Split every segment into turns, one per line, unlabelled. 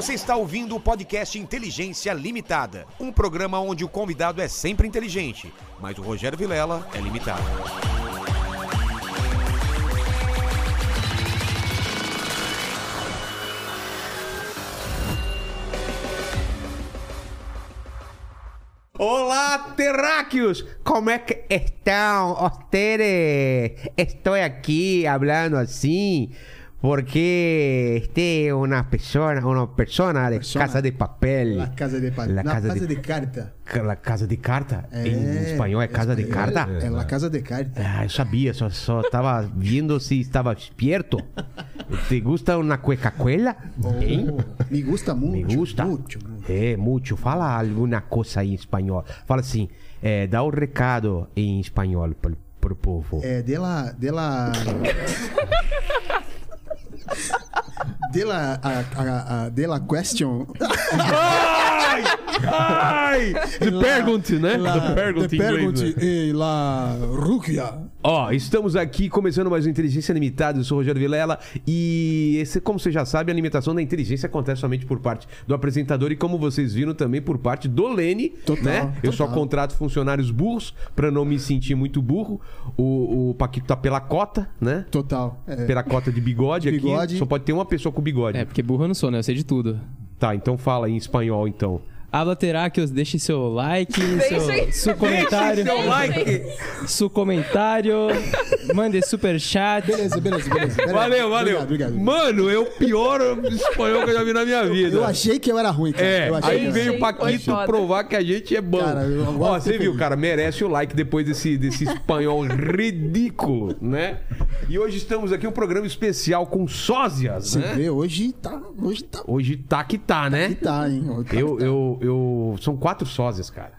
Você está ouvindo o podcast Inteligência Limitada, um programa onde o convidado é sempre inteligente, mas o Rogério Vilela é limitado.
Olá, terráqueos! Como é que estão ustedes? Estou aqui falando assim porque este é uma pessoa, uma pessoa de
Persona.
casa de papel.
La casa de papel.
La casa
casa
de-
de carta.
La casa de carta? em espanhol é casa de carta?
É la casa de carta.
Ah, eu sabia, só, só estava vendo se estava esperto. ¿Te gusta uma? Hein?
Oh, me gusta
Me
muito.
gusta?
Muito.
É, muito. Fala alguma coisa aí em espanhol. Fala assim, é, dá o recado em espanhol pro, pro povo.
É, de la... De la... De la, a, a, a, de la question.
Ai! Ai! The pergunte, né?
La,
The pergunte
the e la Rukia.
Ó, estamos aqui começando mais um Inteligência Limitada. Eu sou o Rogério Vilela e, esse, como você já sabe, a limitação da inteligência acontece somente por parte do apresentador e, como vocês viram, também por parte do Lene,
Total,
né? Eu só
total.
contrato funcionários burros pra não me sentir muito burro. O, o Paquito tá pela cota, né?
Total. É,
Pela cota de bigode,
Bigode.
aqui. Só pode ter uma pessoa com bigode.
É, porque burro eu não sou, né? Eu sei de tudo.
Tá, então fala em espanhol, então.
Habla Terráqueos, deixe seu like, seu, seu comentário.
Deixe seu like.
Seu comentário. Mande super chat.
Beleza, beleza, beleza. Pera aí.
Valeu, valeu.
Obrigado, obrigado.
Mano, é o pior espanhol que eu já vi na minha vida.
Eu achei que eu era ruim, cara.
É,
eu achei
aí
que eu
veio o Paquito provar que a gente é bom.
Cara, eu
Ó, você viu, cara, merece o like depois desse, desse espanhol ridículo, né? E hoje estamos aqui um programa especial com sósias,
Você
né?
vê, hoje tá. Hoje tá.
Hoje tá que tá, né?
Que tá, hein? Hoje tá
Eu,
que tá.
eu, eu... São quatro sósias, cara.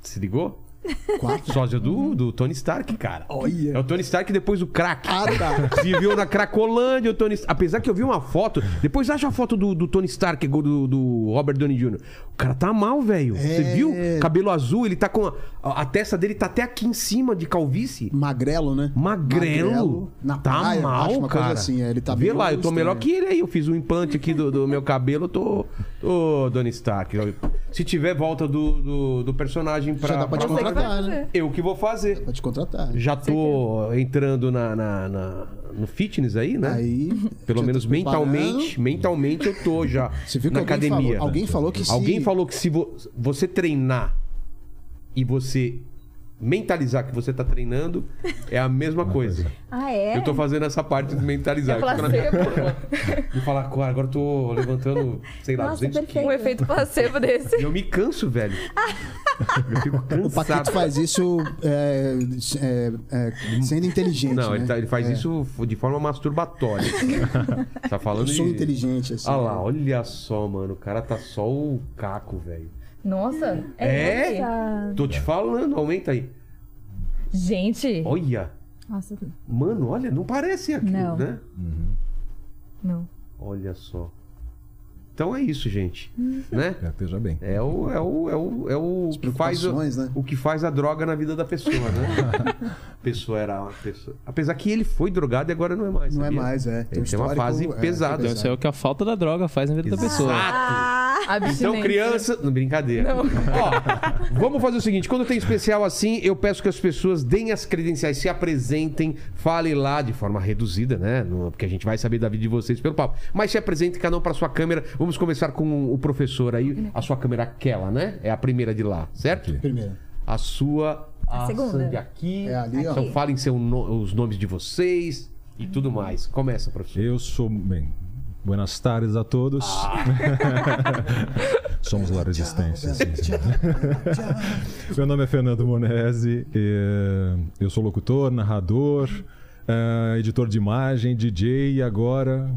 Se ligou?
Quatro.
Sósia do, do Tony Stark, cara.
Olha.
É o Tony Stark depois do crack.
Ah, tá.
Viveu na Cracolândia, o Tony Apesar que eu vi uma foto. Depois acha a foto do, do Tony Stark, do, do Robert Downey Jr. O cara tá mal, velho. Você
É.
viu? Cabelo azul, ele tá com. A, a testa dele tá até aqui em cima de calvície.
Magrelo, né?
Magrelo.
Na
tá
praia,
mal, cara.
assim. é, Ele tá
Vê lá, eu tô melhor que ele aí. Eu fiz um implante aqui do, do meu cabelo, eu tô. Tô, Tony Stark. Se tiver volta do, do, do personagem pra.
Já dá pra te
pra-
Você que vai
contratar, né?
Eu que vou fazer.
Pra te contratar.
Já tô entrando na, na- na- no fitness aí, né?
Aí.
Pelo
já
menos
preparando.
mentalmente, mentalmente eu tô já
Você viu que
na
alguém
academia.
falou- alguém falou que se-
Alguém falou que se vo- você treinar e você mentalizar que você tá treinando é a mesma coisa.
Ah, é?
Eu tô fazendo essa parte de mentalizar. Eu fico na minha-
placebo.
De falar, "Cara, agora eu tô levantando, sei lá,
Nossa,
200
perfeito. Um
quilos.
efeito placebo desse.
E eu me canso, velho. Eu fico
O Paquito
cansado.
faz isso é, é, é, sendo inteligente.
Não,
né?
ele, tá- ele faz
É.
isso de forma masturbatória. tá falando
Eu sou
de...
inteligente, assim.
Olha lá, olha só, mano. O cara tá só o caco, velho.
Nossa.
É?
essa-
Tô te falando, aumenta aí.
Gente.
Olha.
Nossa.
Mano, olha, não parece aquilo,
Não.
né?
Não.
Olha só. Então é isso, gente. Né?
É, esteja bem.
É o, é o, é o, é o que faz o,
né?
o que faz a droga na vida da pessoa, né? a pessoa era uma pessoa. Apesar que ele foi drogado e agora não é mais.
Não é
sabia?
mais, é. Tem um
tem uma fase
é,
pesada.
é o que a falta da droga faz na vida da pessoa.
Exato. Então, criança. Não, brincadeira. Ó, vamos fazer o seguinte: quando tem especial assim, eu peço que as pessoas deem as credenciais, se apresentem, falem lá de forma reduzida, né? No- Porque a gente vai saber da vida de vocês pelo papo. Mas se apresente cada um para sua câmera. Vamos começar com o professor aí. A sua câmera, aquela, né? É a primeira de lá, certo?
Primeiro.
A sua.
A segunda.
Sandy aqui.
É ali, ó.
Então falem seu no- os nomes de vocês e tudo mais. Começa, professor.
Eu sou. Bem, buenas tardes a todos. Somos La Resistência. sim. Meu nome é Fernando Monese. e Eu sou locutor, narrador, eh, editor de imagem, DJ e agora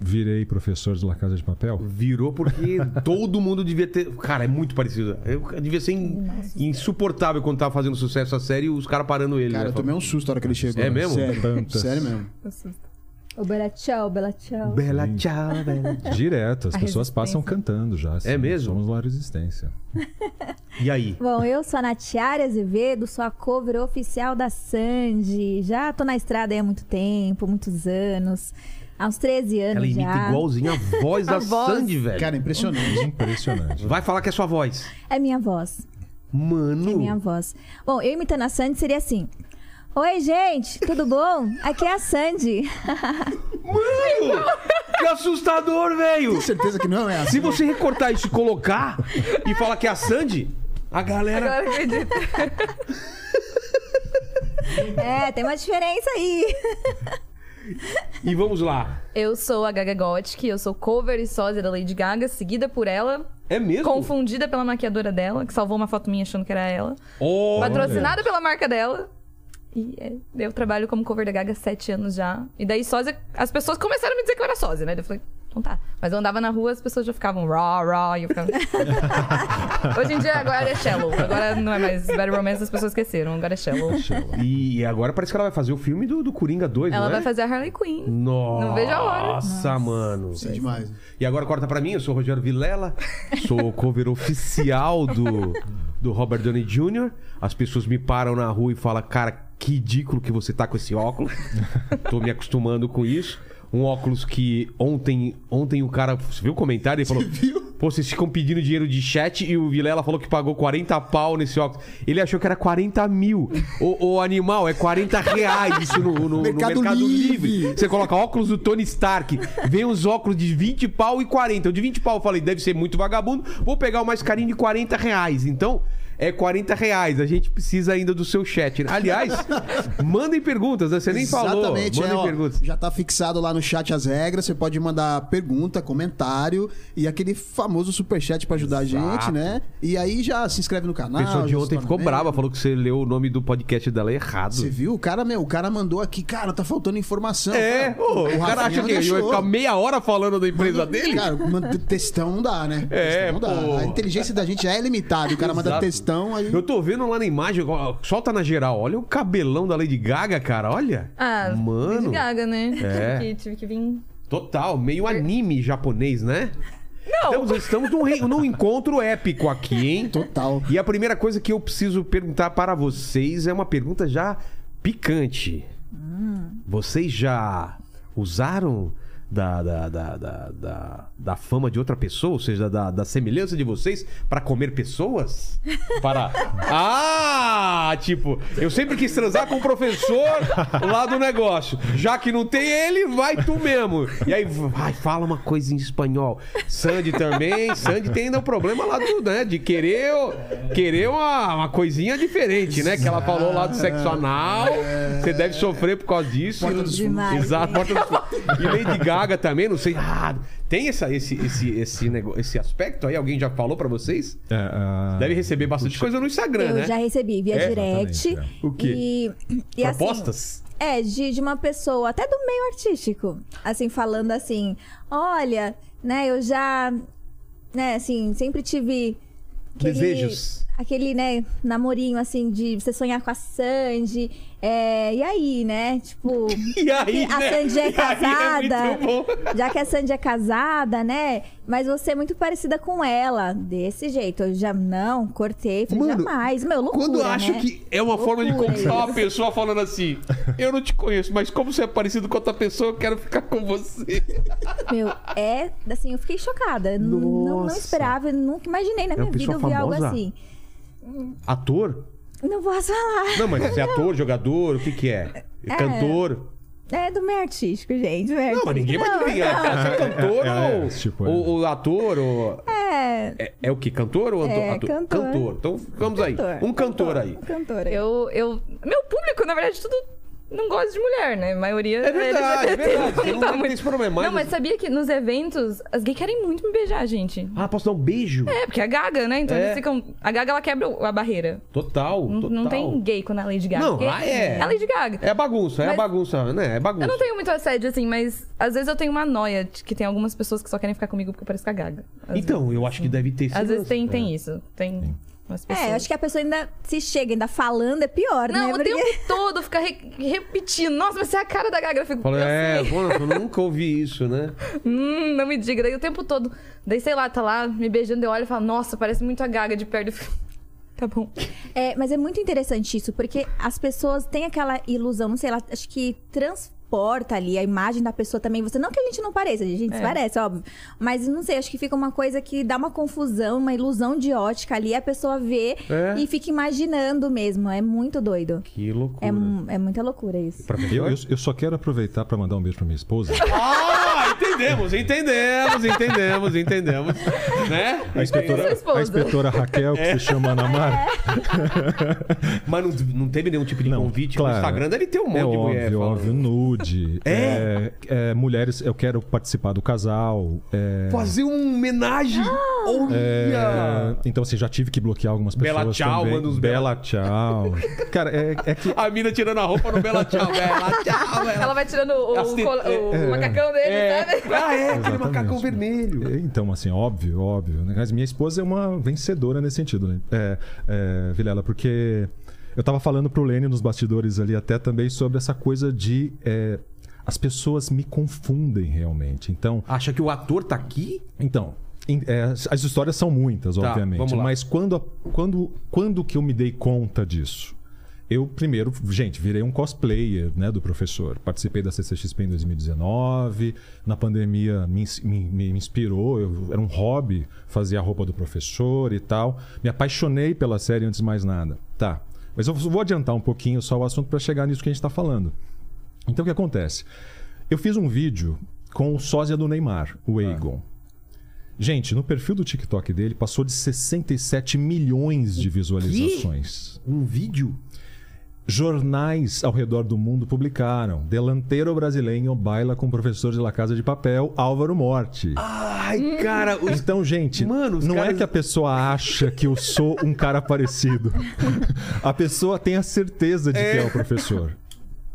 virei professor de La Casa de Papel.
Virou porque todo mundo devia ter. Cara, é muito parecido. Eu devia ser in- insuportável quando tava fazendo sucesso a série e os caras parando ele.
Cara,
né?
eu tomei um susto na hora que ele chegou.
É mesmo?
Sério, sério mesmo.
Ô, Bela tchau, Bela tchau.
Bela tchau, bela.
Direto, as
A
pessoas passam cantando já. assim,
mesmo?
Somos La Resistência.
E aí?
Bom, eu sou a Natiara Azevedo, sou a cover oficial da Sandy. Já tô na estrada aí há muito tempo, muitos anos. há uns 13 anos
Ela imita
já.
igualzinho a voz da
voz.
Sandy, velho.
Cara, impressionante.
Impressionante.
Vai falar que é sua voz.
É minha voz.
Mano.
É minha voz. Bom, eu imitando a Sandy seria assim. Oi, gente, tudo bom? Aqui é a Sandy.
Mano! Que assustador, velho!
Tem certeza que não é assim?
Se você recortar isso e colocar e falar que é a Sandy, a galera.
Agora acredito. É, tem uma diferença aí.
E vamos lá.
Eu sou a Gaga Gothic, eu sou cover e sósia da Lady Gaga, seguida por ela,
É mesmo?
confundida pela maquiadora dela, que salvou uma foto minha achando que era ela,
Oh,
patrocinada pela marca dela. E é, eu trabalho como cover da Gaga há sete anos já. E daí sósia, as pessoas começaram a me dizer que eu era sósia, né? Eu falei, então tá. Mas eu andava na rua, as pessoas já ficavam raw, raw, e eu ficava... Hoje em dia agora é shallow. Agora não é mais Bad Romance, as pessoas esqueceram, agora é shallow.
E agora parece que ela vai fazer o filme do, do Coringa 2,
Ela
não é?
vai fazer a Harley Quinn.
Nossa,
Não vejo a hora.
Nossa, mano.
Isso é demais.
E agora corta pra mim, eu sou o Rogério Vilela, sou o cover oficial do, do Robert Downey Jr. As pessoas me param na rua e falam, cara, que ridículo que você tá com esse óculos. Tô me acostumando com isso. Um óculos que ontem, ontem o cara. Você viu o comentário? Ele falou: Pô, vocês ficam pedindo dinheiro de chat e o Vilela falou que pagou 40 pau nesse óculos. Ele achou que era 40 mil. O, o animal é 40 reais isso no, no- no
Mercado
Mercado,
Livre.
Livre. Você coloca óculos do Tony Stark, vem uns óculos de 20 pau e 40. O de 20 pau eu falei, deve ser muito vagabundo. Vou pegar o mais carinho de 40 reais. Então, é 40 reais. A gente precisa ainda do seu chat. Aliás, mandem perguntas, né? Você nem falou.
Exatamente, é, ó,
perguntas.
já tá fixado lá no chat as regras, você pode mandar pergunta, comentário e aquele famoso superchat pra ajudar
Exato.
a gente, né? E aí já se inscreve no canal.
pessoa de
já se
ontem ficou brava, falou que você leu o nome do podcast dela errado.
Você viu? O cara, meu, o cara mandou aqui, cara, tá faltando informação.
É,
Cara,
ô, o, cara acha que ele vai
achou.
ficar meia hora falando da empresa dele?
Cara, textão não dá, né?
É,
textão não
pô.
dá. A inteligência da gente já é limitada. O cara manda
Exato.
Textão aí.
Eu tô vendo lá na imagem, solta na geral. Olha o cabelão da Lady Gaga, cara. Olha.
Ah,
Mano.
Lady Gaga, né?
É.
Tive, que, tive que vir.
Total, meio anime japonês, né?
Não!
Estamos, estamos num, re- num encontro épico aqui, hein?
Total.
E a primeira coisa que eu preciso perguntar para vocês é uma pergunta já picante. Vocês já usaram da, da, da, da, da, fama de outra pessoa, ou seja, da, da semelhança de vocês, para comer pessoas? Para. Ah! Tipo, eu sempre quis transar com o professor lá do negócio. Já que não tem ele, vai tu mesmo. E aí, vai, fala uma coisa em espanhol. Sandy também. Sandy tem ainda o problema lá do, né? De querer, querer uma, uma coisinha diferente, né? Que ela falou lá do sexo anal. Você deve sofrer por causa disso.
Porta dos.
Exato, porta dos. E Lady Gaga também, não sei. Ah, tem essa, esse, esse, esse, nego- esse aspecto aí? Alguém já falou pra vocês?
É, ah,
Deve receber bastante coisa no Instagram,
Eu
né?
já recebi via
É,
direct.
exatamente,
O quê?
E, e assim,
Propostas?
É, de, de uma pessoa, até do meio artístico, assim, falando assim, olha, né, eu já, né, assim, sempre tive...
Desejos.
Aquele, né, namorinho, assim, de você sonhar com a Sandy, é, e aí, né, tipo...
E aí,
a
né?
Sandy é
aí
casada,
é muito bom.
já que a Sandy é casada, né, mas você é muito parecida com ela, desse jeito, eu já, não, cortei, falei,
Mano,
jamais, meu, loucura,
Quando eu acho
né?
que é uma forma de
Loucura
conquistar uma pessoa falando assim, eu não te conheço, mas como você é parecido com outra pessoa, eu quero ficar com você.
Meu, é. Assim, eu fiquei chocada. Não, não esperava, eu nunca imaginei na
É
minha vida ouvir algo assim.
Ator?
Não posso falar.
Não, mas você é ator, jogador, o que que é?
É.
Cantor?
É do meio artístico, gente. meio
Não, mas
artístico.
ninguém vai
Não,
adivinhar. Você é cantor
É, é,
ou,
tipo, é.
ou, ou ator? Ou...
É.
É, é o que? Cantor ou ator?
É,
ator?
cantor.
Então vamos aí. Um cantor aí.
Cantora.
Eu, eu. Meu público, na verdade, tudo não gosta de mulher, né? A maioria.
É verdade, é
LGBT,
verdade. Você não
tá
tem
muito-
esse problema.
Não, mas sabia que nos eventos as gays querem muito me beijar, gente.
Ah, posso dar um beijo?
É, porque a Gaga, né? Então
É.
eles ficam. A Gaga ela quebra a barreira.
Total,
Não,
total.
não tem gay quando é a Lady Gaga.
Não,
Gay-
lá é.
É a Lady Gaga.
É a bagunça, é a
Mas-
bagunça, né? É bagunça.
Eu não tenho muito assédio, assim, mas às vezes eu tenho uma noia de que tem algumas pessoas que só querem ficar comigo porque eu pareço com a Gaga.
Então, eu acho que deve ter esse
Às vezes tem,
É.
tem isso. Tem pessoas.
É, eu acho que a pessoa ainda se chega, ainda falando, é pior,
Não,
né?
o
Porque-
tempo todo fica re- repetindo. Nossa, mas você é a cara da Gaga. Eu fico,
Fala,
eu
é, pô, eu nunca ouvi isso, né?
Hum, não me diga. Daí o tempo todo. Daí, sei lá, tá lá me beijando, eu olho e falo, nossa, parece muito a Gaga de perto. Eu fico, Tá bom.
É, mas é muito interessante isso, porque as pessoas têm aquela ilusão, não sei lá, acho que trans, porta ali, a imagem da pessoa também. Você não que a gente não pareça, a gente se
É.
parece, óbvio. Mas não sei, acho que fica uma coisa que dá uma confusão, uma ilusão de ótica ali, a pessoa vê
É.
e fica imaginando mesmo. É muito doido.
Que loucura.
É, é muita loucura isso.
Eu, eu, eu só quero aproveitar para mandar um beijo para minha esposa.
Ah, entendemos, entendemos, entendemos, entendemos. Né?
A inspetora, a inspetora Raquel, que se chama Ana Mar.
Mas não, não teve nenhum tipo de
Não,
convite
claro.
no Instagram dele tem um monte
É
de
óbvio,
mulher. falando.
óbvio, nude.
É?
É, é, mulheres, eu quero participar do casal. é,
Fazer uma homenagem. Olha!
é, então, assim, já tive que bloquear algumas pessoas.
Bela tchau,
também.
manda uns
Bela tchau. Cara, é, é que.
A mina tirando a roupa no Bela Tchau. Bela Tchau, Bela
Ela vai tirando o, o, o
é.
macacão dele,
É. Ah, é, aquele macacão vermelho.
Então, assim, óbvio, óbvio. né? Mas minha esposa é uma vencedora nesse sentido, né? É, é, Vilela, porque eu tava falando pro Lênin nos bastidores ali até também sobre essa coisa de. é, as pessoas me confundem realmente. Então,
Acha que o ator tá aqui?
então, é, as as histórias são muitas,
Tá,
obviamente.
vamos lá.
Mas quando, quando, quando que eu me dei conta disso? Eu primeiro, gente, virei um cosplayer né, do professor. Participei da CCXP em 2019. Na pandemia me, me- me inspirou. Eu, era um hobby fazer a roupa do professor e tal. Me apaixonei pela série antes de mais nada. Tá. Mas eu vou adiantar um pouquinho só o assunto para chegar nisso que a gente está falando. Então o que acontece? Eu fiz um vídeo com o sósia do Neymar, o Egon. Gente, no perfil do TikTok dele passou de 67 milhões de visualizações.
Um vídeo?
Jornais ao redor do mundo publicaram: Delanteiro brasileiro baila com professor de La Casa de Papel, Álvaro Morte.
Ai, cara, os...
Então, gente,
Mano,
não
caras-
é que a pessoa acha que eu sou um cara parecido. A pessoa tem a certeza de que é o professor.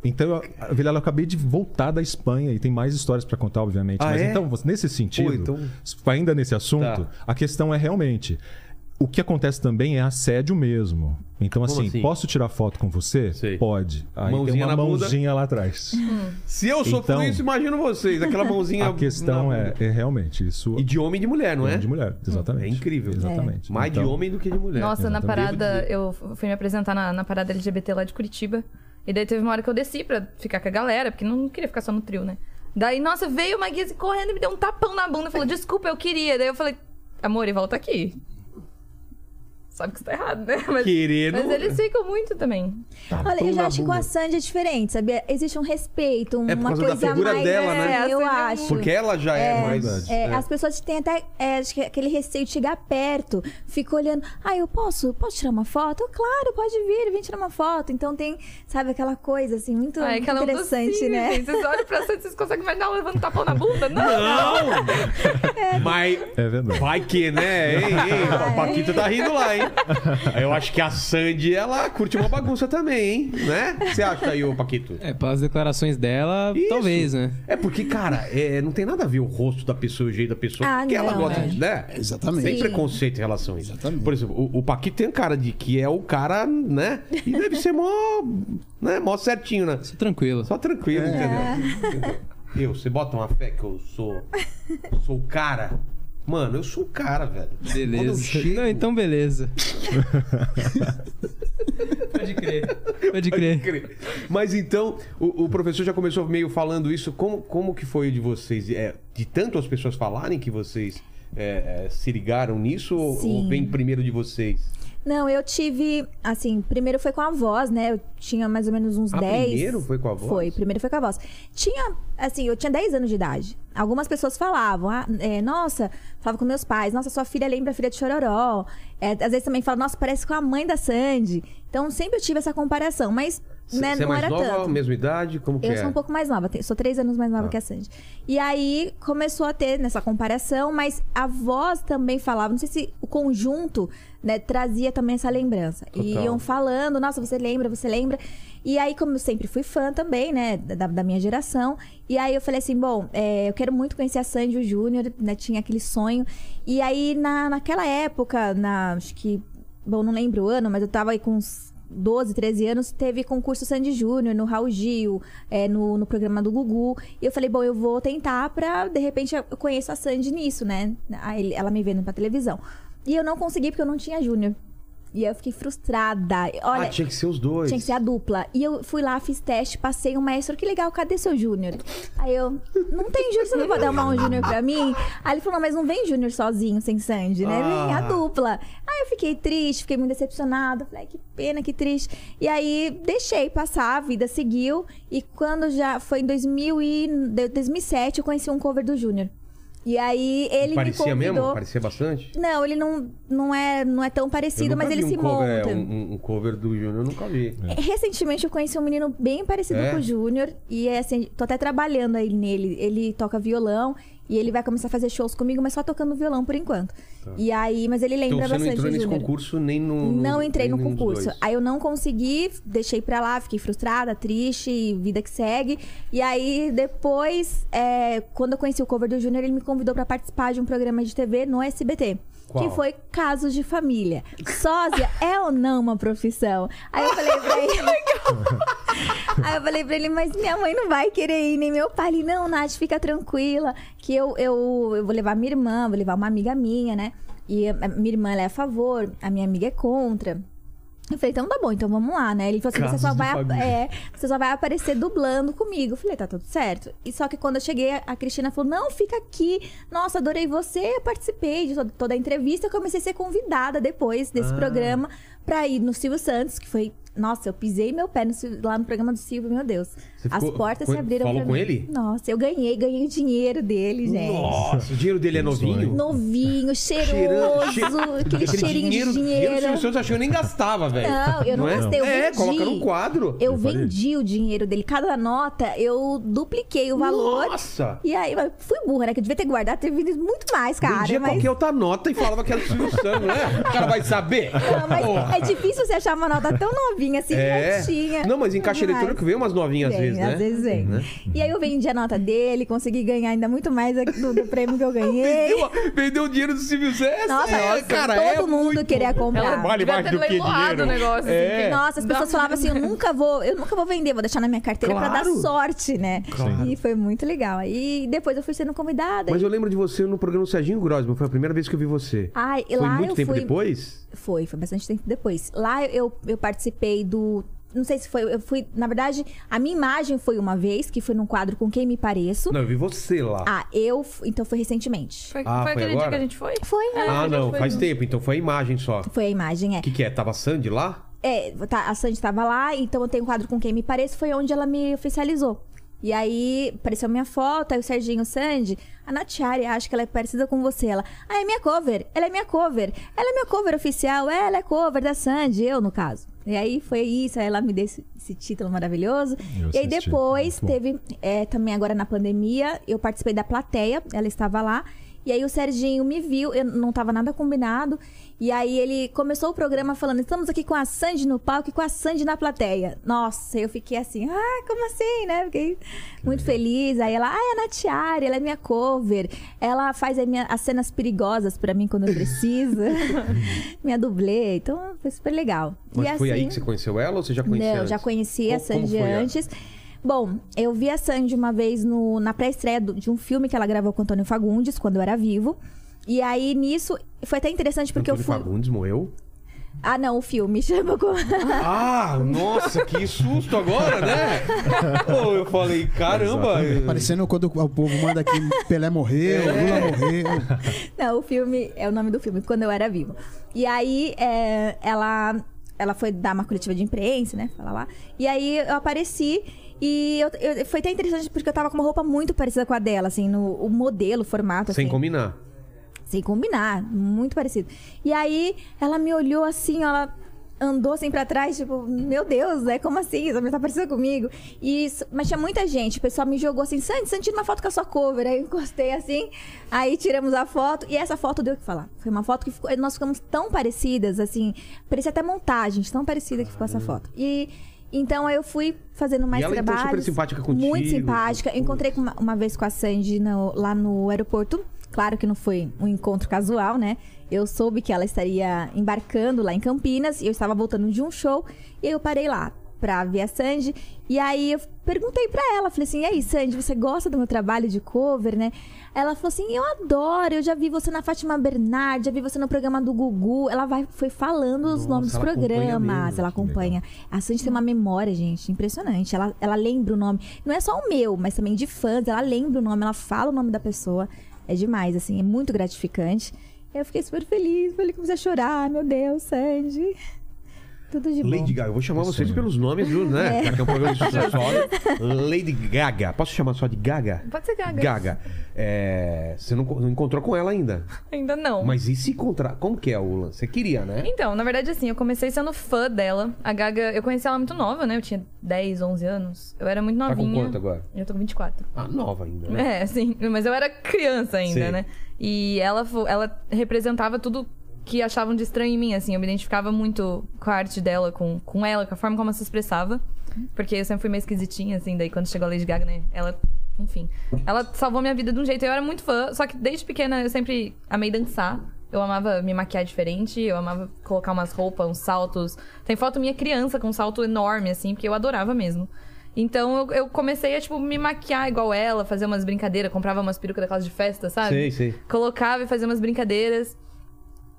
Então, eu- Vilela, eu acabei de voltar da Espanha e tem mais histórias para contar, obviamente.
Ah,
Mas
é?
então, nesse sentido,
Pô, então-
ainda nesse assunto,
Tá.
a questão é realmente. O que acontece também é assédio mesmo. Então, assim,
assim?
posso tirar foto com você?
Sei.
Pode. Aí
Mãozinha
tem uma
na bunda.
mãozinha lá atrás.
Se eu sofro
Então-
isso, imagino vocês. Aquela mãozinha.
A questão
na
é, é realmente isso.
E de homem e de mulher, não é?
de mulher, exatamente.
É incrível.
Exatamente.
Mais de
Então-
homem do que de mulher.
Nossa, na
exatamente.
parada,
Devo dizer.
eu fui me apresentar na, na parada LGBT lá de Curitiba. E daí teve uma hora que eu desci pra ficar com a galera, porque não queria ficar só no trio, né? Daí, nossa, veio uma guia correndo e me deu um tapão na bunda. Falou, desculpa, eu queria. Daí eu falei, amor, e volta aqui. Sabe que isso tá errado, né? Mas,
Querendo.
mas eles ficam muito também.
Olha, eu já acho que com a Sandy é diferente, sabia? Existe um respeito, uma
É por causa da
coisa
figura
mais...
dela, né?
É, eu
É, a Sandy é
acho.
Porque ela já é, mais.
É,
é.
As pessoas têm até é, acho que aquele receio de chegar perto, fica olhando. Ah, eu posso? Posso tirar uma foto? Eu, claro, pode vir, vem tirar uma foto. Então tem, sabe, aquela coisa assim, muito,
Ai,
muito
aquela
interessante,
docinha,
né?
gente. Vocês olham pra frente, vocês conseguem ela levando um tapão na bunda? Não!
Não! Mas.
É verdade.
Vai que, né? Ei, ei, a Paquita tá rindo lá, hein? Eu acho que a Sandy, ela curte uma bagunça também, hein? Né? O que você acha aí, ô Paquito?
É, pelas declarações dela,
Isso.
talvez, né?
É porque, cara, é, não tem nada a ver o rosto da pessoa, o jeito da pessoa.
Ah,
porque ela gosta
é.
de, né?
Exatamente.
Sem
Sim.
preconceito em relação a isso.
Exatamente.
Por exemplo, o, o Paquito tem cara de que é o cara, né? E deve ser mó, né? mó certinho, né?
Tô tranquilo.
Só tranquilo, entendeu? Entendeu? Eu, você bota uma fé que eu sou. Sou o cara. Mano, eu sou o cara, velho.
Beleza.
chego-
Não, então beleza. Pode crer. Pode crer.
Mas então, o, o professor já começou meio falando isso. Como, como que foi de vocês? É, de tanto as pessoas falarem que vocês é, é, se ligaram nisso? Ou, ou
Sim.
vem primeiro de vocês?
Não, eu tive, assim, primeiro foi com a voz, né? Eu tinha mais ou menos uns
Ah,
10.
primeiro foi com a voz?
Foi, primeiro foi com a voz. Tinha, assim, eu tinha 10 anos de idade. Algumas pessoas falavam, ah, é, nossa, falava com meus pais, nossa, sua filha lembra a filha de Chororó. É, às vezes também fala, nossa, parece com a mãe da Sandy. Então sempre eu tive essa comparação, mas né,
Você é
não
mais
era
nova,
tanto.
mesma idade? Como que
Eu
é?
sou um pouco mais nova, sou três anos mais nova
Tá.
que a Sandy. E aí começou a ter nessa comparação, mas a voz também falava, não sei se o conjunto né, trazia também essa lembrança. E
Total.
iam falando, nossa, você lembra, você lembra. E aí, como eu sempre fui fã também, né, da, da minha geração, e aí eu falei assim, bom, é, eu quero muito conhecer a Sandy Júnior, né, tinha aquele sonho. E aí, na, naquela época, na, acho que, bom, não lembro o ano, mas eu tava aí com uns 12, 13 anos, teve concurso Sandy Júnior no Raul Gil, é, no, no programa do Gugu. E eu falei, bom, eu vou tentar pra, de repente, eu conheço a Sandy nisso, né? Aí ela me vendo pra televisão. E eu não consegui porque eu não tinha Júnior. E eu fiquei frustrada. Olha,
ah, tinha que ser os dois.
tinha que ser a dupla. E eu fui lá, fiz teste, passei o maestro, que legal, cadê seu Júnior? Aí eu, não tem Júnior, você não pode arrumar um Júnior pra mim? Aí ele falou, não, mas não vem Júnior sozinho, sem Sandy, né? Vem a
Ah.
dupla. Aí eu fiquei triste, fiquei muito decepcionada. Falei, que pena, que triste. E aí deixei passar, a vida seguiu. E quando já foi em 2000 e, 2007, eu conheci um cover do Júnior. E aí ele
Parecia
me convidou.
mesmo? Parecia bastante?
Não, ele não, não, é, não é tão parecido, mas ele
um
se
cover,
monta.
é, um, um cover do Júnior, eu nunca vi.
Recentemente eu conheci um menino bem parecido
É?
com o Júnior. E é assim, tô até trabalhando aí nele. Ele toca violão e ele vai começar a fazer shows comigo, mas só tocando violão por enquanto. E aí, mas ele lembra
Então você não
bastante
entrou
o
nesse
Júnior.
concurso nem no.
Não entrei no concurso. Aí eu não consegui, deixei pra lá, fiquei frustrada, triste, vida que segue. E aí depois, é, quando eu conheci o cover do Júnior, ele me convidou pra participar de um programa de TV no SBT.
Qual?
Que foi Casos de Família. Sósia é ou não uma profissão? Aí eu falei pra ele. Aí eu falei pra ele, mas minha mãe não vai querer ir, nem meu pai. Ele, não, Nath, fica tranquila, que eu, eu, eu vou levar minha irmã, vou levar uma amiga minha, né? E minha irmã é a favor, a minha amiga é contra. Eu falei, então tá bom, então vamos lá, né? Ele falou assim: você só, vai, é, você só vai aparecer dublando comigo. Eu falei, tá tudo certo. E só que quando eu cheguei, a Cristina falou: não, fica aqui. Nossa, adorei você, participei de toda, a entrevista. Eu comecei a ser convidada depois
Ah.
desse programa pra ir no Silvio Santos, que foi. Nossa, eu pisei meu pé no lá no programa do Silvio, meu Deus.
Você
As
ficou-
portas se abriram
falou
pra
com
mim.
ele?
Nossa, eu ganhei, ganhei o dinheiro dele, gente.
Nossa, o dinheiro dele é novinho?
Novinho, cheiroso,
Cheirando- che-
aquele cheirinho de dinheiro.
O Silvio Santos achou que eu nem gastava, velho.
Não, eu não,
é?
gastei, eu
É,
vendi.
coloca num quadro.
Eu vendi o dinheiro dele. Cada nota, eu dupliquei o valor.
Nossa!
E aí, mas fui burra, né? Que eu devia ter guardado, ter vendido muito mais, cara.
Vendia
mas...
qualquer outra nota e falava que era do Silvio Santos, né? O cara vai saber.
Não, mas
Porra.
é difícil você achar uma nota tão novinha assim,
É. Não, mas em caixa
Demais.
eletrônico vem umas novinhas às
Vem,
vezes, né?
Às vezes vem.
Né?
E aí eu vendi a nota dele, consegui ganhar ainda muito mais do, do prêmio que eu ganhei.
Vendeu, vendeu o dinheiro do Silvio Santos.
Nossa,
é, cara,
todo
é
mundo
muito...
queria comprar.
Ela
Vale mais do que dinheiro.
negócio. assim,
É.
que-
Nossa, as
Dá-
pessoas falavam assim, eu nunca vou, eu nunca vou vender, vou deixar na minha carteira pra
Claro.
dar sorte, né?
Claro.
E foi muito legal. E depois eu fui sendo convidada.
Mas
e-
eu lembro de você no programa Serginho Grosman. Foi a primeira vez que eu vi você.
Ai,
Foi
lá
muito
eu
tempo
fui...
depois?
Foi, foi bastante tempo depois. Lá eu, eu participei do. Não sei se foi. Eu fui. Na verdade, a minha imagem foi uma vez, que foi num quadro com quem me pareço.
Não, eu vi você lá.
Ah, eu. Então foi recentemente.
Foi,
Ah,
foi
foi
aquele
agora?
dia que a gente foi?
Foi, né?
ah, não,
foi
faz
no-
tempo, então foi a imagem só.
Foi a imagem, é.
O que, que é? Tava a Sandy lá?
É, tá, a Sandy tava lá, então eu tenho um quadro com quem me pareço, foi onde ela me oficializou. E aí, apareceu minha foto, aí o Serginho Sandy, a Natiari, acho que ela é parecida com você. Ela, ah, é minha cover, ela é minha cover, ela é minha cover oficial, é, ela é cover da Sandy, eu no caso. E aí foi isso, aí ela me deu esse, esse título maravilhoso.
Eu
e aí depois teve, é, também agora na pandemia, eu participei da plateia, ela estava lá. E aí o Serginho me viu, eu não tava nada combinado. E aí ele começou o programa falando: estamos aqui com a Sandy no palco e com a Sandy na plateia. Nossa, eu fiquei assim, ah, como assim, né? Fiquei muito feliz. Aí ela, ah, é a Natiari, ela é minha cover. Ela faz minha- as cenas perigosas pra mim quando eu preciso. minha dublê. Então foi super legal.
Mas
e
foi aí
assim-
que você conheceu ela ou você já conhecia
não,
antes?
já conhecia a Sandy
foi a-
antes. Bom, eu vi a Sandy uma vez no- na pré-estreia de um filme que ela gravou com o Antônio Fagundes, quando eu era vivo. E aí, nisso, foi até interessante porque
Antônio
eu fui.
Fagundes morreu?
Ah, não, o filme chama como.
Ah, nossa, que susto agora, né? Pô, eu falei, caramba. eu-
Parecendo quando o povo manda aqui Pelé morreu, Lula morreu.
Não, o filme é o nome do filme, quando eu era vivo. E aí, é, ela, ela foi dar uma coletiva de imprensa, né? Falar lá. E aí eu apareci. E eu- eu- foi até interessante porque eu tava com uma roupa muito parecida com a dela, assim, no o modelo, o formato.
Sem
assim.
combinar.
Sem combinar, muito parecido. E aí ela me olhou assim, ela andou assim pra trás, tipo, meu Deus, né? Como assim? Essa mulher tá parecida comigo. E, isso- mas tinha muita gente, o pessoal me jogou assim, Sandy, Sandy, tira uma foto com a sua cover. Aí eu encostei assim, aí tiramos a foto, e essa foto deu o que falar. Foi uma foto que ficou, nós ficamos tão parecidas, assim, parecia até montagem, tão parecida que ficou essa foto. E. Então eu fui fazendo mais
E ela,
trabalhos.
super simpática contigo,
Muito simpática.
tudo.
Encontrei uma, uma vez com a Sandy no- lá no aeroporto. Claro que não foi um encontro casual, né? Eu soube que ela estaria embarcando lá em Campinas e eu estava voltando de um show e aí eu parei lá. Pra ver a Sandy. E aí eu perguntei pra ela, falei assim: "E aí, Sandy, você gosta do meu trabalho de cover, né?" Ela falou assim: "Eu adoro, eu já vi você na Fátima Bernardi, já vi você no programa do Gugu". Ela vai foi falando os
Nossa,
nomes dos programas, ela acompanha. A Sandy tem uma memória, gente, impressionante. Ela, ela lembra o nome. Não é só o meu, mas também de fãs. Ela lembra o nome, ela fala o nome da pessoa. É demais, assim, é muito gratificante. Eu fiquei super feliz, falei que comecei a chorar. Meu Deus, Sandy. Tudo de bom.
Lady Gaga, eu vou chamar vocês pelos nomes, viu, né? Que é um programa de sucesso. Lady Gaga. Posso chamar só de Gaga?
Pode ser Gaga.
Gaga. É, Você não, não encontrou com ela ainda.
Ainda não.
Mas e se encontrar? Como que é o lance? Você queria, né?
Então, na verdade, assim, eu comecei sendo fã dela. A Gaga, eu conheci ela muito nova, né? Eu tinha 10, 11 anos. Eu era muito
Tá com
novinha.
quanto agora?
Eu tô com 24.
Ah, nova ainda, né?
É, sim. Mas eu era criança ainda,
Sim.
né? E ela, ela representava tudo que achavam de estranho em mim, assim. Eu me identificava muito com a arte dela, com, com ela, com a forma como ela se expressava. Porque eu sempre fui meio esquisitinha, assim. Daí quando chegou a Lady Gaga, né? Ela... Enfim. Ela salvou minha vida de um jeito. Eu era muito fã. Só que desde pequena eu sempre amei dançar. Eu amava me maquiar diferente. Eu amava colocar umas roupas, uns saltos. Tem foto minha criança com um salto enorme, assim. Porque eu adorava mesmo. Então eu, eu comecei a, tipo, me maquiar igual ela, fazer umas brincadeiras, comprava umas perucas daquelas de festa, sabe?
Sei, sei.
Colocava e fazia umas brincadeiras.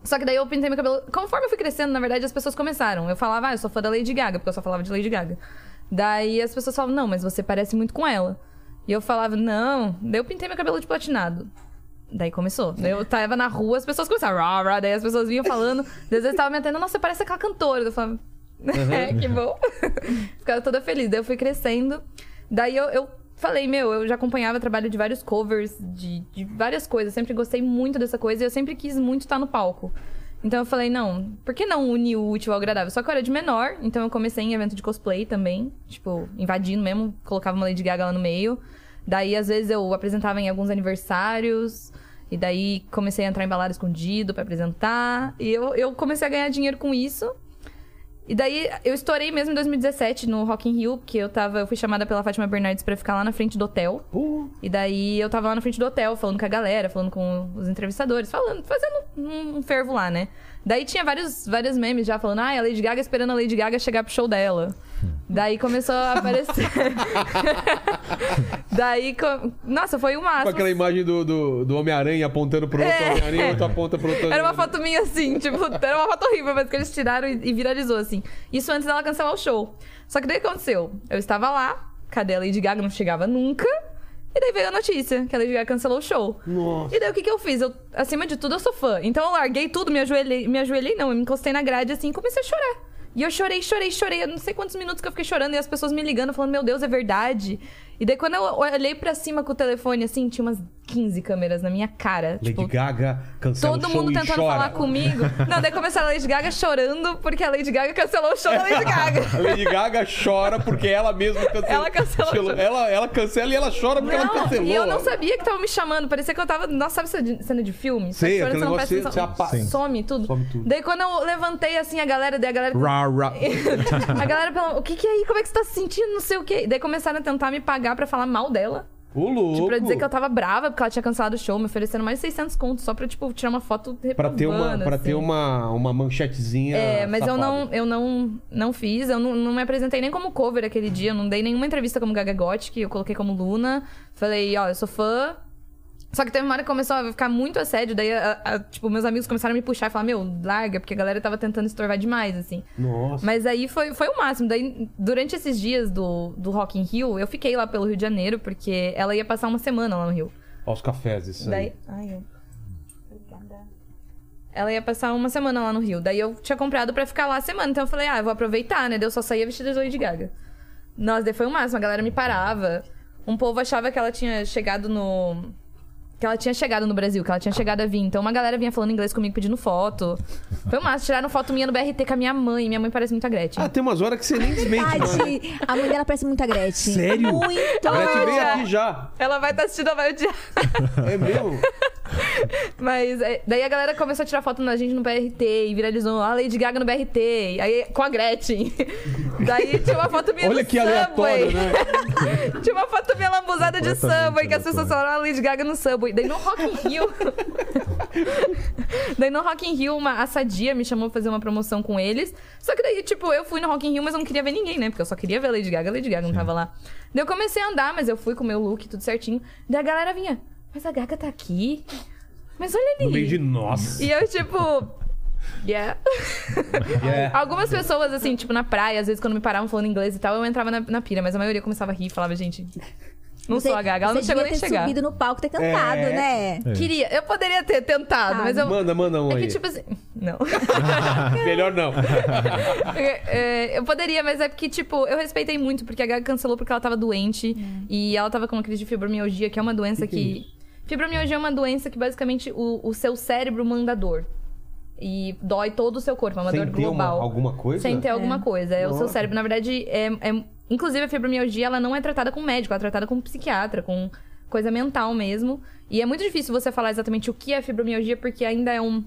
Só que daí eu pintei meu cabelo. Conforme eu fui crescendo, na verdade, as pessoas começaram. Eu falava, ah, eu sou fã da Lady Gaga, porque eu só falava de Lady Gaga. Daí as pessoas falavam, não, mas você parece muito com ela. E eu falava, não. Daí eu pintei meu cabelo de platinado. Daí começou. Daí eu tava na rua, as pessoas começaram, rah, rah, daí as pessoas vinham falando. Às vezes tava me atendendo, nossa, você parece aquela cantora. Eu falava, é, que bom. Ficava toda feliz. Daí eu fui crescendo. Daí eu, eu falei, meu, eu já acompanhava o trabalho de vários covers, de, de várias coisas. Sempre gostei muito dessa coisa e eu sempre quis muito estar no palco. Então eu falei, não, por que não unir o útil ao agradável? Só que eu era de menor, então eu comecei em evento de cosplay também. Tipo, invadindo mesmo, colocava uma Lady Gaga lá no meio. Daí, às vezes, eu apresentava em alguns aniversários. E daí comecei a entrar em balada escondido pra apresentar. E eu, eu comecei a ganhar dinheiro com isso. E daí eu estourei mesmo em 2017 no Rock in Rio, porque eu tava, eu fui chamada pela Fátima Bernardes pra ficar lá na frente do hotel. E daí eu tava lá na frente do hotel, falando com a galera, falando com os entrevistadores, falando, fazendo um, um fervo lá, né? Daí tinha vários, vários memes já falando, ah, a Lady Gaga esperando a Lady Gaga chegar pro show dela. Daí começou a aparecer. daí, co- nossa, foi o
Com
máximo.
aquela imagem do, do, do Homem-Aranha apontando pro outro
É.
Homem-Aranha, outro aponta pro outro
Era uma foto minha assim, tipo, era uma foto horrível, mas que eles tiraram e, e viralizou, assim. Isso antes dela cancelar o show. Só que daí o que aconteceu? Eu estava lá, cadê a Lady Gaga? Não chegava nunca. E daí veio a notícia que a Lady Gaga cancelou o show.
Nossa.
E daí o que, que eu fiz? Eu, acima de tudo, eu sou fã. Então eu larguei tudo, me ajoelhei, me ajoelhei não, eu me encostei na grade assim e comecei a chorar. E eu chorei, chorei, chorei. Eu não sei quantos minutos que eu fiquei chorando e as pessoas me ligando, falando, meu Deus, é verdade. E daí quando eu olhei pra cima com o telefone, assim, tinha umas 15 câmeras na minha cara.
Lady
tipo,
Gaga cancela
Todo
o show
mundo tentando falar comigo. Não, daí começaram a Lady Gaga chorando porque a Lady Gaga cancelou o show da Lady Gaga.
A Lady Gaga chora porque ela mesma cancelou.
Ela cancelou.
Ela, ela cancela e ela chora porque ela
Não,
cancelou.
e eu não sabia que tava me chamando. Parecia que eu tava. Nossa, sabe de- cena de filme?
Sei, aquele
você não presta
você-
atenção.
você apa-
Some tudo.
Some tudo.
Daí quando eu levantei assim a galera, daí a galera.
Rá, rá.
a galera falou, o que que é aí? Como é que você tá se sentindo? Não sei o quê. Daí começaram a tentar me pagar pra falar mal dela.
Ô, louco.
Tipo, pra dizer que eu tava brava porque ela tinha cancelado o show, me oferecendo mais de 600 contos só pra, tipo, tirar uma foto
Pra ter uma,
reprovando,
pra
assim.
ter uma, uma manchetezinha.
É, mas eu
safada.
não, eu não, não fiz, eu não, não me apresentei nem como cover aquele dia, eu não dei nenhuma entrevista como Gaga Gothic, eu coloquei como Luna. Falei, ó, eu sou fã. Só que teve uma hora que começou a ficar muito assédio, daí, a- a- tipo, meus amigos começaram a me puxar e falar, meu, larga, porque a galera tava tentando estorvar demais, assim.
Nossa.
Mas aí foi, foi o máximo. Daí, durante esses dias do, do Rock in Rio, eu fiquei lá pelo Rio de Janeiro, porque ela ia passar uma semana lá no Rio.
Ó, os cafés, isso aí.
Daí. Ai, eu. Obrigada. Ela ia passar uma semana lá no Rio. Daí eu tinha comprado pra ficar lá a semana. Então eu falei, ah, eu vou aproveitar, né? Daí eu só saía vestida de Lady Gaga. Nossa, daí foi o máximo. A galera me parava. Um povo achava que ela tinha chegado no. Que ela tinha chegado no Brasil, que ela tinha chegado a vir. Então uma galera vinha falando inglês comigo pedindo foto. Foi o máximo. Tiraram foto minha no BRT com a minha mãe. Minha mãe parece muito a Gretchen.
Ah, tem umas horas que você nem desmente, mano.
Verdade. A mãe dela parece muito a Gretchen.
Sério?
Muito.
A Gretchen veio aqui já.
Ela vai estar assistindo, ela vai odiar.
É mesmo?
Mas é, daí a galera começou a tirar foto da gente no BRT e viralizou a Lady Gaga no BRT, aí com a Gretchen. Daí tinha uma foto minha
Olha
no
que
Subway.
aleatório, né?
tinha uma foto minha lambuzada de Subway, que as pessoas falaram a Lady Gaga no Subway. Daí no Rock in Rio... daí no Rock in Rio, uma, a Sadia me chamou pra fazer uma promoção com eles. Só que daí, tipo, eu fui no Rock in Rio, mas eu não queria ver ninguém, né? Porque eu só queria ver a Lady Gaga, a Lady Gaga não tava lá. Daí eu comecei a andar, mas eu fui com o meu look, tudo certinho. Daí a galera vinha, mas a Gaga tá aqui? Mas olha ali.
No meio de nós.
E eu, tipo. Yeah. Algumas pessoas, assim, tipo, na praia, às vezes quando me paravam falando inglês e tal, eu entrava na, na pira, mas a maioria começava a rir e falava, gente, não
Você-
sou a Gaga. Ela não chegou nem a
ter
chegar.
subido no palco ter cantado,
É.
né?
É.
Queria, eu poderia ter tentado,
Ah,
mas eu.
Manda, manda um
É
aí.
que, tipo assim. Não.
Melhor não.
É, eu poderia, mas é porque, tipo, eu respeitei muito, porque a Gaga cancelou porque ela tava doente. E ela tava com uma crise de fibromialgia, que é uma doença que. fibromialgia é uma doença que basicamente o, o seu cérebro manda dor. E dói todo o seu corpo, é uma
Sem
dor
ter uma-
global.
alguma coisa?
Sem ter alguma coisa. É o seu
Nossa.
cérebro. Na verdade, é, é- inclusive a fibromialgia, ela não é tratada com médico, ela é tratada com psiquiatra, com coisa mental mesmo. E é muito difícil você falar exatamente o que é fibromialgia, porque ainda é um.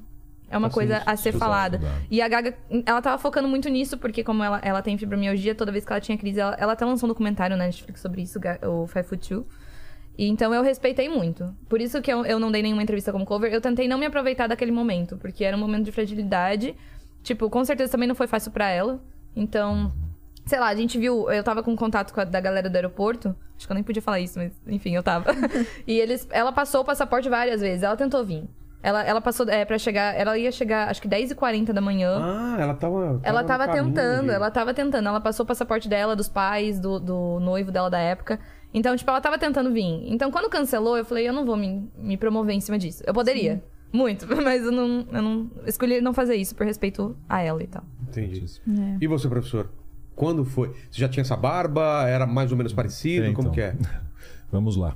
É uma
Assim,
coisa a ser falada. E a Gaga, ela tava focando muito nisso, porque como ela, ela tem fibromialgia, toda vez que ela tinha crise, ela, ela até lançou um documentário na Netflix sobre isso, o Five Foot Two. E então eu respeitei muito. Por isso que eu, eu não dei nenhuma entrevista como cover. Eu tentei não me aproveitar daquele momento, porque era um momento de fragilidade. Tipo, com certeza também não foi fácil pra ela. Então, sei lá, a gente viu. Eu tava com contato com a da galera do aeroporto. Acho que eu nem podia falar isso, mas enfim, eu tava. e eles, ela passou o passaporte várias vezes. Ela tentou vir. Ela, ela passou é, para chegar. Ela ia chegar, acho que 10h40 da manhã.
Ah, ela tava.
Ela
no
tava tentando, ela tava tentando. Ela passou o passaporte dela, dos pais, do, do noivo dela da época. Então, tipo, ela tava tentando vir. Então, quando cancelou, eu falei, eu não vou me, me promover em cima disso. Eu poderia. Muito, mas eu não, eu não. Escolhi não fazer isso por respeito a ela e tal.
Entendi.
É.
E você, professor? Quando foi? Você já tinha essa barba? Era mais ou menos parecido?
É,
Como
então.
que é?
Vamos lá.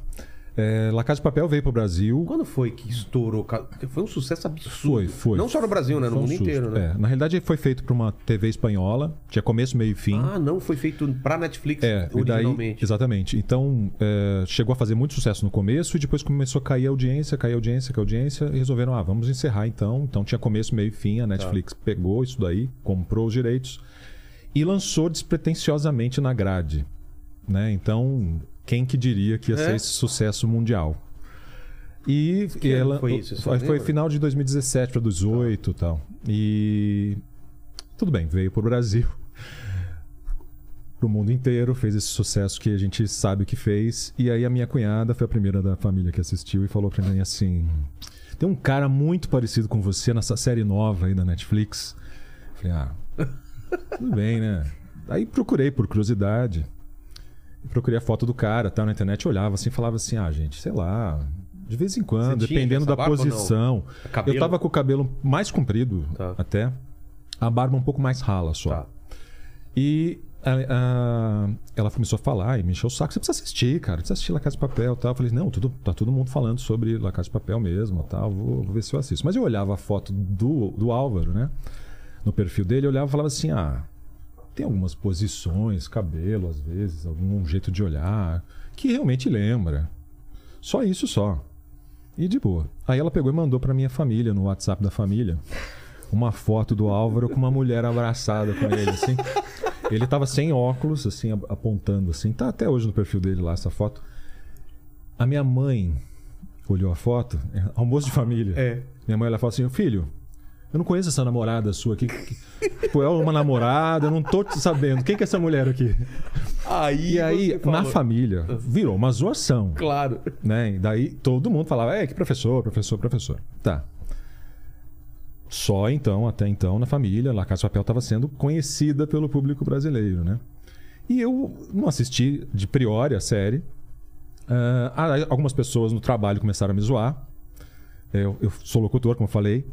É, La Casa de Papel veio pro Brasil.
Quando foi que estourou? Foi um sucesso absurdo.
Foi, foi.
Não só no Brasil, né? No
um
mundo
susto.
inteiro, né?
É, na realidade foi feito para uma TV espanhola. Tinha começo, meio e fim.
Ah, não, foi feito pra Netflix
É, e daí,
originalmente.
exatamente. Então, é, chegou a fazer muito sucesso no começo e depois começou a cair a audiência, cair a audiência, cair a audiência e resolveram, ah, vamos encerrar então. Então tinha começo, meio e fim, a Netflix
Tá.
pegou isso daí, comprou os direitos e lançou despretensiosamente na grade, né? Então, quem que diria que ia
É?
ser esse sucesso mundial? E,
Que
ela
foi isso,
foi, foi final de 2017 para 2018 e tal. E tudo bem, veio pro Brasil pro mundo inteiro, fez esse sucesso que a gente sabe que fez. E aí a minha cunhada foi a primeira da família que assistiu e falou pra mim assim: tem um cara muito parecido com você nessa série nova aí da Netflix. Falei, ah, tudo bem, né? Aí procurei por curiosidade. Procurei a foto do cara, tá na internet, olhava assim, falava assim: "Ah, gente, sei lá, de vez em quando,
Você
dependendo da posição". Eu tava com o cabelo mais comprido
Tá.
até, a barba um pouco mais rala só.
Tá.
E a- a- ela começou a falar e me encheu o saco. Você precisa assistir, cara. Precisa assistir La Casa de Papel tal. Eu falei, não, tudo, tá todo mundo falando sobre La Casa de Papel mesmo tal. Vou, vou ver se eu assisto. Mas eu olhava a foto do, do Álvaro, né? No perfil dele, eu olhava e falava assim, ah... Tem algumas posições, cabelo às vezes, algum jeito de olhar, que realmente lembra. Só isso só. E de boa. Aí ela pegou e mandou pra minha família, no WhatsApp da família, uma foto do Álvaro com uma mulher abraçada com ele, assim. Ele tava sem óculos, assim, ap- apontando, assim. Tá até hoje no perfil dele lá, essa foto. A minha mãe olhou a foto, é, almoço de família.
É.
Minha mãe ela falou assim: Filho, eu não conheço essa namorada sua aqui. Tipo, é uma namorada, eu não tô sabendo. Quem que é essa mulher aqui?
Aí,
E aí, na família, virou uma zoação
Claro.
né? E daí todo mundo falava, é, que professor, professor, professor. Tá. Só então, até então, na família, La Casa Papel estava sendo conhecida pelo público brasileiro, né? E eu não assisti de priori a série. Ah, algumas pessoas no trabalho começaram a me zoar. Eu, eu sou locutor, como eu falei.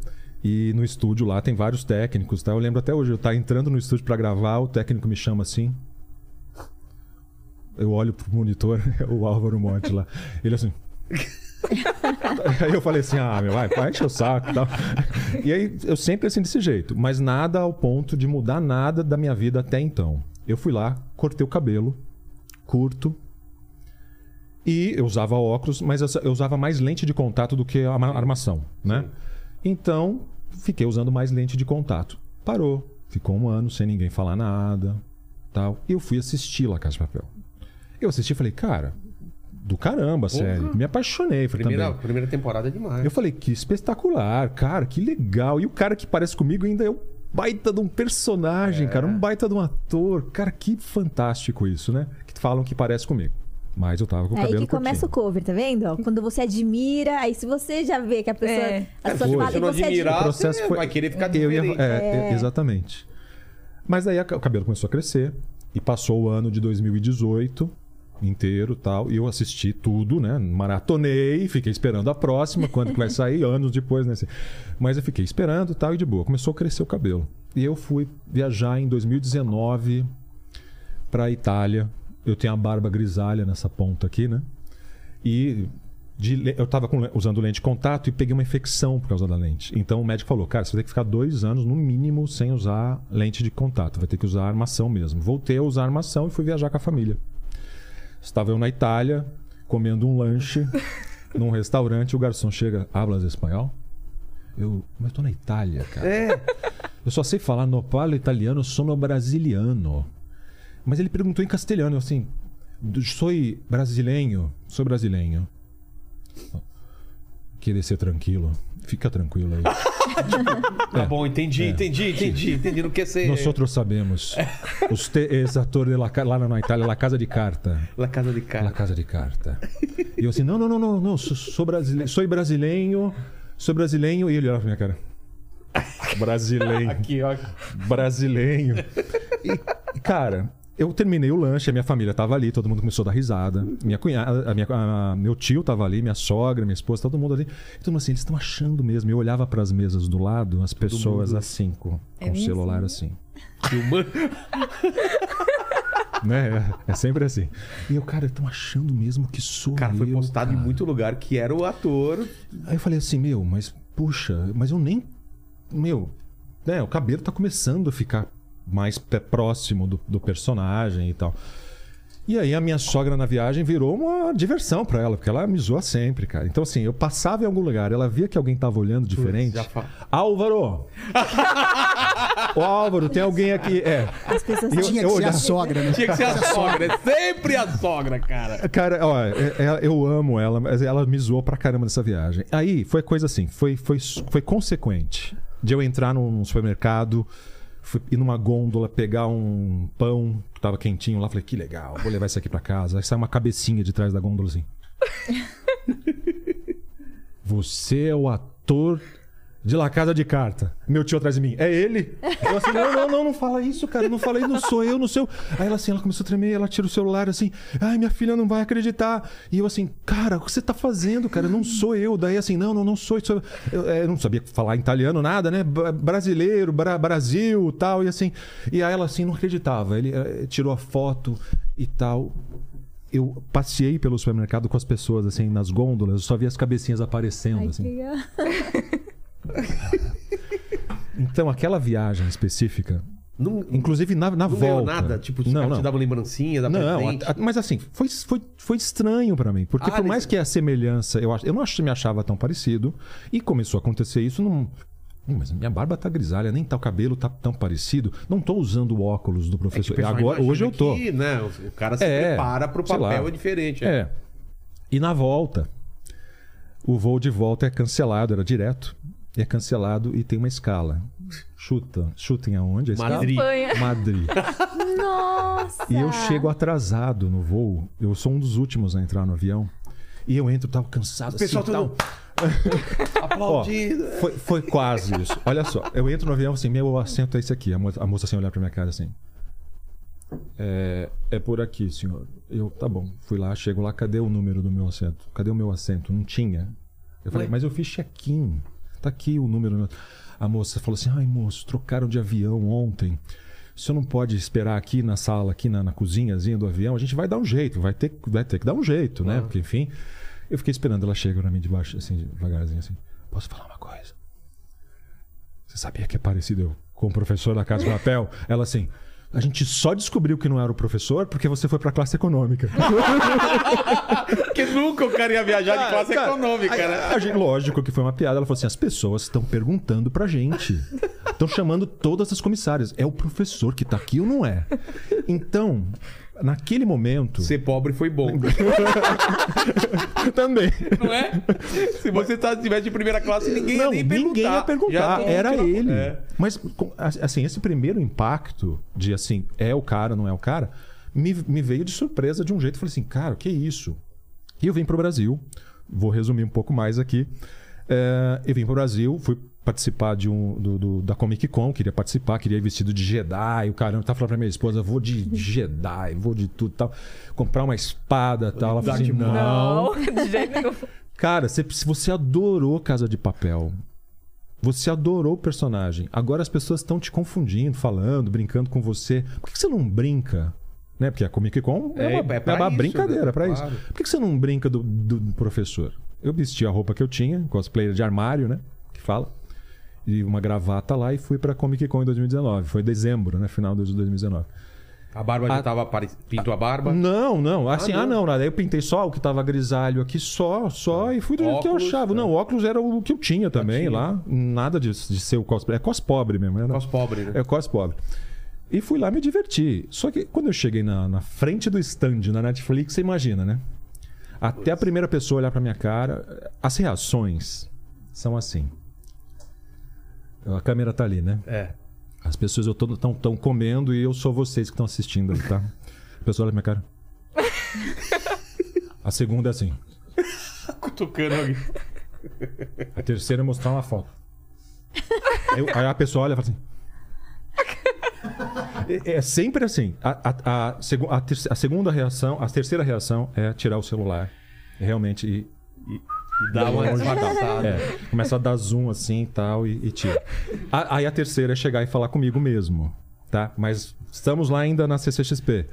E no estúdio lá tem vários técnicos, tá? Eu lembro até hoje, eu tá entrando no estúdio para gravar, o técnico me chama assim. Eu olho pro monitor, é o Álvaro Monte lá. Ele assim. aí eu falei assim: ah, meu, vai, vai encher o saco e tal. E aí eu sempre assim desse jeito, mas nada ao ponto de mudar nada da minha vida até então. Eu fui lá, cortei o cabelo, curto, E eu usava óculos, mas eu usava mais lente de contato do que a ma- armação, né? Então, fiquei usando mais lente de contato. Parou. Ficou um ano sem ninguém falar nada, tal. E eu fui assistir La Casa de Papel. Eu assisti e falei, cara, do caramba, sério. Me apaixonei falei,
Primeira,
também.
primeira temporada é demais.
Eu falei, que espetacular, cara, que legal. E o cara que parece comigo ainda é um baita de um personagem, cara, um baita de um ator. Cara, que fantástico isso, né? Que falam que parece comigo. Mas eu tava com o
É aí
cabelo
que começa o
curtinho.
cover, tá vendo? ó? Quando você admira, aí se você já vê que a pessoa.
É.
Pessoas
foi.
falam
Se
e
não
você
admirar,
admira.
O processo
você
foi-
vai querer ficar
Eu ia-
diferente.
é, é, exatamente. Mas daí a- o cabelo começou a crescer e passou o ano de 2018 inteiro tal e eu assisti tudo, né? Maratonei, fiquei esperando a próxima, quando que vai sair, anos depois, né? Mas eu fiquei esperando tal e de boa. Começou a crescer o cabelo. E eu fui viajar em 2019 para Itália. Eu tenho a barba grisalha nessa ponta aqui, né? E de eu tava com le- usando lente de contato e peguei uma infecção por causa da lente. Então o médico falou: Cara, você vai ter que ficar dois anos no mínimo sem usar lente de contato. Vai ter que usar armação mesmo. Voltei a usar armação e fui viajar com a família. Estava eu na Itália, comendo um lanche num restaurante. O garçom chega: Hablas espanhol? Eu, mas tô na Itália, cara.
É.
Eu só sei falar no falo italiano, sono brasiliano. Mas ele perguntou em castelhano, assim, sou brasileiro, sou brasileiro. Querer ser tranquilo. Fica tranquilo aí.
Tá bom, entendi, entendi, entendi, entendi. Não quer ser.
Nós outros sabemos. Usted es ator de la, lá na Itália, La Casa de Carta.
La Casa de
La
Carta.
Casa de Carta. E eu assim, não, não, não, não, não sou, sou brasileiro, sou brasileiro, sou brasileiro. E ele olhava pra minha cara. Brasileiro.
Aqui, ó.
brasileiro. E, cara, eu terminei o lanche, a minha família tava ali, todo mundo começou a dar risada. Minha cunhada, a minha, a- meu tio tava ali, minha sogra, minha esposa, todo mundo ali. E todo mundo assim, eles estão achando mesmo. Eu olhava pras mesas do lado, as pessoas assim, com, com o celular assim.
Filmando.
Né? É, é sempre assim. E eu, cara, estão achando mesmo que sou
Cara, foi
eu,
postado em
cara.
muito lugar que era o ator.
Aí eu falei assim, meu, mas puxa, mas eu nem. Meu, né, o cabelo tá começando a ficar mais próximo do, do personagem e tal. E aí a minha sogra na viagem virou uma diversão pra ela, porque ela me zoa sempre, cara. Então assim, eu passava em algum lugar, ela via que alguém tava olhando diferente. Álvaro! Ô Álvaro, tem alguém aqui. É.
As pessoas
Eu-
Tinha
eu
que ser a sogra, né?
Tinha que ser a sogra. É sempre a sogra, cara.
Cara, ó, é- é- eu amo ela, mas ela me zoou pra caramba nessa viagem. Aí foi coisa assim, foi, foi, foi consequente de eu entrar num supermercado, fui ir numa gôndola, pegar um pão que tava quentinho lá, falei, que legal, vou levar isso aqui pra casa. Aí sai uma cabecinha de trás da gôndola assim. Você é o ator de La Casa de Carta. Meu tio atrás de mim. É ele? Eu assim, não, não, não, não fala isso, cara. Não fala isso, não sou eu, não sou eu. Aí ela assim, ela começou a tremer, ela tira o celular assim. Ai, minha filha não vai acreditar. E eu assim, cara, o que você tá fazendo, cara? Não sou eu. Daí assim, não, não, não sou eu. Eu, é, eu não sabia falar italiano, nada, né? Brasileiro, Bra- Brasil tal. E assim. E aí ela assim, não acreditava. Ele eh, tirou a foto e tal. Eu passei pelo supermercado com as pessoas, assim, nas gôndolas, eu só via as cabecinhas aparecendo,
Ai, que
assim. Então, aquela viagem específica,
Não,
inclusive na, na
não
volta.
ganhou nada? Tipo, os
não,
caras
não.
te davam lembrancinha da
Não, a- a- mas assim, foi, foi, foi estranho pra mim. Porque
Ah,
por mais
nesse-
que a semelhança, eu, acho, eu não acho que me achava tão parecido. E começou a acontecer isso num. Ih, Mas minha barba tá grisalha, nem tá o cabelo tá tão parecido. Não tô usando o óculos do
É
professor.
pessoal
Agora, hoje eu tô.
que, né, o cara se
É,
prepara pro papel é diferente.
É. E na volta, o voo de volta é cancelado, era direto. É cancelado e tem uma escala. Chuta. Chutem aonde? A escala?
Madrid.
Madrid.
Nossa!
E eu chego atrasado no voo. Eu sou um dos últimos a entrar no avião. E eu entro, tava cansado
O pessoal
assim,
todo aplaudindo.
Foi, foi quase isso. Olha só, eu entro no avião assim, meu assento é esse aqui. A moça, a moça assim olhar pra minha cara assim. É, é por aqui, senhor. Eu, tá bom. Fui lá, chego lá, cadê o número do meu assento? Cadê o meu assento? Não tinha. Eu falei,
Ué?
mas eu fiz check-in. Tá aqui o número. do meu-" A moça falou assim: ai, moço, trocaram de avião ontem. O senhor não pode esperar aqui na sala, aqui na, na cozinhazinha do avião. A gente vai dar um jeito, vai ter, vai ter que dar um jeito, né? Porque, enfim. Eu fiquei esperando ela chegar pra mim de baixo, assim, devagarzinho, assim. Posso falar uma coisa? Você sabia que é parecido eu com o professor da Casa de Papel? Ela assim. A gente só descobriu que não era o professor porque você foi pra classe econômica.
Porque nunca o cara ia viajar de classe
Cara,
econômica,
a-
né?
a gente- lógico que foi uma piada. Ela falou assim: as pessoas estão perguntando pra gente. Estão chamando todas as comissárias. É o professor que tá aqui ou não é? Então, naquele momento.
Ser pobre foi bom.
Também.
Não é? Se você tá, tivesse de primeira classe, ninguém ia
Não,
nem perguntar.
ninguém ia perguntar. Era
que-
ele.
É.
Mas, assim, esse primeiro impacto de assim, é o cara, não é o cara, me, me veio de surpresa de um jeito. Eu falei assim, cara, o que é isso? E eu vim pro Brasil. Vou resumir um pouco mais aqui. É, eu vim pro Brasil, fui participar de um, do, do- da Comic Con, queria participar, queria ir vestido de Jedi, o caramba, tá falando pra minha esposa, vou de Jedi, vou de tudo tal, comprar uma espada tal. Ela falou assim, não,
Não, de jeito nenhum.
Cara, você, você adorou Casa de Papel. Você adorou o personagem. Agora as pessoas estão te confundindo, falando, brincando com você. Por que que você não brinca? Né? Porque a Comic Con é,
É,
uma,
é
é
pra
uma
isso,
brincadeira
né?
pra isso.
Claro.
Por que que você não brinca do, do professor? Eu vesti a roupa que eu tinha, cosplayer de armário, né? Que fala. E uma gravata lá e fui pra Comic Con em 2019. Foi dezembro, né? Final de 2019.
A barba já
A-
tava... Pintou a barba?
Não, não. Assim,
Ah,
ah,
não.
não. nada. Aí eu pintei só o que tava grisalho aqui, só, só, e fui do jeito que eu
Óculos,
achava.
tá.
Não, o óculos era o que eu tinha também
tinha.
lá. Nada de, de ser o cosplay. É cos pobre mesmo. Era,
Cos pobre, né?
É cos pobre. E fui lá me divertir. Só que quando eu cheguei na, na frente do stand na Netflix, você imagina, né? Até a primeira pessoa olhar pra minha cara, as reações são assim. A câmera tá ali, né?
É.
As pessoas estão tão comendo e eu sou vocês que estão assistindo aí, tá? A pessoa olha pra minha cara. A segunda é assim.
Cutucando alguém.
A terceira é mostrar uma foto. Aí, aí a pessoa olha e fala assim. É, é sempre assim. A, a- a a a segunda reação, a terceira reação é tirar o celular. Realmente. E,
Dá uma disfarçada.
É, começa a dar zoom assim e tal e, e tira. A- Aí a terceira é chegar e falar comigo mesmo, tá? Mas estamos lá ainda na CCXP.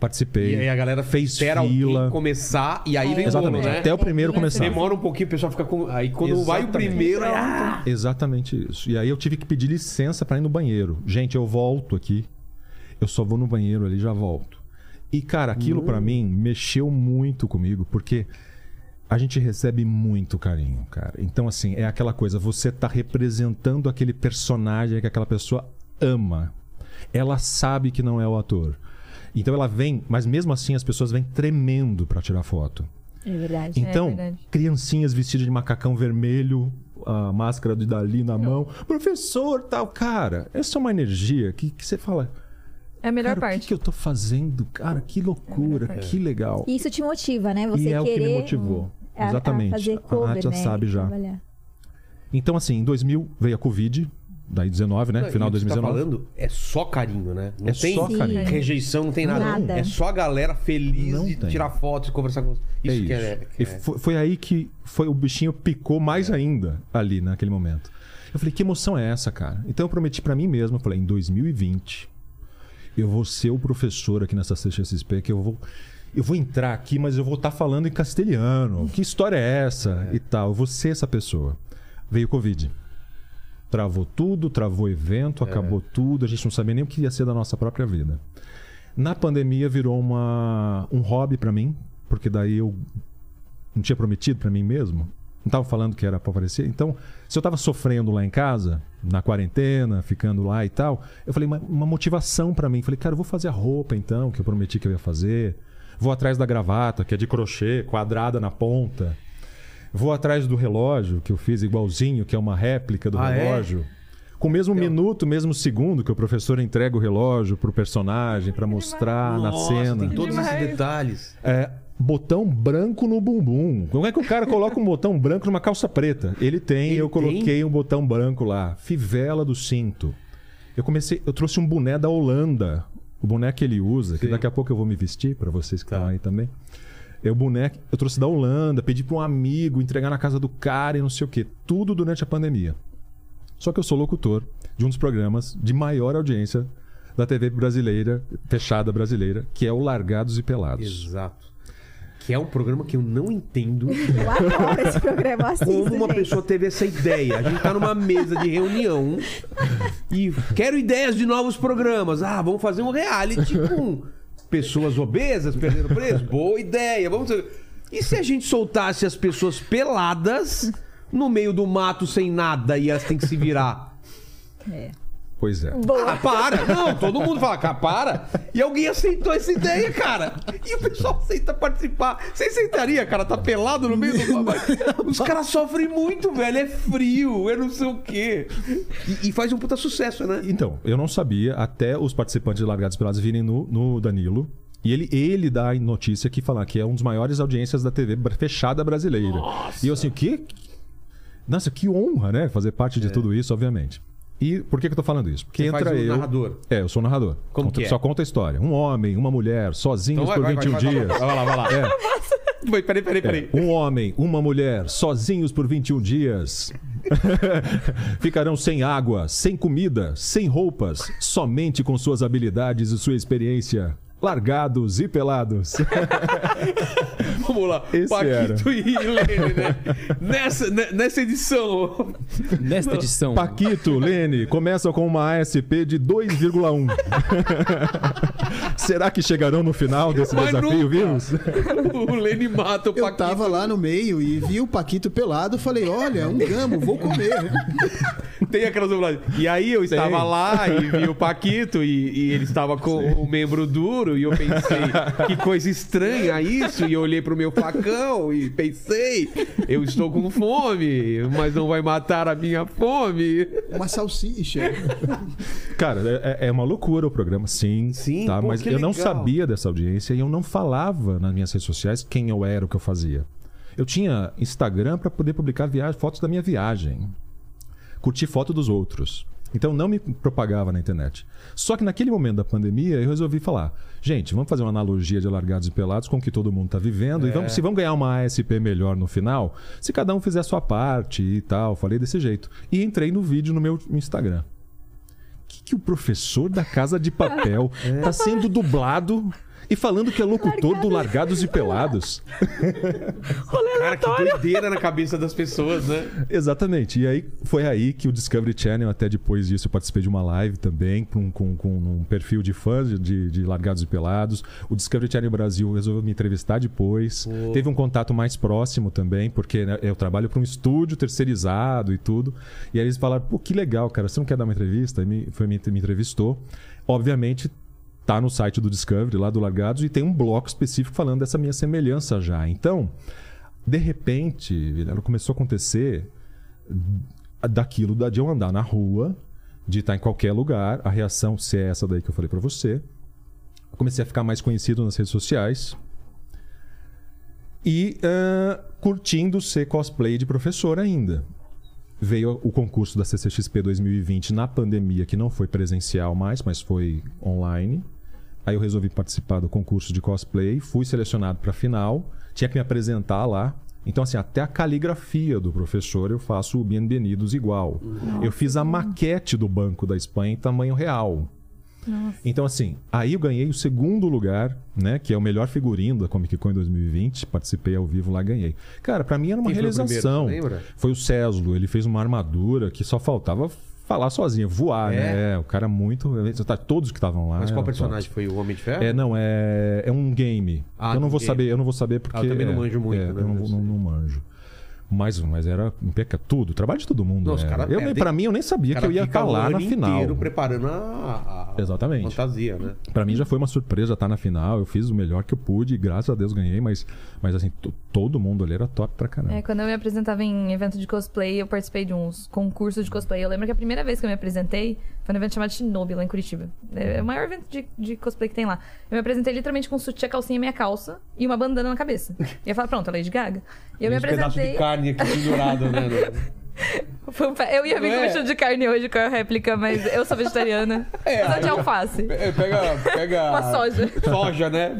Participei.
E aí a galera
fez
espera
fila.
alguém começar e aí vem o
Exatamente.
bolo, né?
Até o primeiro começar.
Demora um pouquinho, o pessoal fica com... Aí quando vai o
Exatamente.
primeiro... ah!
Exatamente isso. E aí eu tive que pedir licença pra ir no banheiro. Gente, eu volto aqui. Eu só vou no banheiro ali e já volto. E cara, aquilo pra mim mexeu muito comigo, porque a gente recebe muito carinho, cara. Então assim, é aquela coisa, você tá representando aquele personagem que aquela pessoa ama. Ela sabe que não é o ator. Então ela vem, mas mesmo assim as pessoas vêm tremendo pra tirar foto.
É verdade.
Então,
verdade.
criancinhas vestidas de macacão vermelho, a máscara de Dali na mão, professor, tal, cara, essa é uma energia que, que você fala,
É a melhor
cara, o
parte.
que, que eu tô fazendo? Cara, que loucura, que legal.
E isso te motiva, né? Você
E é o que
querer
me motivou.
A- a
Exatamente.
fazer
A
cover,
Nath já
né?
sabe
e
já.
trabalhar.
Então, assim, em 2000 veio a Covid, daí 19, né? Final de
E o que você
2019.
tá falando é só carinho, né? Não
É
tem
só carinho.
rejeição, não tem nada.
Nada.
É só a galera feliz
Não
de
tem.
tirar fotos, conversar com... Isso,
é isso.
que é... que
E
é-
foi, foi aí que foi, o bichinho picou mais ainda ali naquele momento. Eu falei, que emoção é essa, cara? Então eu prometi pra mim mesmo, eu falei, em 2020 eu vou ser o professor aqui nessa CXSP que eu vou eu vou entrar aqui, mas eu vou estar falando em castelhano. Que história é essa? E tal. Eu vou ser essa pessoa. Veio o Covid. Travou tudo, travou o evento, acabou tudo. A gente não sabia nem o que ia ser da nossa própria vida. Na pandemia virou uma, um hobby pra mim, porque daí eu não tinha prometido pra mim mesmo. Não tava falando que era pra aparecer. Então, se eu tava sofrendo lá em casa, na quarentena, ficando lá e tal, eu falei, uma, uma motivação pra mim. Falei, cara, eu vou fazer a roupa então, que eu prometi que eu ia fazer. Vou atrás da gravata, que é de crochê, quadrada na ponta. Vou atrás do relógio, que eu fiz igualzinho, que é uma réplica do
Ah, é?
relógio. Com o mesmo minuto, mesmo segundo que o professor entrega o relógio pro personagem pra mostrar na
Nossa,
cena.
tem todos esses detalhes.
É, botão branco no bumbum. Como é que o cara coloca um botão branco numa calça preta? Ele tem,
Ele
eu coloquei
tem?
um botão branco lá. Fivela do cinto. Eu comecei, eu trouxe um boné da Holanda. O boné que ele usa, que
Sim.
daqui a pouco eu vou me vestir para vocês que
Tá.
estão aí também. É o boné que eu trouxe da Holanda, pedi para um amigo entregar na casa do cara e não sei o quê. Tudo durante a pandemia. Só que eu sou locutor de um dos programas de maior audiência da TV brasileira, fechada brasileira, que é o Largados e Pelados
Exato. Que é um programa que eu não entendo
Eu adoro esse programa, assisto,
como uma
gente.
pessoa teve essa ideia. A gente tá numa mesa de reunião e quero ideias de novos programas. Ah, vamos fazer um reality com pessoas obesas perdendo preço? Boa ideia. Vamos E se a gente soltasse as pessoas peladas no meio do mato sem nada e elas têm que se virar?
Pois é.
Ah, para! Não, todo mundo fala, cara, para! E alguém aceitou essa ideia, cara! E o pessoal aceita participar. Você aceitaria, cara? Tá pelado no meio do. Os caras sofrem muito, velho. É frio, é não sei o quê. E, e faz um puta sucesso, né?
Então, eu não sabia até os participantes de Largados Pelados virem no, no Danilo. E ele, ele dá a notícia que falar que é um dos maiores audiências da TV fechada brasileira. E eu assim, o quê? Nossa, que honra, né? Fazer parte de tudo isso, obviamente. E por que, que eu tô falando isso? Porque
É. Você
entra
faz o
eu.
narrador.
É, eu sou narrador.
Como
Conta-
que é?
Só conta a história. Um homem, uma mulher, sozinhos
Então vai,
por
vai,
21
vai, vai,
dias.
vai lá, vai lá.
É.
Vai, Peraí, peraí, peraí.
Um homem, uma mulher, sozinhos por 21 dias. Ficarão sem água, sem comida, sem roupas, somente com suas habilidades e sua experiência. Largados e pelados.
Vamos lá.
Esse
Paquito e Helene, né? Nessa, ne- nessa edição.
Nesta edição.
Paquito, Lene, começam com uma ASP de 2,1. Será que chegarão no final desse
Mas
desafio,
nunca.
vimos?
O Lene mata o
Eu
Paquito.
tava lá no meio e vi o Paquito pelado, falei, olha, um gamo, vou comer.
Tem aquelas dublagens. E aí eu estava lá e vi o Paquito e, e ele estava com o membro duro e eu pensei, que coisa estranha isso. E eu olhei pro meu facão e pensei, eu estou com fome, mas não vai matar a minha fome.
Uma salsicha.
Cara, é, é uma loucura o programa, sim.
Sim,
tá?
pô,
Mas eu não
legal.
sabia dessa audiência e eu não falava nas minhas redes sociais quem eu era, o que eu fazia. Eu tinha Instagram para poder publicar viagem, fotos da minha viagem. Curtir foto dos outros. Então não me propagava na internet. Só que naquele momento da pandemia eu resolvi falar: gente, vamos fazer uma analogia de largados e pelados com o que todo mundo está vivendo. E vamos, se vamos ganhar uma ASP melhor no final, se cada um fizer a sua parte e tal. Falei desse jeito. E entrei no vídeo no meu Instagram. O que, que o professor da Casa de Papel tá sendo dublado e falando que é locutor do Largados e Pelados?
Cara, que doideira na cabeça das pessoas, né?
Exatamente. E aí foi aí que o Discovery Channel, até depois disso, eu participei de uma live também com, com, com um perfil de fãs de, de Largados e Pelados. O Discovery Channel Brasil resolveu me entrevistar depois. Teve um contato mais próximo também, porque né, eu trabalho para um estúdio terceirizado e tudo. E aí eles falaram: pô, que legal, cara, você não quer dar uma entrevista? E me, foi, me, me entrevistou. Obviamente. Tá no site do Discovery, lá do Largados, e tem um bloco específico falando dessa minha semelhança já. Então, de repente, Vilela, começou a acontecer daquilo da- de eu andar na rua, de estar em qualquer lugar, a reação ser essa daí que eu falei pra você. Eu comecei a ficar mais conhecido nas redes sociais. E ah, curtindo ser cosplay de professor ainda. Veio o concurso da CCXP 2020 na pandemia, que não foi presencial mais, mas foi online. Aí eu resolvi participar do concurso de cosplay, fui selecionado para a final, tinha que me apresentar lá. Então, assim, até a caligrafia do professor eu faço o Bienvenidos igual. eu fiz a maquete do Banco da Espanha em tamanho real. Então, assim, aí eu ganhei o segundo lugar, né? Que é o melhor figurino da Comic Con em 2020. Participei ao vivo lá, ganhei. Cara, pra mim era uma
Quem foi o
realização.
primeiro, você lembra?
Foi o Céslo, ele fez uma armadura que só faltava falar sozinho, voar,
É?
né? O cara muito. tá, Todos que estavam lá.
Mas qual personagem foi o Homem de Ferro?
É, não, é, é um game.
Ah,
eu não vou
game.
saber, eu não vou saber porque.
Ah, eu também não
é,
manjo muito,
é,
né?
Eu não, não, não manjo. Mas, mas era impeca tudo, trabalho de todo mundo.
Não,
né?
cara
eu,
perdem-
pra mim, eu nem sabia que eu ia estar lá na final.
inteiro preparando a, a
Exatamente.
fantasia, né?
Pra mim já foi uma surpresa estar na final. Eu fiz o melhor que eu pude graças a Deus ganhei, mas, mas assim, todo mundo ali era top pra caramba.
É, quando eu me apresentava em evento de cosplay, eu participei de uns concursos de cosplay. Eu lembro que a primeira vez que eu me apresentei foi num evento chamado Shinobi, lá em Curitiba. É o maior evento de, de cosplay que tem lá. Eu me apresentei literalmente com um sutiã, calcinha, meia calça e uma bandana na cabeça. E eu falei, pronto, a Lady Gaga. E eu me
Uns pedaços
apresentei.
de carne aqui pendurado, né?
Eu ia vir com
é?
vestido de carne hoje com a réplica, mas eu sou vegetariana.
É,
Precisa de alface.
É, pega, pega.
Uma soja.
Soja, né?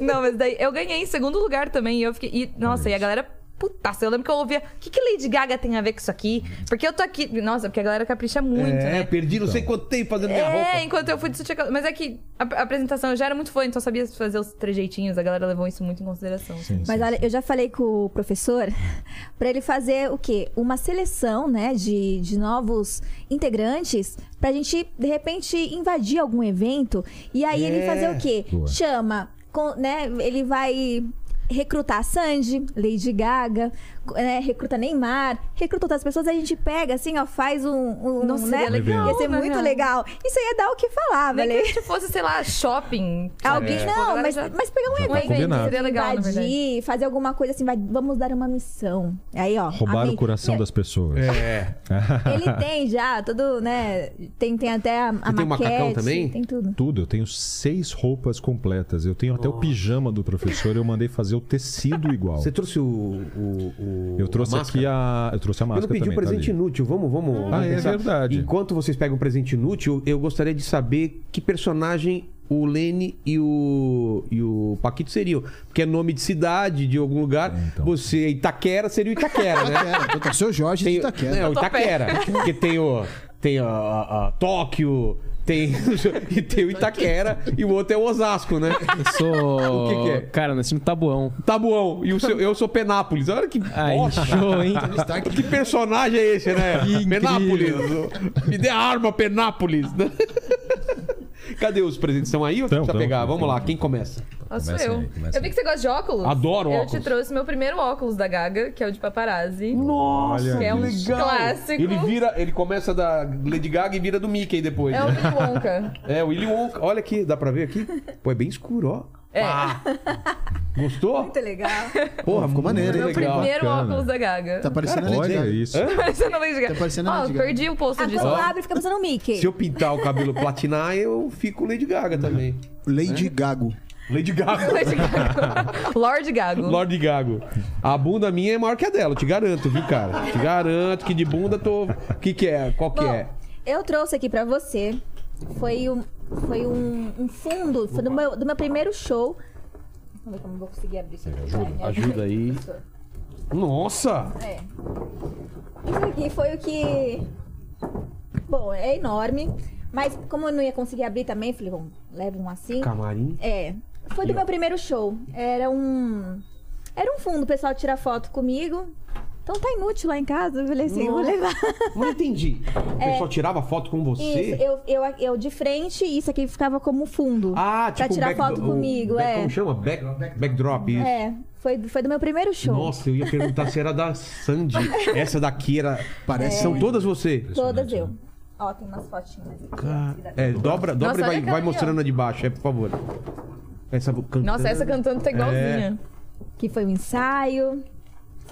Não, mas daí eu ganhei em segundo lugar também. E eu fiquei. E, nossa, e a galera putaça. Eu lembro que eu ouvia, o que, que Lady Gaga tem a ver com isso aqui? Porque eu tô aqui. Nossa, porque a galera capricha muito,
é,
né?
perdi não sei quanto tempo fazendo minha
É,
roupa.
enquanto eu fui de sutiã. Mas é que a, a apresentação eu já era muito fã, então eu sabia fazer os trejeitinhos. A galera levou isso muito em consideração.
Sim,
Mas
sim.
olha, eu já falei com o professor pra ele fazer o quê? Uma seleção, né, de, de novos integrantes pra gente, de repente, invadir algum evento. E aí ele
É.
fazer o quê?
Boa.
Chama, com- né, ele vai recrutar a Sandy, Lady Gaga, né, recruta Neymar, recruta outras pessoas, a gente pega assim, ó, faz um, um
Nossa,
né?
seria legal,
Ia ser
na
muito
real.
legal. Isso ia dar o que falar,
Nem que a
velho.
gente fosse, sei lá, shopping.
Alguém,
a
não, mas,
já-
mas pegar um
Já tá
evento,
combinado.
Seria legal,
invadir, fazer alguma coisa assim, vai, vamos dar uma missão. Aí, ó.
Roubar o coração das pessoas.
É.
Ele tem já, tudo, né? Tem, tem até a, a
Você tem um
maquete,
macacão também?
Tem tudo.
Tudo, eu tenho seis roupas completas. Eu tenho até o pijama do professor, eu mandei fazer o tecido igual.
Você trouxe o. o, o-
Eu trouxe
a
aqui a. Eu trouxe a
Eu
máscara
não pedi
também.
o presente
tá
inútil. Vamos, vamos. vamos
Ah, é
pensar.
verdade.
Enquanto vocês pegam um presente inútil, eu gostaria de saber que personagem o Lene e o, e o Paquito seriam. Porque é nome de cidade, de algum lugar.
então.
Você, Itaquera, seria o Itaquera, né?
Itaquera. Seu Jorge de
Tem,
Itaquera.
É, o
Tatuapé.
Itaquera. Porque tem o. Tem a, a- a Tóquio, tem. e tem o Itaquera e o outro é o Osasco, né?
Eu sou.
O que que é?
Cara, nasci no Tabuão.
Tabuão. E o seu, eu sou Penápolis. Olha que.
Ai,
Nossa,
show, hein?
Que personagem é esse, né?
Que
Penápolis. Me dê a arma, Penápolis. Cadê os presentes? Estão aí ou
Tão,
precisa
tão,
pegar? Vamos lá, quem começa?
Nossa,
Começa
eu.
aí,
eu vi que você gosta de óculos.
Adoro
eu
óculos.
te trouxe meu primeiro óculos da Gaga, que é o de paparazzi.
Nossa,
que é um
legal.
clássico.
Ele vira, ele começa da Lady Gaga e vira do Mickey depois.
É o
né?
Willy Wonka.
É, o Willy Wonka. Olha aqui, dá pra ver aqui? Pô, é bem escuro, ó.
É.
Gostou?
Muito legal.
Porra,
ficou maneiro,
Meu
hein?
legal.
primeiro
bacana.
óculos da Gaga.
Tá parecendo a Lady
Olha
Gaga.
isso.
parecendo a Lady Gaga.
Tá parecendo a
Ó,
Lady Gaga.
perdi o posto disso.
quando abre, fica passando o Mickey.
Se eu pintar o cabelo platinar, eu fico Lady Gaga também.
Lady Gago.
Lady Gaga.
Lady Gaga. Lord Gago.
Lorde Gago. A bunda minha é maior que a dela, eu te garanto, viu, cara? Te garanto que de bunda tô. O que, que é? Qual que
Bom,
é?
eu trouxe aqui pra você. Foi um, foi um, um fundo foi do, meu, do meu primeiro show. Vamos ver como eu vou conseguir abrir isso aqui. Me
ajuda aí. Nossa!
É. Isso aqui foi o que. Bom, é enorme. Mas como eu não ia conseguir abrir também, falei, bom, leva um assim.
Camarim.
É. Foi do meu primeiro show. Era um. Era um fundo, o pessoal tira foto comigo. Então tá inútil lá em casa. Eu falei assim, vou
Nossa.
levar.
Não entendi. O pessoal tirava foto com você?
Isso, eu, eu, eu de frente e isso aqui ficava como fundo.
Ah, tipo
Pra tirar
back-
foto
o-
comigo,
back-
é.
Como chama? Back, backdrop, isso.
É, foi, foi do meu primeiro show.
Nossa, eu ia perguntar se era da Sandy. Essa daqui era.
Parece
São todas você?
Todas eu. Ó, tem umas fotinhas aqui.
Ca- É, dobra, dobra
Nossa,
e vai, vai mostrando a de baixo, é, por favor. Essa cantando.
Nossa, essa cantando tá igualzinha.
Que foi um ensaio.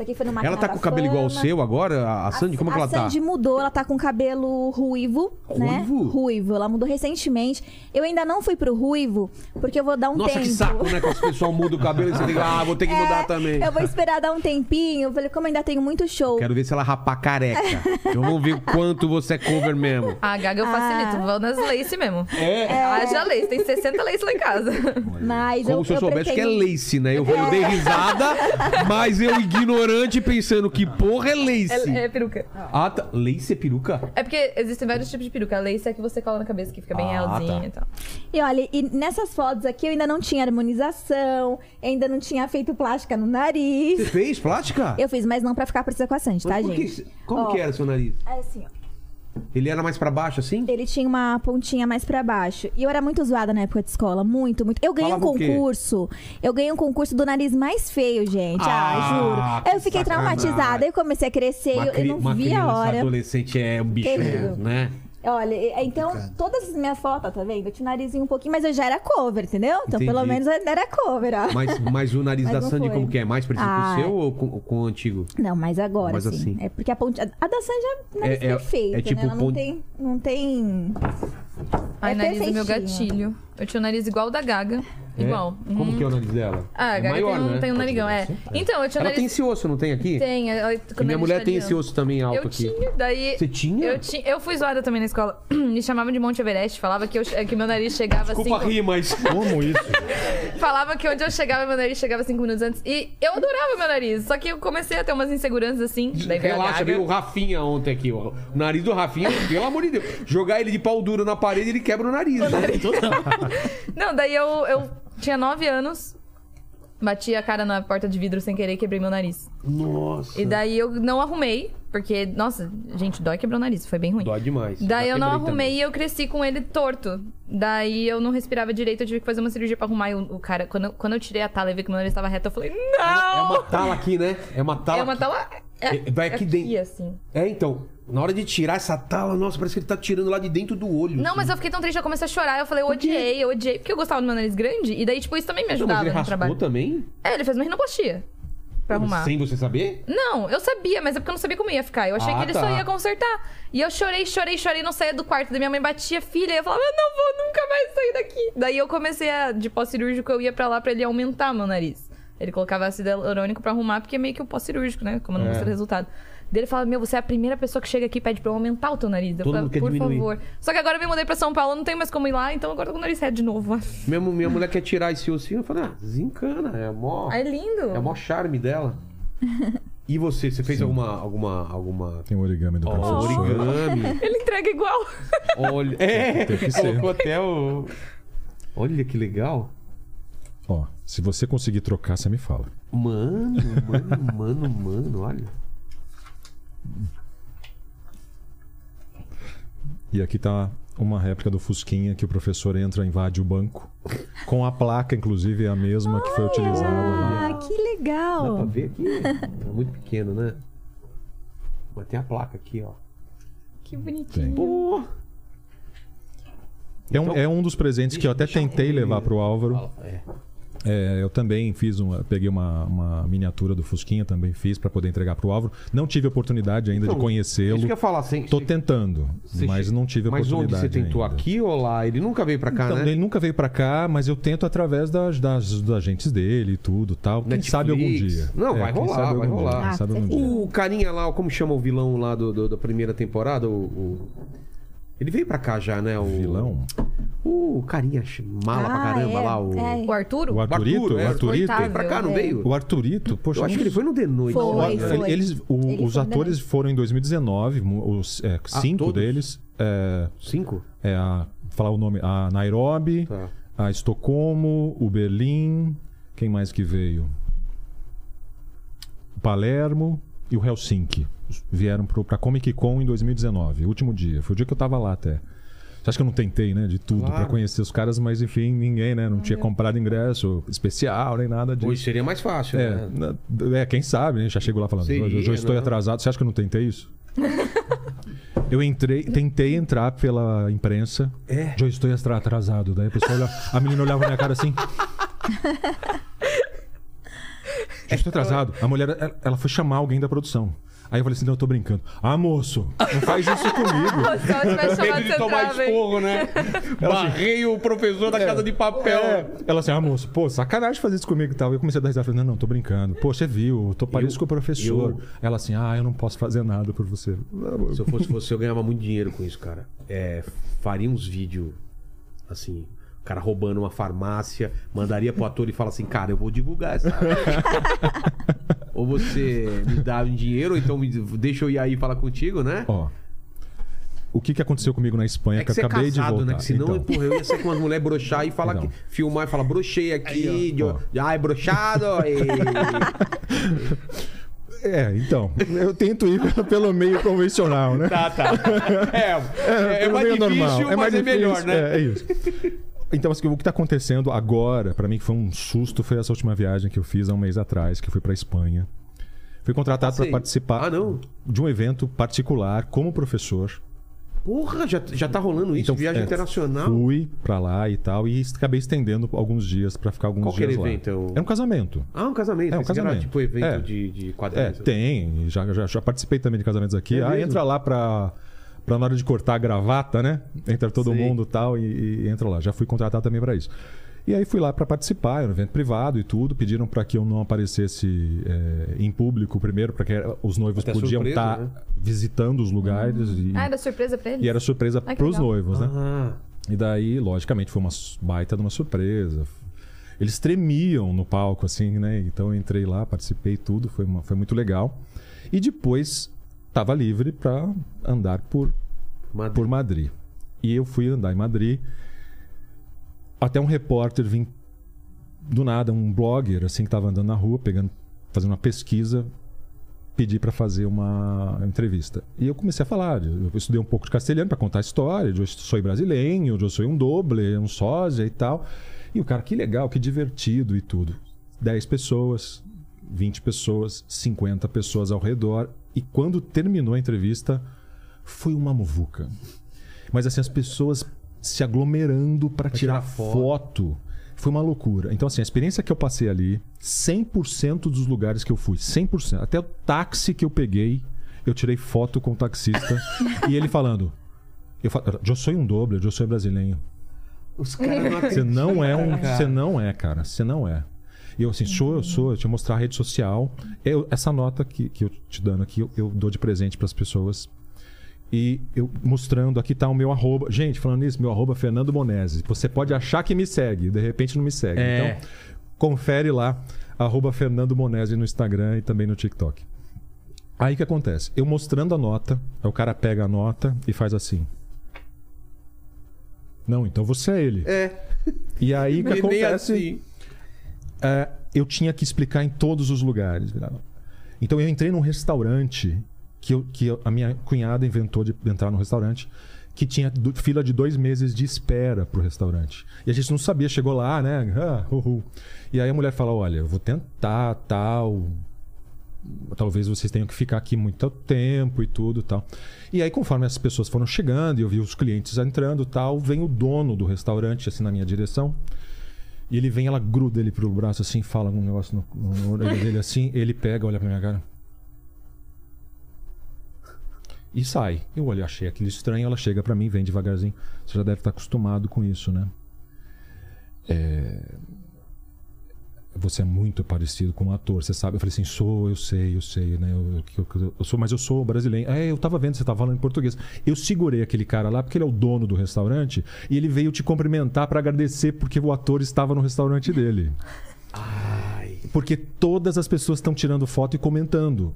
Isso aqui foi no
Ela tá com o cabelo igual ao seu agora, a a Sandy? Como que
a
ela tá?
Sandy mudou, ela tá com cabelo ruivo, né?
Ruivo?
Ruivo. Ela mudou recentemente. Eu ainda não fui pro ruivo, porque eu vou dar um
Nossa,
tempo.
que saco, né? Quando o pessoal muda o cabelo e você liga, ah, vou ter que
É,
mudar também.
Eu vou esperar dar um tempinho. Eu falei, como ainda tenho muito show.
Quero ver se ela rapar careca. Eu vou ver o quanto você é cover mesmo.
A Gaga eu facilito,
Ah.
vou nas lace mesmo.
É.
Haja lace, tem 60 lace lá em casa.
Mas
Como
eu,
se eu,
eu
soubesse
pretendo...
que é lace, né? Eu, eu dei risada, mas eu ignorante pensando que porra é lace.
É, é peruca.
Ah, tá. Lace é peruca?
É porque existem vários tipos de peruca. A lace é a que você cola na cabeça, que fica bem
Ah,
realzinha
tá.
e tal.
E olha, e nessas fotos aqui eu ainda não tinha harmonização, ainda não tinha feito plástica no
Você
nariz.
fez plástica?
Eu fiz, mas não pra ficar parecida com a Sandy, tá,
Mas por que-
gente?
como
Ó,
que era seu nariz?
É assim, ó.
Ele era mais pra baixo, assim?
Ele tinha uma pontinha mais pra baixo. E eu era muito zoada na época de escola. Muito, muito. Eu ganhei
Falava
um concurso. Eu ganhei um concurso do nariz mais feio, gente. Ah,
Ah,
juro. eu fiquei
sacanagem.
traumatizada. Eu comecei a crescer.
Uma,
Eu, não vi a hora.
adolescente é um bicho, né?
Olha, e- então, todas as minhas fotos, tá vendo? Eu tinha o narizinho um pouquinho, mas eu já era cover, entendeu? Então,
Entendi.
pelo menos era cover, ó.
Mas, mas o nariz
Mas
da
não
Sandy
foi.
como que é? Mais parecido com
Ah,
o seu ou com, com o antigo?
Não, mas agora,
Mas
sim.
assim.
É porque a ponte... A da Sandy é nariz
É- é-
perfeito,
é tipo
né? Ela não
ponte-
tem... Não tem...
Ai,
É
nariz é meu gatilho. Eu tinha o nariz igual o da Gaga. igual.
Como
Uhum.
que é o nariz dela?
Ah, a
é
Gaga
maior,
tem, um,
né?
tem um narigão, é. Então, eu tinha
Ela
nariz...
tem esse osso, não tem aqui?
Tem, eu- eu-
E minha mulher tem esse osso também alto
Eu
aqui.
tinha, daí...
Você tinha?
Eu, tinha, eu fui zoada também na escola. Me chamavam de Monte Everest. Falava que, eu, que meu nariz chegava
Desculpa
assim.
rir, mas...
Como isso?
Falava que onde eu chegava, meu nariz chegava cinco minutos antes. E eu adorava meu nariz. Só que eu comecei a ter umas inseguranças assim. Daí
Relaxa, veio o Rafinha ontem aqui. ó. O nariz do Rafinha, pelo amor de Deus. Jogar ele de pau duro na parede, ele quebra o nariz. né?
Não, daí eu, eu tinha nove anos. Bati a cara na porta de vidro sem querer e quebrei meu nariz.
Nossa.
E daí eu não arrumei. Porque, nossa, gente, dói quebrar o nariz. Foi bem ruim.
Dói demais.
Daí eu não arrumei
também.
e eu cresci com ele torto. Daí eu não respirava direito, eu tive que fazer uma cirurgia pra arrumar. E o, o cara, quando eu, quando eu tirei a tala e vi que meu nariz estava reto, eu falei, não!
É uma tala aqui, né? É uma tala.
É uma
aqui.
tala. É,
É, vai aqui dentro.
assim.
É, então. Na hora de tirar essa tala, nossa, parece que ele tá tirando lá de dentro do olho.
Não,
assim.
mas eu fiquei tão triste, eu comecei a chorar. Eu falei, eu odiei, eu odiei. Porque eu gostava do meu nariz grande. E daí, tipo, isso também me
Não, mas
ajudava
ele
no trabalho.
também?
É, ele fez uma rinoplastia pra arrumar.
Sem você saber?
Não, eu sabia, mas é porque eu não sabia como ia ficar. Eu achei
Ah,
que ele
tá.
só ia consertar. E eu chorei, chorei, chorei, não saía do quarto. Da minha mãe batia filha e eu falava, eu não vou nunca mais sair daqui. Daí eu comecei a, de pós-cirúrgico, eu ia pra lá pra ele aumentar meu nariz. Ele colocava ácido hialurônico pra arrumar, porque é meio que o pós-cirúrgico, né? Como eu não
É.
gostei do resultado. Ele fala, meu, você é a primeira pessoa que chega aqui e pede pra eu aumentar o teu nariz. Eu
Todo quer
por
diminuir.
favor. Só que agora eu me mudei pra São Paulo, não tenho mais como ir lá, então agora eu tô com o nariz reto de novo.
Minha, minha mulher quer tirar esse ossinho. Eu falei, ah, desencana. É mó,
Ah, é lindo.
é mó charme dela. E você, você fez alguma. alguma. alguma.
Tem o origami do professor.
origami.
Ele entrega igual.
Olha. É,
Tem que ser.
colocou até o. Olha que legal.
Ó, se você conseguir trocar, você me fala.
Mano, mano, mano, mano, olha.
E aqui tá uma réplica do Fusquinha que o professor entra, invade o banco. Com a placa, inclusive, é a mesma que foi utilizada.
Ah,
ali.
que
Dá pra
legal.
ver aqui? É muito pequeno, né? Mas tem a placa aqui, ó.
Que bonitinho.
Pô!
É um, é um dos presentes que eu até tentei
eu-
levar pro Álvaro.
É.
É, eu também fiz uma, peguei uma, uma miniatura do Fusquinha, também fiz para poder entregar pro Álvaro. Não tive oportunidade ainda
Então,
de conhecê-lo.
Isso que eu ia falar, sem.
Tô tentando, mas não tive
Mas onde
oportunidade.
você tentou?
ainda.
Aqui ou lá? Ele nunca veio pra cá,
Então,
né?
Ele nunca veio pra cá, mas eu tento através das, das, dos agentes dele e tudo tal. Quem
Netflix.
sabe algum dia.
Não, vai
quem
rolar,
sabe
vai
dia,
rolar.
quem
Ah,
sabe
com
algum dia.
O carinha lá, como chama o vilão lá do, do- da primeira temporada? O, o- Ele veio pra cá já, né? O
Vilão?
O carinha mala pra
Ah,
caramba
é,
lá. O...
é.
O Arturo?
O Arturito?
Arthur, é,
o Arturito?
Veio pra cá, não
É.
veio?
O Arturito? Poxa,
Eu acho que ele foi no The Noite.
Foi,
né?
foi.
Eles, o-
Ele
os
foi
atores foram em 2019, mu- os, é,
Ah,
cinco
todos?
deles. É,
Cinco?
é a, falar o nome, a Nairobi,
Tá.
a Estocolmo, o Berlim, quem mais que veio? Palermo e o Helsinki. Vieram pro, pra Comic Con em 2019, último dia. Foi o dia que eu tava lá até. Você acha que eu não tentei, né? De tudo
Claro.
pra conhecer os caras, mas enfim, ninguém, né? Não tinha comprado ingresso especial nem nada disso.
Hoje seria mais fácil,
É,
né?
na- é, quem sabe, né? Já chegou lá falando,
Seria,
eu estou
né?
atrasado. Você acha que eu não tentei isso? eu entrei, tentei entrar pela imprensa.
É.
Já estou atra- atrasado. Daí a pessoa olha, a menina olhava na minha cara assim. Já estou atrasado. A mulher, ela, ela foi chamar alguém da produção. Aí eu falei assim, não, eu tô brincando. Ah, moço, não faz isso comigo.
Tivesse chamado
Medo de tomar esporro, né? Barrei o professor da casa de papel.
É, ela assim, ah, moço, pô, sacanagem fazer isso comigo e tal. Eu comecei a dar risada, falei, não, não, tô brincando. Pô, você viu, eu tô parecido com o professor.
eu-
Ela assim, ah, eu não posso fazer nada por você.
Se eu fosse você, eu ganhava muito dinheiro com isso, cara. É, faria uns vídeos assim. O cara roubando uma farmácia, mandaria pro ator e fala assim, cara, eu vou divulgar essa. ou você me dá um dinheiro, ou então me, deixa eu ir aí falar contigo, né?
Ó, o que, que aconteceu comigo na Espanha
É
que,
que
eu
é
acabei de
casado,
voltar?
né? Que senão,
Então,
porra, eu ia ser com as mulheres broxar e falar
Então.
que, filmar e falar, brochei aqui, de,
ó.
ai, brochado, e...
É, então, eu tento ir pelo, meio convencional, né?
Tá, tá. É, é, é mais difícil, mas
mais
é melhor,
difícil,
né?
É, é isso. Então, assim, o que tá acontecendo agora, pra mim, que foi um susto, foi essa última viagem que eu fiz há um mês atrás, que fui pra Espanha. Fui contratado para participar
Ah,
de um evento particular como professor.
Porra, já, já tá rolando isso, viagem
é,
internacional.
Fui pra lá e tal, e acabei estendendo alguns dias pra ficar alguns
Qual que era
dias
o
lá.
evento? É o-
É um casamento.
Ah, um casamento.
É, um
que era,
casamento.
tipo evento
É.
de, de
É,
quadrinhos.
tem. Já, já, já participei também de casamentos aqui.
É
ah, entra lá pra, pra na hora de cortar a gravata, né? Entra todo
Sei.
mundo tal, e, e entra lá. Já fui contratado também pra isso. E aí fui lá para participar, era um evento privado e tudo. Pediram para que eu não aparecesse é, em público primeiro, para que os noivos
Até
podiam estar
né?
visitando os lugares. E,
Ah, era surpresa pra ele?
e era surpresa
Ah,
para os noivos, né?
Ah,
E daí, logicamente, foi uma baita de uma surpresa. Eles tremiam no palco, assim, né? Então eu entrei lá, participei tudo, foi, uma- foi muito legal. E depois estava livre para andar por,
Madrid.
por Madrid. E eu fui andar em Madrid. Até um repórter vim do nada, um blogger, assim, que estava andando na rua, pegando, fazendo uma pesquisa, pedir para fazer uma entrevista. E eu comecei a falar, eu estudei um pouco de castelhano para contar a história, de eu sou brasileiro, de eu sou um doble, um sósia e tal. E o cara, que legal, que divertido e tudo. 10 pessoas, 20 pessoas, 50 pessoas ao redor. E quando terminou a entrevista, foi uma muvuca. Mas assim, as pessoas se aglomerando para tirar,
tirar foto.
foto. Foi uma loucura. Então, assim, a experiência que eu passei ali, 100% dos lugares que eu fui, 100%. Até o táxi que eu peguei, eu tirei foto com o taxista. e ele falando: eu, fa- eu sou um doble, eu sou brasileiro.
Os caras não
Você não é um.
Cara.
Você não é, cara. Você não é. E eu assim, sou, eu sou, eu te mostrar a rede social. Eu, essa nota que, que eu te dando aqui, eu, eu dou de presente para as pessoas. E eu mostrando, aqui tá o meu arroba. Gente, falando nisso, meu arroba é Fernando Monese. Você pode achar que me segue, de repente não me segue.
É.
Então, confere lá, arroba Fernando Monese no Instagram e também no TikTok. Aí o que acontece? Eu mostrando a nota, aí o cara pega a nota e faz assim. Não, então você é ele.
É.
E aí o que acontece?
assim.
É, eu tinha que explicar em todos os lugares. Então eu entrei num restaurante que, eu- que eu- a minha cunhada inventou de entrar no restaurante que tinha do- fila de dois meses de espera pro restaurante. E a gente não sabia, chegou lá, né? Ah, uhul. E aí a mulher fala: olha, eu vou tentar, tal. Talvez vocês tenham que ficar aqui muito tempo e tudo tal. E aí, conforme as pessoas foram chegando e eu vi os clientes entrando tal, vem o dono do restaurante, assim, na minha direção. E ele vem, ela gruda ele pro braço assim, fala um negócio no, no orelha dele assim, ele pega, olha pra minha cara. E sai. Eu olhei, achei aquilo estranho, ela chega pra mim, vem devagarzinho. Você já deve estar acostumado com isso, né? É... Você é muito parecido com um ator, você sabe? Eu falei assim, sou, eu sei, eu sei, né? Eu, eu- eu- eu sou, mas eu sou brasileiro. É, eu tava vendo, você tava falando em português. Eu segurei aquele cara lá porque ele é o dono do restaurante e ele veio te cumprimentar pra agradecer porque o ator estava no restaurante dele.
Ai.
Porque todas as pessoas estão tirando foto e comentando.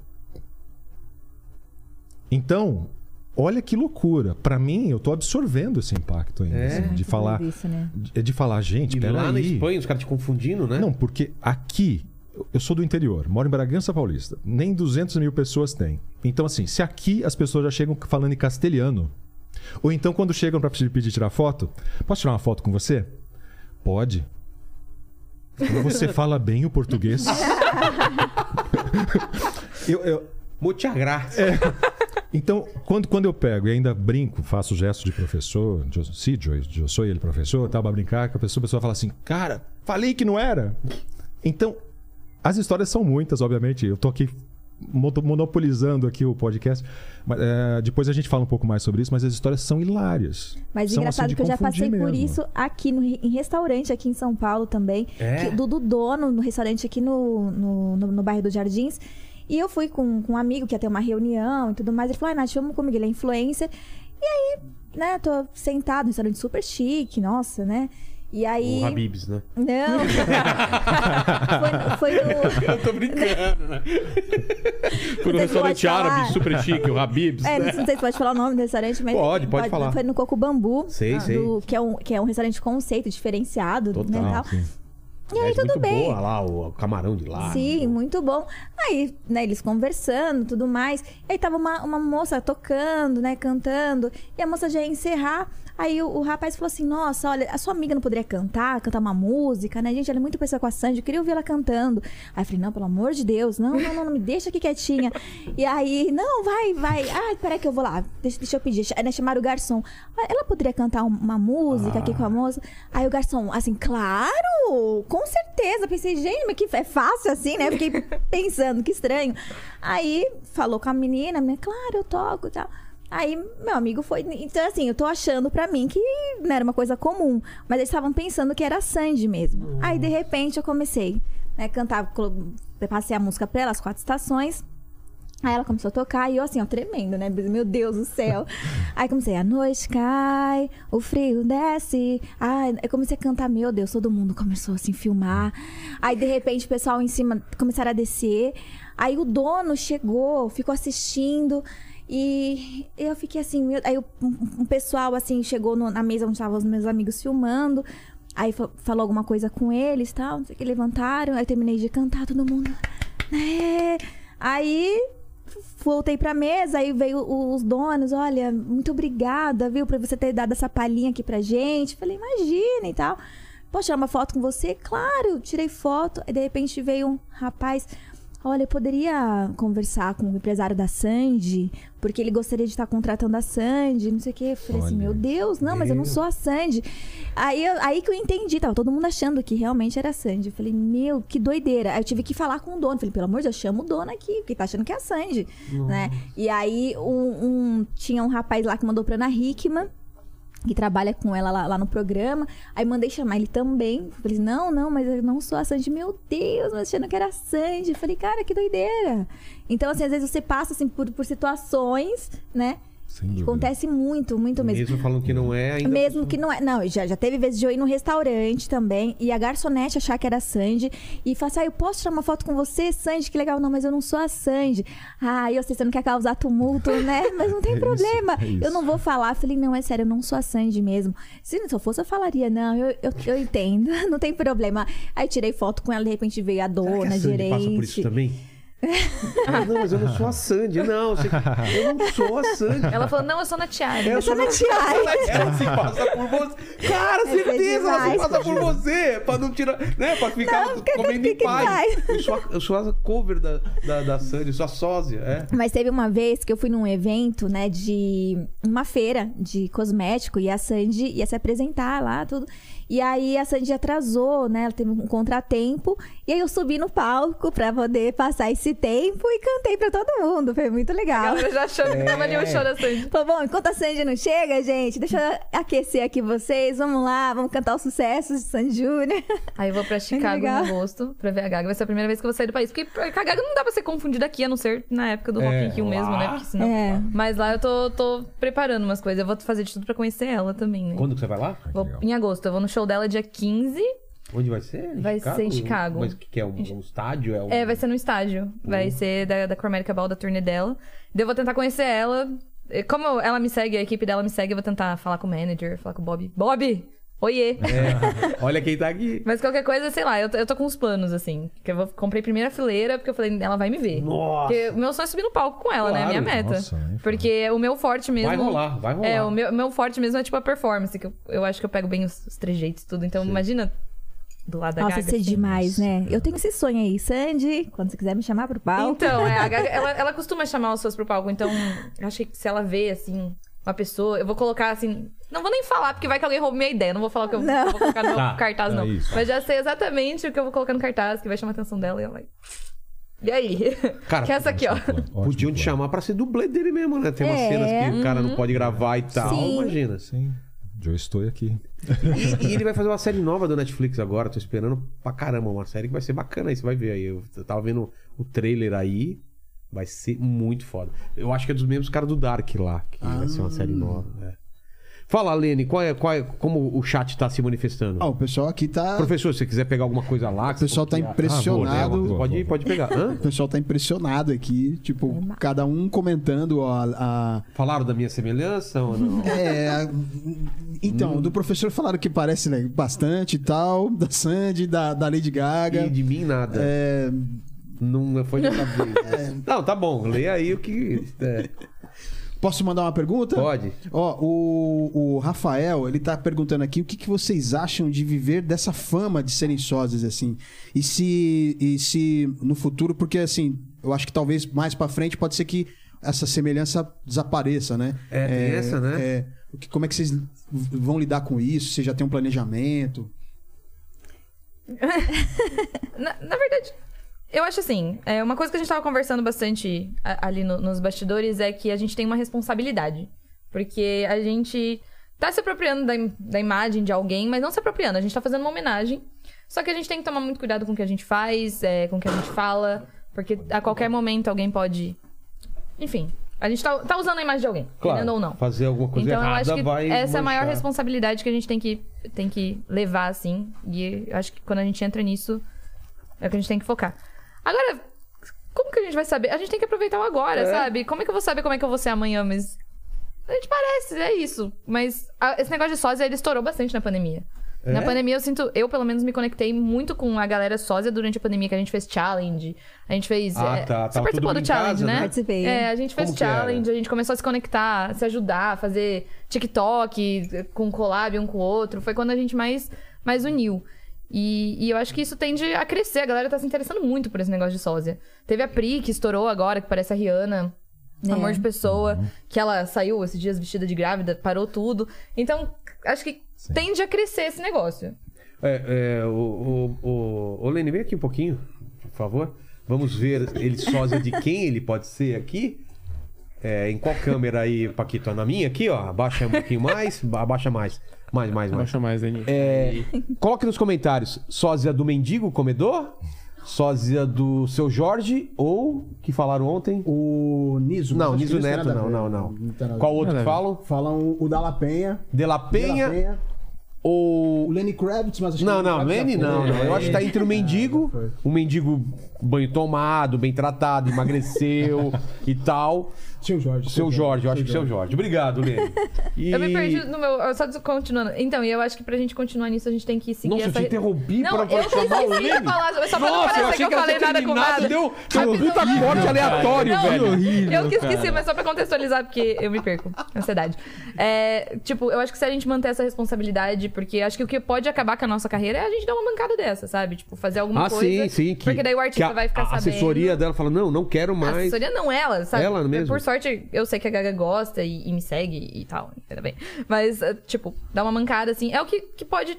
Então, olha que loucura. Pra mim, eu tô absorvendo esse impacto ainda.
É?
assim, de falar.
Isso, né?
É de falar, gente,
E lá na
peraí.
Espanha, os caras te confundindo, né?
Não, porque aqui, eu sou do interior, moro em Bragança Paulista. Nem 200 mil pessoas tem. Então, assim, se aqui as pessoas já chegam falando em castelhano, ou então quando chegam pra pedir, tirar foto, posso tirar uma foto com você? Pode. Você fala bem o português? eu, eu,
Muita graça.
Então, quando, quando eu pego e ainda brinco, faço gesto de professor, eu, sim, eu, eu sou ele professor, tal, pra brincar, que a pessoa, a pessoa fala assim, cara, falei que não era. Então, as histórias são muitas, obviamente. Eu tô aqui monopolizando aqui o podcast. Mas, é, depois a gente fala um pouco mais sobre isso, mas as histórias são hilárias.
Mas
são,
engraçado
assim, de
que eu já passei por
mesmo.
isso aqui no, em restaurante, aqui em São Paulo também.
É?
Que- do, do dono no restaurante aqui no, no, no, no bairro dos Jardins. E eu fui com, com um amigo que ia ter uma reunião e tudo mais. Ele falou, ah, Nath, vamos comigo, ele é influencer. E aí, né, tô sentado, um restaurante super chique, nossa, né? E aí.
O Habibs, né?
Não. foi, foi no.
Eu tô brincando, né? Foi no restaurante
pode
árabe super chique, o Habibs.
É,
né?
não sei se pode falar o nome do restaurante, mas.
Pode, pode falar.
Foi no Coco Bambu.
Sei, sei.
do- que, é um, que é um restaurante conceito, diferenciado,
Total,
né? Tal.
Sim.
E aí,
É
tudo
muito
bem.
boa lá, o camarão de lá.
Sim, muito bom. Aí, né, eles conversando tudo mais. E aí tava uma, uma moça tocando, né, cantando. E a moça já ia encerrar. Aí o, o rapaz falou assim: Nossa, olha, a sua amiga não poderia cantar, cantar uma música, né? Gente, ela é muito parecida com a Sandy, eu queria ouvir ela cantando. Aí eu falei: Não, pelo amor de Deus, não, não, não, não me deixa aqui quietinha. E aí, não, vai, vai. Ah, peraí que eu vou lá, deixa, deixa eu pedir. Aí né, chamaram o garçom. "Ah, Ela poderia cantar um- uma música aqui com a moça? Aí o garçom, assim, claro, com certeza. Pensei, gente, mas que é fácil assim, né? Fiquei pensando, que estranho. Aí falou com a menina, a menina, claro, eu toco e tal. Aí, meu amigo foi. Então, assim, eu tô achando pra mim que não era uma coisa comum. Mas eles estavam pensando que era Sandy mesmo. Aí, de repente, eu comecei, né, cantar, colo- passei a música pra ela, as quatro estações. Aí ela começou a tocar e eu assim, ó, tremendo, né? Meu Deus do céu. Aí comecei, a noite cai, o frio desce. Ai, eu comecei a cantar, meu Deus, todo mundo começou assim, filmar. Aí, de repente, o pessoal em cima começaram a descer. Aí o dono chegou, ficou assistindo. E eu fiquei assim, meu... aí um pessoal assim chegou no- na mesa onde estavam os meus amigos filmando. Aí fa- falou alguma coisa com eles, tal, não sei o que, levantaram. Aí eu terminei de cantar, todo mundo. É. Aí voltei pra mesa, aí veio os donos, olha, muito obrigada, viu, por você ter dado essa palhinha aqui pra gente. Falei, imagina e tal. Posso tirar uma foto com você? Claro, tirei foto. Aí de repente veio um rapaz. Olha, eu poderia conversar com o empresário da Sandy, porque ele gostaria de estar contratando a Sandy, não sei o quê. Eu falei assim,
Olha.
meu Deus, não, mas eu não sou a Sandy. Aí, eu- aí que eu entendi, tava todo mundo achando que realmente era a Sandy. Eu falei, meu, que doideira. Aí eu tive que falar com o dono. Falei, pelo amor de Deus, chama o dono aqui, porque tá achando que é a Sandy, né? E aí um, um- tinha um rapaz lá que mandou pra Ana Hickman, que trabalha com ela lá, lá no programa. Aí mandei chamar ele também. Falei, não, não, mas eu não sou a Sandy. Meu Deus, mas achando que era a Sandy. Falei, cara, que doideira. Então, assim, às vezes você passa assim, por, por situações, né? Acontece muito, muito mesmo.
Mesmo falando que não é, ainda.
Mesmo que não é. Não, já, já teve vezes de eu ir no restaurante também e a garçonete achar que era a Sandy e falar assim: ah, eu posso tirar uma foto com você, Sandy? Que legal. Não, mas eu não sou a Sandy. Ah, eu sei, você não quer causar tumulto, né? Mas não tem
É isso,
problema.
é isso.
eu não vou falar. Falei: não, é sério, eu não sou a Sandy mesmo. Se eu fosse, eu falaria: não, eu, eu, eu entendo, não tem problema. Aí tirei foto com ela, de repente veio a
Será que
dona,
a Sandy
gerente.
passa por isso também? Ah, não, mas eu não sou a Sandy. Não, você- eu não sou a Sandy.
Ela falou, não, eu sou na Tiara.
Eu
sou na Tiara.
Ela se passa por você. Cara,
É
certeza, ela se passa por você. Pra não tirar. Né? Pra ficar
Não,
comendo em paz. Eu sou, a, eu sou a cover da, da, da Sandy, eu sou a sósia. É.
Mas teve uma vez que eu fui num evento, né, de uma feira de cosmético e a Sandy ia se apresentar lá, tudo. E aí a Sandy atrasou, né? Ela teve um contratempo. E aí eu subi no palco pra poder passar esse tempo e cantei pra todo mundo. Foi muito legal.
galera já achando que tava ali o show da Sandy.
Falou, bom, enquanto a Sandy não chega, gente, deixa eu aquecer aqui vocês. Vamos lá, vamos cantar os sucessos de Sandy Júnior.
Aí eu vou pra Chicago
legal.
em agosto pra ver a Gaga. Vai ser a primeira vez que eu vou sair do país. Porque a Gaga não dá pra ser confundida aqui, a não ser na época do Rock
É,
in Rio mesmo, né? Porque senão...
É.
Mas lá eu tô, tô preparando umas coisas. Eu vou fazer de tudo pra conhecer ela também, né?
Quando que você vai lá?
Vou em agosto. Eu vou no show dela dia 15.
Onde vai ser? Em
Vai ser em Chicago.
Mas o que, que é? Um, um estádio? É, um...
É, vai ser no estádio. Vai ser da, da Chromatica Ball, da turnê dela. Eu vou tentar conhecer ela. Como ela me segue, a equipe dela me segue, eu vou tentar falar com o manager, falar com o Bob. Bob! Oiê!
É. Olha quem tá aqui.
Mas qualquer coisa, sei lá, eu tô, eu tô com uns planos, assim. Que eu vou, comprei primeira fileira, porque eu falei, ela vai me ver.
Nossa.
Porque o meu sonho é subir no palco com ela, né?
Claro.
Minha meta.
Nossa,
porque o meu forte mesmo.
Vai rolar, vai rolar.
É, o meu, meu forte mesmo é tipo a performance, que eu, eu acho que eu pego bem os, os trejeitos e tudo. Então, imagina do lado da
Nossa,
Gaga.
ser
assim.
demais, né? Eu tenho esse sonho aí. Sandy, quando você quiser me chamar pro palco.
Então, é, a Gaga, ela, ela costuma chamar as pessoas pro palco, então eu acho que se ela vê, assim, uma pessoa, eu vou colocar assim. Não vou nem falar, porque vai que alguém roube minha ideia. Não vou falar o que eu
Não.
vou colocar no
Tá,
cartaz,
é
não.
isso.
Mas já sei exatamente o que eu vou colocar no cartaz, que vai chamar a atenção dela e ela vai. E aí?
Cara,
que é essa aqui, ó.
Ótimo
Podiam te chamar pra ser dublê dele mesmo, né? Tem umas
É.
cenas que o cara não pode gravar e tal.
Sim.
Imagina.
Sim, eu estou aqui.
E, e ele vai fazer uma série nova do Netflix agora. Tô esperando pra caramba. Uma série que vai ser bacana aí. Você vai ver aí. Eu tava vendo o trailer aí. Vai ser muito foda. Eu acho que é dos mesmos caras do Dark lá. Que vai ser uma série nova. é. Fala, Lene, qual é, qual é, como o chat tá se manifestando?
Ah, o pessoal aqui tá.
Professor, se você quiser pegar alguma coisa lá...
O pessoal tá impressionado.
Você pode, pode pegar. Hã?
O pessoal tá impressionado aqui, tipo, cada um comentando a- a,
Falaram da minha semelhança ou não?
É, então, do professor falaram que parece né, bastante e tal, da Sandy, da, da Lady Gaga.
E de mim, nada.
É,
Não foi dessa vez. Não, tá bom. Leia aí o que... é.
posso mandar uma pergunta?
Pode.
Ó, o, o Rafael, ele tá perguntando aqui o que, que vocês acham de viver dessa fama de serem sósias, assim. E se, e se no futuro, porque assim, eu acho que talvez mais pra frente pode ser que essa semelhança desapareça, né?
É, tem essa, né?
É, o que, como é que vocês vão lidar com isso? Você já tem um planejamento?
Na, na verdade, eu acho assim, é, uma coisa que a gente tava conversando bastante ali no- nos bastidores é que a gente tem uma responsabilidade. Porque a gente tá se apropriando da, da imagem de alguém, mas não se apropriando, a gente tá fazendo uma homenagem. Só que a gente tem que tomar muito cuidado com o que a gente faz, é, com o que a gente fala, porque a qualquer momento alguém pode. Enfim, a gente tá, tá usando a imagem de alguém, querendo ou não.
Fazer alguma coisa
Então eu
errada
acho que
vai
essa é a maior
manchar.
responsabilidade que a gente tem que, tem que levar, assim. E eu acho que quando a gente entra nisso, é o que a gente tem que focar. Agora, como que a gente vai saber? A gente tem que aproveitar o agora, sabe? Como é que eu vou saber como é que eu vou ser amanhã? Mas. A gente parece, é isso. Mas a- esse negócio de sósia, ele estourou bastante na pandemia.
É?
Na pandemia, eu sinto, eu pelo menos me conectei muito com a galera sósia durante a pandemia, que a gente fez challenge. A gente fez.
Ah,
é,
tá.
Você participou do challenge,
casa,
né?
né?
Participei.
É, a gente fez
Como
challenge, a gente começou a se conectar, se ajudar, fazer TikTok com collab um com o outro. Foi quando a gente mais, mais uniu. E, e eu acho que isso tende a crescer. A galera tá se interessando muito por esse negócio de sósia. Teve a Pri, que estourou agora, que parece a Rihanna.
É.
Amor de pessoa, que ela saiu esses dias vestida de grávida, parou tudo. Então, acho que tende a crescer esse negócio.
É, é, o, o, o, ô, Lene, vem aqui um pouquinho, por favor. Vamos ver ele sósia de quem ele pode ser aqui. É, em qual câmera aí, Paquito? Na minha aqui, ó. Abaixa um pouquinho mais. Abaixa mais. Mais, mais, mais.
Baixa mais, Dani.
É, coloque nos comentários. Sósia do mendigo comedor? Sósia do seu Jorge? Ou, que falaram ontem?
O Niso.
Não, Niso
que
Neto, não, não, não. Qual outro que falam?
Falam o da La Penha.
De La
De La
Penha ou
O Lenny Kravitz, mas acho que
Não,
Lenny
não,
Kravitz
Lenny não, não. Eu acho que tá entre o mendigo,
foi.
o mendigo banho tomado, bem tratado, emagreceu e tal.
Seu Jorge.
Seu Jorge, eu acho que seu Jorge. Obrigado, Lene. E...
Eu me perdi no meu. Só continuando. Então, e eu acho que pra gente continuar nisso, a gente tem que seguir
Nossa, eu
essa.
te interrompi
Não,
pra,
eu
pra chamar o Lene.
falar, só pra não
Nossa, eu
parecer
achei
que eu falei nada com nada.
deu, deu um puta corte aleatório,
Não,
velho.
Eu que esqueci, mas só pra contextualizar, porque eu me perco. Ansiedade. É, tipo, eu acho que se a gente manter essa responsabilidade, porque acho que o que pode acabar com a nossa carreira é a gente dar uma mancada dessa, sabe? Tipo, fazer alguma
Ah,
coisa.
sim, sim. Que,
porque daí o artista
que a,
vai ficar
a
sabendo.
assessoria dela fala, não, não quero
A
mais.
assessoria não ela, sabe?
Ela mesmo?
Por sorte, eu sei que a Gaga gosta e, e me segue e tal, ainda bem. Mas, eh, tipo, dar uma mancada, assim, é o que, que pode...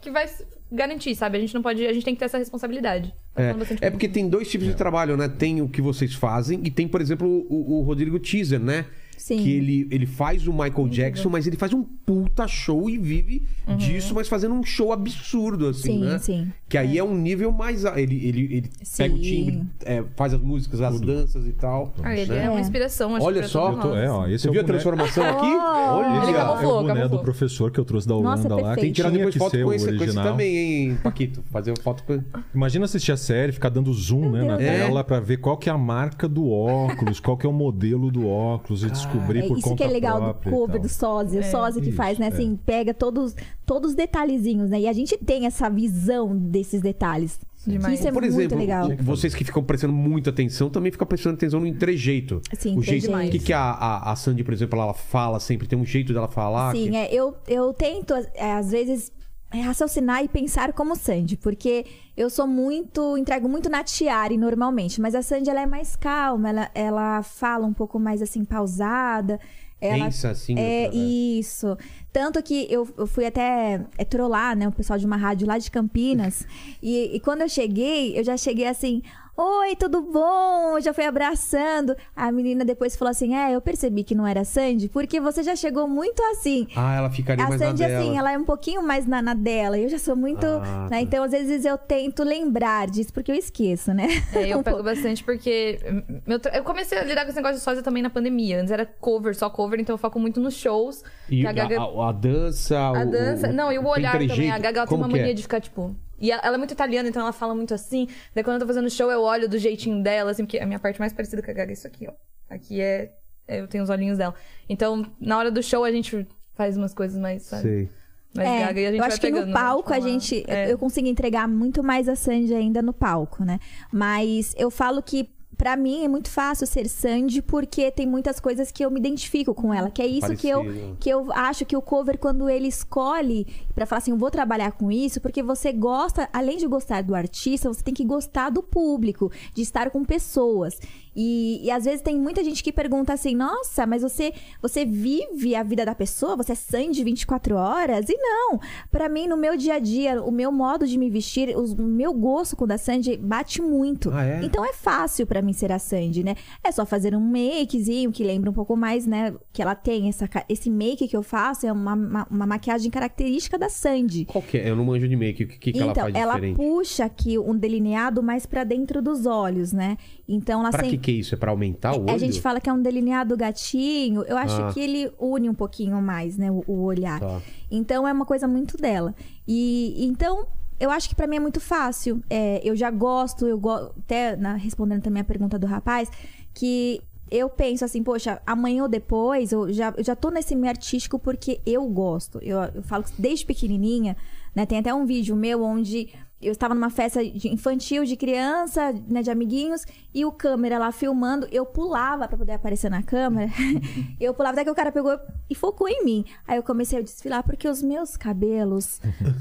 Que vai garantir, sabe? A gente não pode... A gente tem que ter essa responsabilidade. Tá bastante
É porque tem dois tipos de trabalho, né? Tem o que vocês fazem e tem, por exemplo, o, o Rodrigo Teaser, né?
Sim.
Que ele, ele faz o Michael Jackson, mas ele faz um puta show e vive disso, mas fazendo um show absurdo, assim,
Sim,
né?
sim.
Que aí é. um nível mais. a- Ele, ele, ele pega o timbre, é, faz as músicas, as danças e tal.
Ah, ele
né?
é uma inspiração, acho
Olha só.
tô- é, ó, esse
Você
é o
viu a
boneco-
transformação aqui?
Ele
Olha!
camuflou,
É o boné do professor que eu trouxe da
Nossa,
Holanda lá.
perfeito.
Tem que tirar depois foto com esse, com esse
original.
também, hein, Paquito? Fazer foto com
Imagina assistir a série, ficar dando zoom né, na tela pra ver qual que é a marca do óculos, qual que é o modelo do óculos e descobrir
É
por
isso
conta
que é legal do
própria
cover, do sósia, o sósia que
Isso,
faz, né?
é.
Assim, pega todos, todos os detalhezinhos, né? E a gente tem essa visão desses detalhes.
Demais.
Isso é
Por
muito
exemplo,
legal.
vocês que ficam prestando muita atenção também ficam prestando atenção no trejeito.
Sim,
o jeito
trejeito.
que, que a, a, a Sandy, por exemplo, ela fala sempre, tem um jeito dela falar.
Sim,
que...
é, eu, eu tento, é, às vezes, é, raciocinar e pensar como Sandy, porque eu sou muito, entrego muito na Tiare normalmente, mas a Sandy ela é mais calma, ela, ela fala um pouco mais assim, pausada. Ela,
Pensa assim,
É, isso. Tanto que eu, eu fui até é, trollar, né, o pessoal de uma rádio lá de Campinas. e, e quando eu cheguei, eu já cheguei assim. Oi, tudo bom? Eu já fui abraçando. A menina depois falou assim: É, eu percebi que não era Sandy, porque você já chegou muito assim.
Ah, ela ficaria
A
mais
Sandy,
na dela.
assim, ela é um pouquinho mais na, na dela. Eu já sou muito.
Ah,
né?
tá.
Então, às vezes, eu tento lembrar disso, porque eu esqueço, né?
É, eu
Um
pego
pouco.
bastante porque. meu tra- eu comecei a lidar com esse negócio de sósia também na pandemia. Antes era cover, só cover, então eu foco muito nos shows.
E
que a Gaga.
a, a dança.
A
o-
dança.
o-
não, e o olhar também. A Gaga tem uma
é?
mania de ficar, tipo. E ela é muito italiana, então ela fala muito assim. Daí quando eu tô fazendo show, eu olho do jeitinho dela, assim, porque a minha parte mais parecida com a Gaga é isso aqui, ó. Aqui é. é, Eu tenho os olhinhos dela. Então, na hora do show, a gente faz umas coisas mais, sabe?
Sei.
Mais
É,
Gaga e a gente
eu
vai
acho que
pegando,
no
né,
palco
de
a gente.
É.
Eu consigo entregar muito mais a Sandy ainda no palco, né? Mas eu falo que. Pra mim é muito fácil ser Sandy porque tem muitas coisas que eu me identifico com ela, que é isso que eu que eu acho que o cover quando ele escolhe pra falar assim, eu vou trabalhar com isso, porque você gosta, além de gostar do artista, você tem que gostar do público, de estar com pessoas. E, e às vezes tem muita gente que pergunta assim: "Nossa, mas você você vive a vida da pessoa? Você é Sandy 24 horas?" E não. Pra mim no meu dia a dia, o meu modo de me vestir, o meu gosto com o da Sandy bate muito.
Ah, é?
Então é fácil pra mim ser a Sandy, né? É só fazer um makezinho que lembra um pouco mais, né? Que ela tem essa, esse make que eu faço é uma, uma, uma maquiagem característica da Sandy.
Qual que é? Eu não manjo de make. O que, que, que ela
então,
faz
ela puxa aqui um delineado mais pra dentro dos olhos, né? Então ela
Pra
sempre.
Que é isso? É pra aumentar o olho?
A gente fala que é um delineado gatinho. Eu acho
Ah.
que ele une um pouquinho mais, né? O, o olhar.
Tá.
Então é uma coisa muito dela. E então eu acho que pra mim é muito fácil. É, eu já gosto, eu gosto. Até na- respondendo também a pergunta do rapaz, que eu penso assim, poxa, amanhã ou depois, eu já, eu já tô nesse meio artístico porque eu gosto. Eu, eu falo que desde pequenininha, né? Tem até um vídeo meu onde eu estava numa festa de infantil de criança, né, de amiguinhos, e o câmera lá filmando, eu pulava pra poder aparecer na câmera. eu pulava até que o cara pegou e focou em mim. Aí eu comecei a desfilar porque os meus cabelos,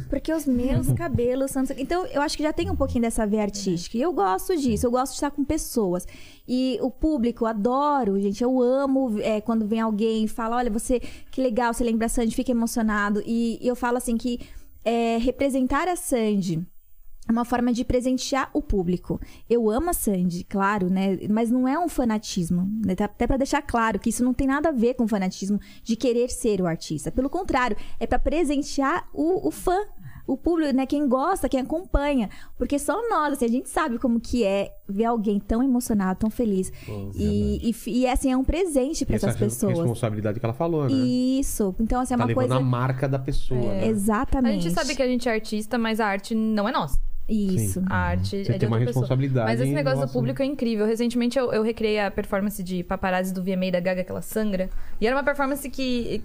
porque os meus cabelos são Então eu acho que já tem um pouquinho dessa veia artística. E eu gosto disso, eu gosto de estar com pessoas. E o público, eu adoro, gente, eu amo é, quando vem alguém e fala, olha, você, que legal, você lembra a Sandy, fica emocionado. E, e eu falo assim que é, representar a Sandy é uma forma de presentear o público. Eu amo a Sandy, claro, né? Mas não é um fanatismo. né? Tá- Até pra deixar claro que isso não tem nada a ver com fanatismo de querer ser o artista. Pelo contrário, é pra presentear o, o fã, o público, né? Quem gosta, quem acompanha. Porque só nós, assim, a gente sabe como que é ver alguém tão emocionado, tão feliz. e, e, e, assim, é um presente pra
essa
essas pessoas.
responsabilidade que ela falou, né?
Isso. Então, assim, é
tá
uma coisa.
a marca da pessoa, né?
A
Exatamente.
gente sabe que a gente é artista, mas a arte não é nossa.
Isso.
A arte
Você
é de
tem uma
outra pessoa.
responsabilidade,
Mas esse negócio
nossa.
do público é incrível. Recentemente eu, eu recriei a performance de paparazzi do VMA da Gaga, que ela sangra. E era uma performance que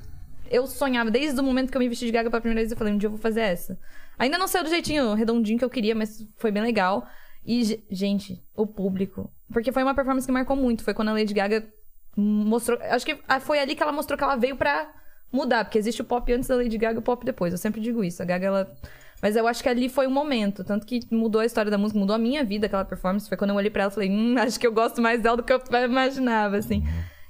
eu sonhava, desde o momento que eu me vesti de Gaga pela primeira vez, eu falei, um dia eu vou fazer essa. Ainda não saiu do jeitinho redondinho que eu queria, mas foi bem legal. E, ge- gente, o público. Porque foi uma performance que marcou muito. Foi quando a Lady Gaga mostrou. Acho que foi ali que ela mostrou que ela veio pra mudar. Porque existe o pop antes da Lady Gaga e o pop depois. Eu sempre digo isso. A Gaga, ela. Mas eu acho que ali foi um momento. Tanto que mudou a história da música, mudou a minha vida, aquela performance. Foi quando eu olhei pra ela e falei, hum, acho que eu gosto mais dela do que eu imaginava, assim.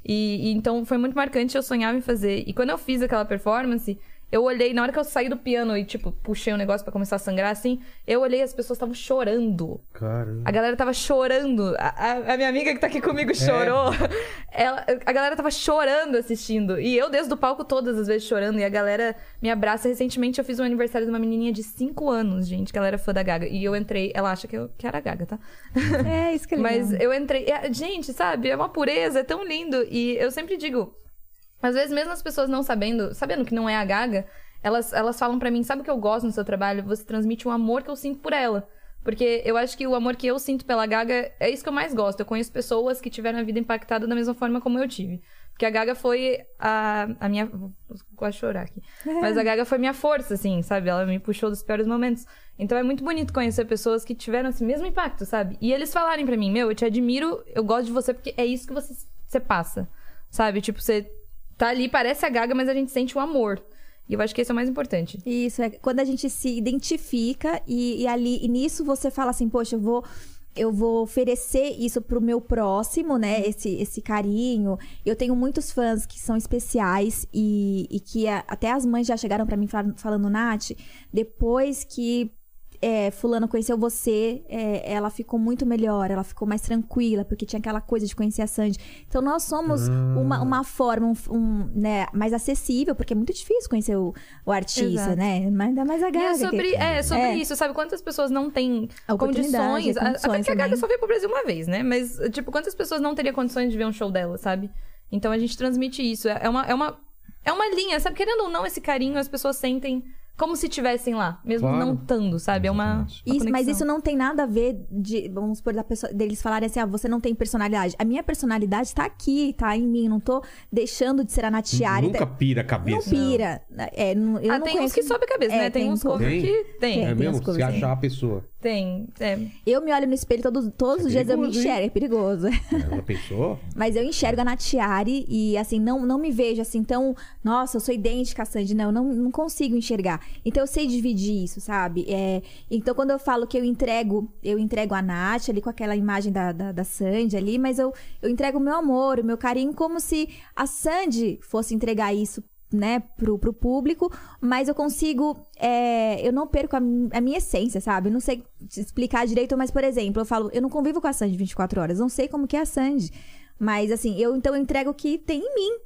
E, e então foi muito marcante, eu sonhava em fazer. E quando eu fiz aquela performance, eu olhei, na hora que eu saí do piano e, tipo, puxei o negócio pra começar a sangrar, assim, eu olhei e as pessoas estavam chorando.
Caramba.
A galera tava chorando. A, a- a minha amiga que tá aqui comigo chorou. Ela, a galera tava chorando assistindo. E eu, desde o palco, todas as vezes chorando. E a galera me abraça. Recentemente eu fiz um aniversário de uma menininha de 5 anos, gente, que ela era fã da Gaga. E eu entrei. Ela acha que eu que era a Gaga, tá?
É, isso que é.
Mas eu entrei. é, Gente, sabe? É uma pureza, é tão lindo. E eu sempre digo. Às vezes, mesmo as pessoas não sabendo, sabendo que não é a Gaga, elas, elas falam pra mim, sabe o que eu gosto no seu trabalho? Você transmite o amor que eu sinto por ela. Porque eu acho que o amor que eu sinto pela Gaga é isso que eu mais gosto. Eu conheço pessoas que tiveram a vida impactada da mesma forma como eu tive. Porque a Gaga foi a, a minha. Vou quase chorar aqui. Mas a Gaga foi minha força, assim, sabe? Ela me puxou dos piores momentos. Então é muito bonito conhecer pessoas que tiveram esse mesmo impacto, sabe? E eles falarem pra mim, meu, eu te admiro, eu gosto de você porque é isso que você, você passa. Sabe? Tipo, você tá ali, parece a Gaga, mas a gente sente o amor. E eu acho que esse é o mais importante.
Isso, é quando a gente se identifica e, e ali e nisso você fala assim, poxa, eu vou. Eu vou oferecer isso pro meu próximo, né? Esse, esse carinho. Eu tenho muitos fãs que são especiais e, e que a- até as mães já chegaram pra mim falando, falando, Nath, depois que é, fulano conheceu você, é, ela ficou muito melhor, ela ficou mais tranquila, porque tinha aquela coisa de conhecer a Sandy. Então nós somos uma, uma forma um, um, né, mais acessível, porque é muito difícil conhecer o, o artista,
Exato.
né? Mas ainda mais a
E
Gaga.
é
que-
sobre, é, sobre
É.
isso, sabe? Quantas pessoas não têm condições.
é,
A- Até que a Gaga
também.
só veio pro Brasil uma vez, né? Mas, tipo, quantas pessoas não teriam condições de ver um show dela, sabe? Então a gente transmite isso. É é uma, é uma, é uma linha, sabe? Querendo ou não, esse carinho as pessoas sentem como se estivessem lá, mesmo
Claro.
não estando, sabe? É uma. uma
Isso, mas isso não tem nada a ver de, vamos supor, da pessoa, deles falarem assim, ah, você não tem personalidade. A minha personalidade tá aqui, tá em mim, não tô deixando de ser a Natiari.
Nunca pira a
Não
cabeça.
pira. É, não- eu
Ah,
não
tem
conheço...
uns que sobe a cabeça,
É,
né? Tem,
tem
uns covers
Tem?
que tem.
É,
É
tem
mesmo? Se achar a pessoa.
Tem. É.
Eu me olho no espelho todos, todos os dias, eu me
perigoso, hein?
enxergo. É perigoso.
Ela pensou?
Mas eu enxergo a Natiari e, assim, não, não me vejo assim tão. Nossa, eu sou idêntica a Sandy. Não, não, não consigo enxergar. Então eu sei dividir isso, sabe? É, então quando eu falo que eu entrego, eu entrego a Nath ali com aquela imagem da, da, da Sandy ali, mas eu, eu entrego o meu amor, o meu carinho, como se a Sandy fosse entregar isso. Né, pro, pro público, mas eu consigo. é, eu não perco a, a minha essência, sabe? Eu não sei te explicar direito, mas, por exemplo, eu falo, eu não convivo com a Sandy 24 horas, não sei como que é a Sandy. Mas assim, eu então eu entrego o que tem em mim,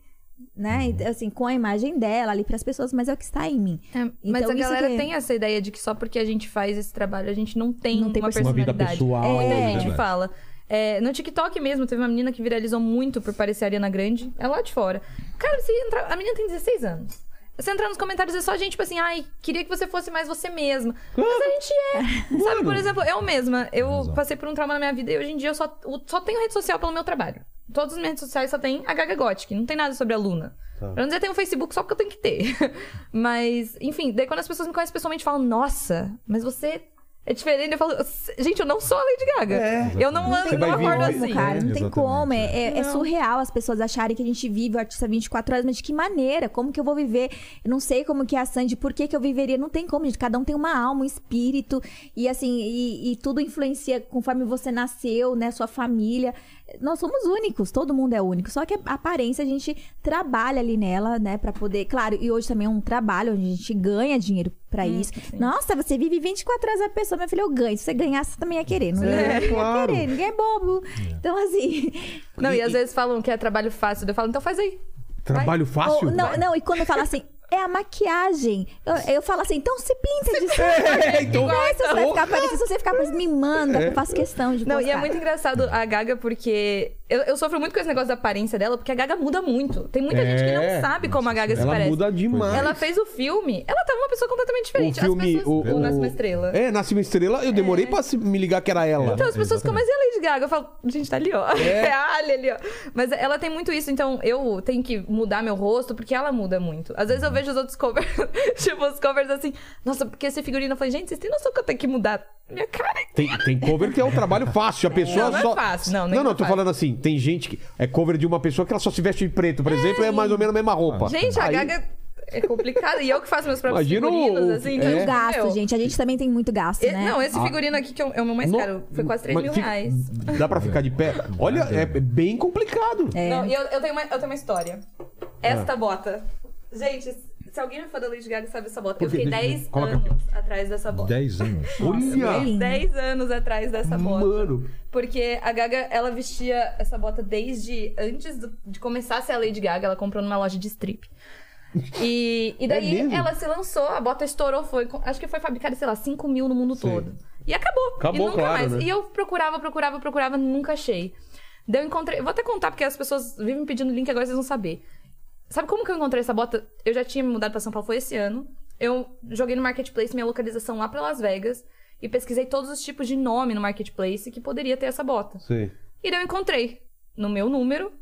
né?
Uhum.
Então, Assim, com a imagem dela ali pras pessoas, mas é o que está em mim.
É, mas
Então,
a galera
que-
tem essa ideia de que só porque a gente faz esse trabalho, a gente não tem,
Não tem
uma
personalidade.
Uma vida pessoal.
Muita
É.
gente
Verdade.
fala. É, no TikTok mesmo, teve uma menina que viralizou muito por parecer a Ariana Grande. É lá de fora. Cara, você entra... a menina tem 16 anos. Você entrar nos comentários é só gente, tipo assim, ai, queria que você fosse mais você mesma. Mas a gente é. Sabe, por exemplo, eu mesma, eu passei por um trauma na minha vida e hoje em dia eu só, eu só tenho rede social pelo meu trabalho. Todas as minhas redes sociais só tem a Gaga Gothic, não tem nada sobre a Luna. Pra não dizer tem um Facebook só porque eu tenho que ter. Mas, enfim, daí quando as pessoas me conhecem pessoalmente falam, nossa, mas você é diferente. Eu falo, gente, eu não sou a Lady Gaga. eu não não
vir
acordo assim.
cara, não tem como. É,
é.
é- é surreal as pessoas acharem que a gente vive o artista 24 horas, mas de que maneira? Como que eu vou viver? Eu não sei como que é a Sandy, por que, que eu viveria? Não tem como, gente. Cada um tem uma alma, um espírito, e assim, e, e tudo influencia conforme você nasceu, né? Sua família. Nós somos únicos, todo mundo é único. Só que a aparência a gente trabalha ali nela, né? Pra poder. Claro, e hoje também é um trabalho onde a gente ganha dinheiro pra isso. Nossa, você vive 24 horas a pessoa, minha filha, eu ganho. Se você ganhar, você também ia querer. Não ia,
É,
ninguém ia
claro.
querer, ninguém é bobo. Então, assim.
Não, e às vezes falam que é trabalho fácil. Eu falo, então faz aí.
Trabalho fácil?
Ou- não, não, e quando fala assim, é a maquiagem. Eu, eu falo assim, então se pinta de
É, então.
É se você ficar parecendo, se você ficar parecendo, me manda,
É.
eu faço questão de
Não, e é
postar.
muito engraçado a Gaga, porque eu, eu sofro muito com esse negócio da aparência dela, porque a Gaga muda muito. Tem muita gente que
É.
não sabe como a Gaga se
Ela
parece.
muda demais.
Ela fez o filme, ela tava uma pessoa completamente diferente.
O filme.
As pessoas, o, Nasce uma Estrela.
É, Nasce uma Estrela. Eu demorei pra se- me ligar que era ela.
Então as pessoas ficam, mas e a Lady Gaga? Eu falo, gente, tá ali, ó. É, a Ali ali, ó. Mas ela tem muito isso, então eu tenho que mudar meu rosto, porque ela muda muito. Às vezes eu vejo os outros covers, tipo, os covers assim, nossa, porque esse figurino, eu falei, gente, vocês têm noção que eu tenho que mudar minha cara?
Tem, tem cover que é um trabalho fácil. A pessoa
Não, não é
só.
fácil, não,
não, não,
é
tô
fácil.
falando assim. Tem gente que. É cover de uma pessoa que ela só se veste de preto, por exemplo, é mais ou menos a mesma roupa.
Gente, a
Aí-
Gaga é complicado. E eu que faço meus próprios
Imagina o-
figurinos, assim.
é.
então,
E o gasto,
meu,
gente. A gente também tem muito gasto,
e-
né?
Não, esse figurino aqui que é o é meu mais
No-
caro. Foi quase 3
Mas
mil
fica-
reais.
Dá pra ficar de pé? Olha, é bem complicado.
É.
Não, e eu, eu, tenho uma, eu tenho uma história. Esta
Ah.
bota. Gente, se alguém é fã da Lady Gaga sabe essa bota. Eu fiquei
Deixa-
10
coloca
anos atrás dessa bota.
10 anos.
Olha!
lindo.
10 anos atrás dessa bota.
Mano.
Porque a Gaga, ela vestia essa bota desde antes do- de começar a ser a Lady Gaga. Ela comprou numa loja de strip. E, e daí
É
ela se lançou, a bota estourou, foi, acho que foi fabricada, sei lá, 5 mil no mundo todo. E acabou.
Acabou,
e nunca
claro,
mais.
né?
E eu procurava, procurava, procurava, nunca achei. Daí eu encontrei. Vou até contar, porque as pessoas vivem me pedindo link agora, vocês vão saber. Sabe como que eu encontrei essa bota? Eu já tinha me mudado pra São Paulo, foi esse ano. Eu joguei no Marketplace minha localização lá pra Las Vegas e pesquisei todos os tipos de nome no Marketplace que poderia ter essa bota.
Sei.
E daí eu encontrei no meu número.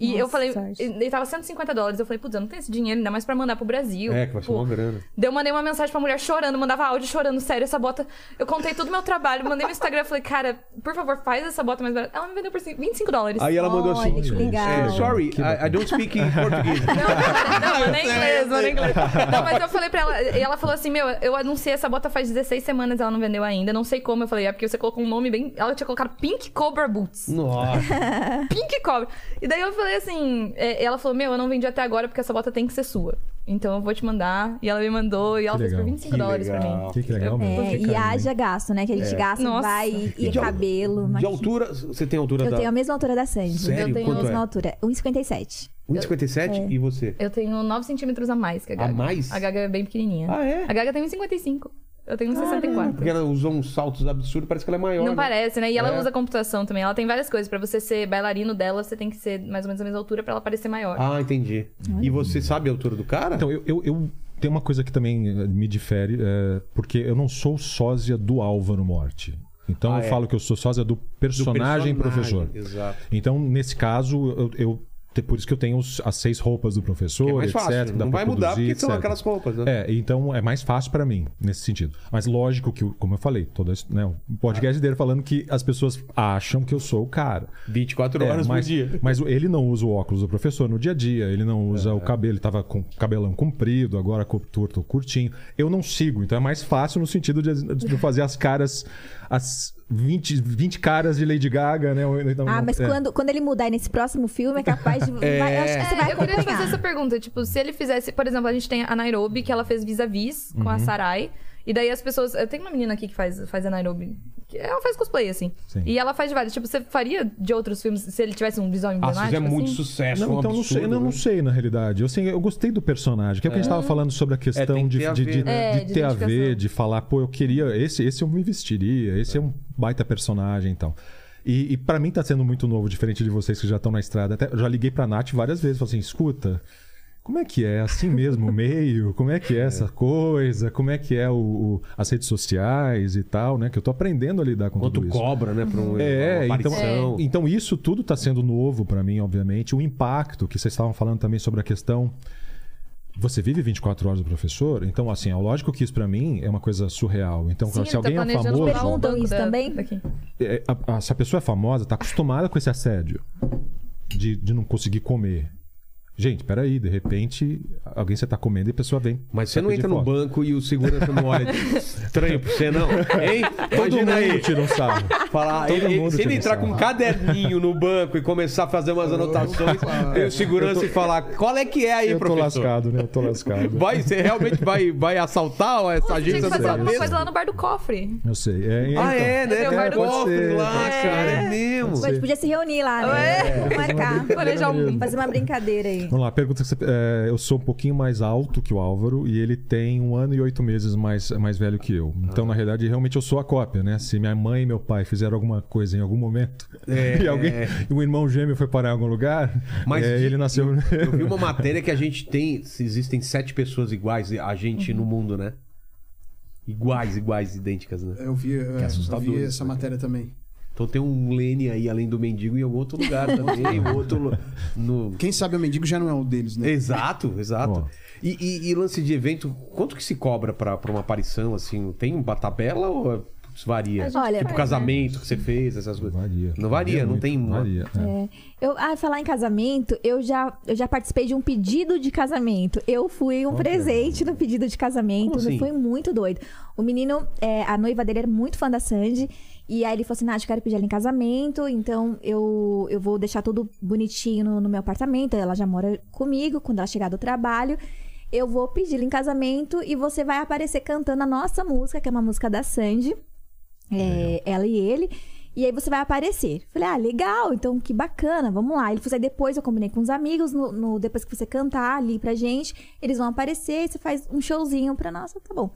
E eu
Nossa,
falei,
sorte.
ele tava 150 dólares. Eu falei, putz, eu não tenho esse dinheiro, ainda mais pra mandar pro Brasil.
É, que vai ser uma grana.
Daí eu mandei uma mensagem pra mulher chorando, mandava áudio chorando, sério, essa bota. Eu contei todo o meu trabalho, mandei no Instagram, falei, cara, por favor, faz essa bota mais barata. Ela me vendeu por 25 dólares.
Aí ela mandou assim.
Olha, legal.
é, sorry, I, I don't speak in Portuguese.
Não, mandei inglês, mandei inglês. Não, mas eu falei pra ela, e ela falou assim: Meu, eu anunciei essa bota faz 16 semanas, ela não vendeu ainda, não sei como. Eu falei, é porque você colocou um nome bem. Ela tinha colocado Pink Cobra Boots.
Nossa.
Pink Cobra. E daí eu falei assim: é, ela falou, meu, eu não vendi até agora porque essa bota tem que ser sua. Então eu vou te mandar. E ela me mandou e ela
Que
fez por
legal.
25
Que
dólares pra
legal.
mim.
Que, que legal mesmo.
É,
Que
e haja gasto, né? Que a gente gasta,
Nossa.
vai e, e
De
cabelo.
De altura, você tem a altura
Eu
da.
tenho a mesma altura da Sandy.
Sério?
Eu tenho
Quanto
a mesma
é?
altura. 1,57.
1,57 e você?
Eu tenho 9 centímetros a mais que a
A
Gaga.
mais?
A Gaga é bem pequenininha.
Ah, é?
A Gaga tem 1,55. Eu tenho 1,64.
Porque ela usou uns saltos absurdos, parece que ela é maior.
Não
né?
parece, né? E ela
É.
usa computação também. Ela tem várias coisas. Pra você ser bailarino dela, você tem que ser mais ou menos a mesma altura pra ela parecer maior.
Ah, entendi. E você sabe a altura do cara?
Então, eu, eu, eu tenho uma coisa que também eh, me difere, é, porque eu não sou sósia do Álvaro Morte. Então
Ah,
eu
é.
falo que eu sou sósia do
Do
personagem, professor.
Exato.
Então, nesse caso, eu, eu Por isso que eu tenho os- as seis roupas do professor,
Que é mais
etc.
fácil. Não vai mudar
produzir,
porque são
etc.
aquelas roupas, né?
É, então é mais fácil pra mim, nesse sentido. Mas lógico que, como eu falei, todo esse, né, o podcast dele falando que as pessoas acham que eu sou o cara.
24
É,
horas
mas,
por dia.
mas ele não usa o óculos do professor no dia a dia, ele não usa o cabelo, ele tava com cabelão comprido, agora curto, curtinho. Eu não sigo, então é mais fácil no sentido de, de fazer as caras, as 20, 20 caras de Lady Gaga, né? Então,
Ah, mas
é.
quando, quando ele mudar nesse próximo filme, é capaz de. vai- eu acho que você vai
É, eu queria te fazer
acompanhar.
essa pergunta. Tipo, se ele fizesse... Por exemplo, a gente tem a Nairobi, que ela fez vis-a-vis com
Uhum.
a Sarai. E daí as pessoas... Eu tenho uma menina aqui que faz, faz a Nairobi. que Ela faz cosplay, assim.
Sim.
E ela faz de vários. Tipo, você faria de outros filmes se ele tivesse um visual
Ah, se
emblemático,
fizer muito
assim?
sucesso,
Não,
um
então não sei,
absurdo,
não, não
né?
sei na realidade. Eu, assim, eu gostei do personagem, que é o que a gente tava falando sobre a questão
tem que
de,
ter a
de,
ver,
de,
né?
É,
de
de
ter a ver, de falar, pô, eu queria. Esse, esse eu me vestiria, esse é um baita personagem então. E, e para mim tá sendo muito novo, diferente de vocês que já estão na estrada. Até, eu já liguei pra Nath várias vezes, falei assim: escuta. Como é que é assim mesmo o meio? Como é que é essa coisa? Como é que é o, o- as redes sociais e tal, né? Que eu tô aprendendo a lidar com
Quanto
tudo isso.
cobra, né? Pra um,
É,
uma
então,
aparição.
então isso tudo está sendo novo para mim, obviamente. O impacto que vocês estavam falando também sobre a questão. Você vive 24 horas do professor? Então, assim, é lógico que isso para mim é uma coisa surreal. Então,
Sim,
se alguém
tá
é famoso.
Perguntam isso também?
é, a- a- se a pessoa é famosa, tá acostumada com esse assédio de, de não conseguir comer. Gente, peraí, de repente, alguém você tá comendo e a pessoa vem.
Mas você não
pedir
entra no
foto.
banco e o segurança não olha estranho pra você, não? Hein?
Todo
Imagina
mundo
aí.
tira um sarro. Todo
ele-
mundo
se ele entrar com um caderninho no banco e começar a fazer umas anotações, e o segurança e falar, qual é que é aí,
Eu tô
professor?
lascado, né? Eu tô lascado.
Vai, você realmente vai, vai assaltar essa
Você tinha
agência
que fazer
do
alguma coisa lá no bar do cofre.
Eu sei. É,
Ah,
então.
é, né?
Tem o bar do
cofre lá,
É.
cara, é mesmo.
A gente podia se reunir lá, né? Vamos marcar. Fazer uma brincadeira aí.
Vamos lá, pergunta que você, é, eu sou um pouquinho mais alto que o Álvaro e ele tem um ano e oito meses mais, mais velho que eu. Então, na realidade, realmente eu sou a cópia, né? Se minha mãe e meu pai fizeram alguma coisa em algum momento
É.
e alguém, e um irmão gêmeo foi parar em algum lugar,
Mas
é, ele nasceu.
Eu vi uma matéria que a gente tem. se Existem sete pessoas iguais a gente no mundo, né? Iguais, iguais, idênticas, né?
Eu vi, é, eu vi essa
né?
matéria também.
Então tem um Lene aí, além do mendigo, em algum outro lugar também. um outro. No...
Quem sabe o mendigo já não é o deles, né?
Exato, exato. E, e- e lance de evento, quanto que se cobra pra, pra uma aparição, assim? Tem uma tabela ou é- putz, varia?
Olha,
tipo casamento que você fez, essas coisas.
Varia.
Não varia, não
muito,
tem uma.
Varia. é.
É. Eu, ah, falar em casamento, eu já, eu já participei de um pedido de casamento. Eu fui um presente no pedido de casamento.
Como assim?
Foi muito doido. O menino, é, a noiva dele era muito fã da Sandy. E aí ele falou assim: Nath, eu quero pedir ela em casamento. Então eu, eu vou deixar tudo bonitinho no, no meu apartamento. Ela já mora comigo. Quando ela chegar do trabalho, eu vou pedir ela em casamento. E você vai aparecer cantando a nossa música, que é uma música da Sandy. É, ela e ele. E aí você vai aparecer. Falei, ah, legal, então que bacana, vamos lá. Ele falou, aí depois eu combinei com os amigos, no, no- depois que você cantar ali pra gente, eles vão aparecer e você faz um showzinho pra nós, tá bom.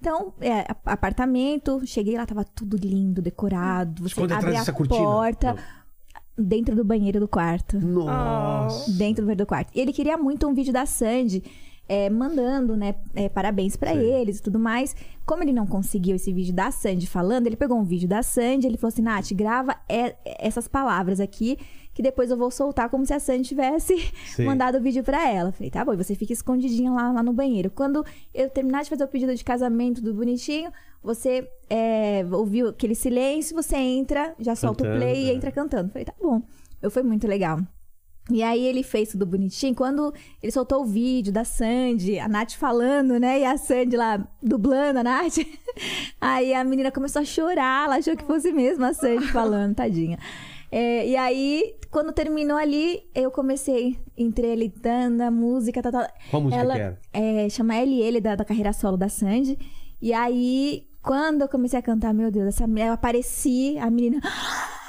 Então, é, apartamento, cheguei lá, tava tudo lindo, decorado. Você
Esconde
abre a porta dentro do banheiro do quarto
Nossa.
dentro do banheiro do quarto. E ele queria muito um vídeo da Sandy, é, mandando, né, é, parabéns pra eles e tudo mais. Como ele não conseguiu esse vídeo da Sandy falando, ele pegou um vídeo da Sandy, ele falou assim, Nath, grava é- essas palavras aqui, que depois eu vou soltar como se a Sandy tivesse
Sim.
mandado o vídeo pra ela. Falei, tá bom, e você fica escondidinha lá, lá no banheiro. Quando eu terminar de fazer o pedido de casamento do bonitinho, você é, ouviu aquele silêncio, você entra, já solta o
Cantando,
play e
é.
entra cantando. Falei, tá bom. Eu, foi muito legal. E aí ele fez tudo bonitinho. Quando ele soltou o vídeo da Sandy, a Nath falando, né? E a Sandy lá dublando a Nath. Aí a menina começou a chorar, ela achou que fosse mesmo a Sandy falando, tadinha. É, e aí, quando terminou ali, eu comecei entrelitando a música. Tal, tal.
Qual música
ela,
que era?
É, chama Ele Ele, da, da carreira solo da Sandy. E aí, quando eu comecei a cantar, meu Deus, essa eu apareci, a menina.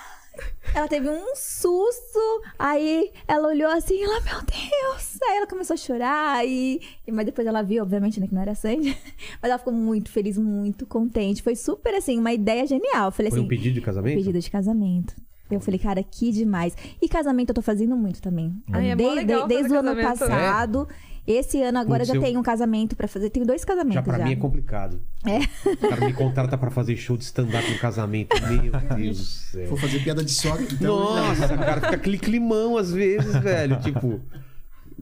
Ela teve um susto, aí ela olhou assim, ela, meu Deus! Aí ela começou a chorar, e, mas depois ela viu, obviamente, né, que não era Sandy. Mas ela ficou muito feliz, muito contente. Foi super, assim, uma ideia genial. Falei
Foi
assim,
um pedido de casamento?
pedido de casamento. Eu falei, cara, que demais. E casamento eu tô fazendo muito também.
Ai, é
desde
legal
desde o ano
casamento.
passado. Esse ano agora
Putz,
já
eu-
tenho um casamento pra fazer. Tenho dois casamentos
Já
já.
pra mim é complicado.
É.
O cara me contrata pra fazer show de stand-up no casamento. Meu Deus do céu.
Vou fazer piada de sogra, então.
Nossa, cara, fica aquele climão às vezes, velho. Tipo,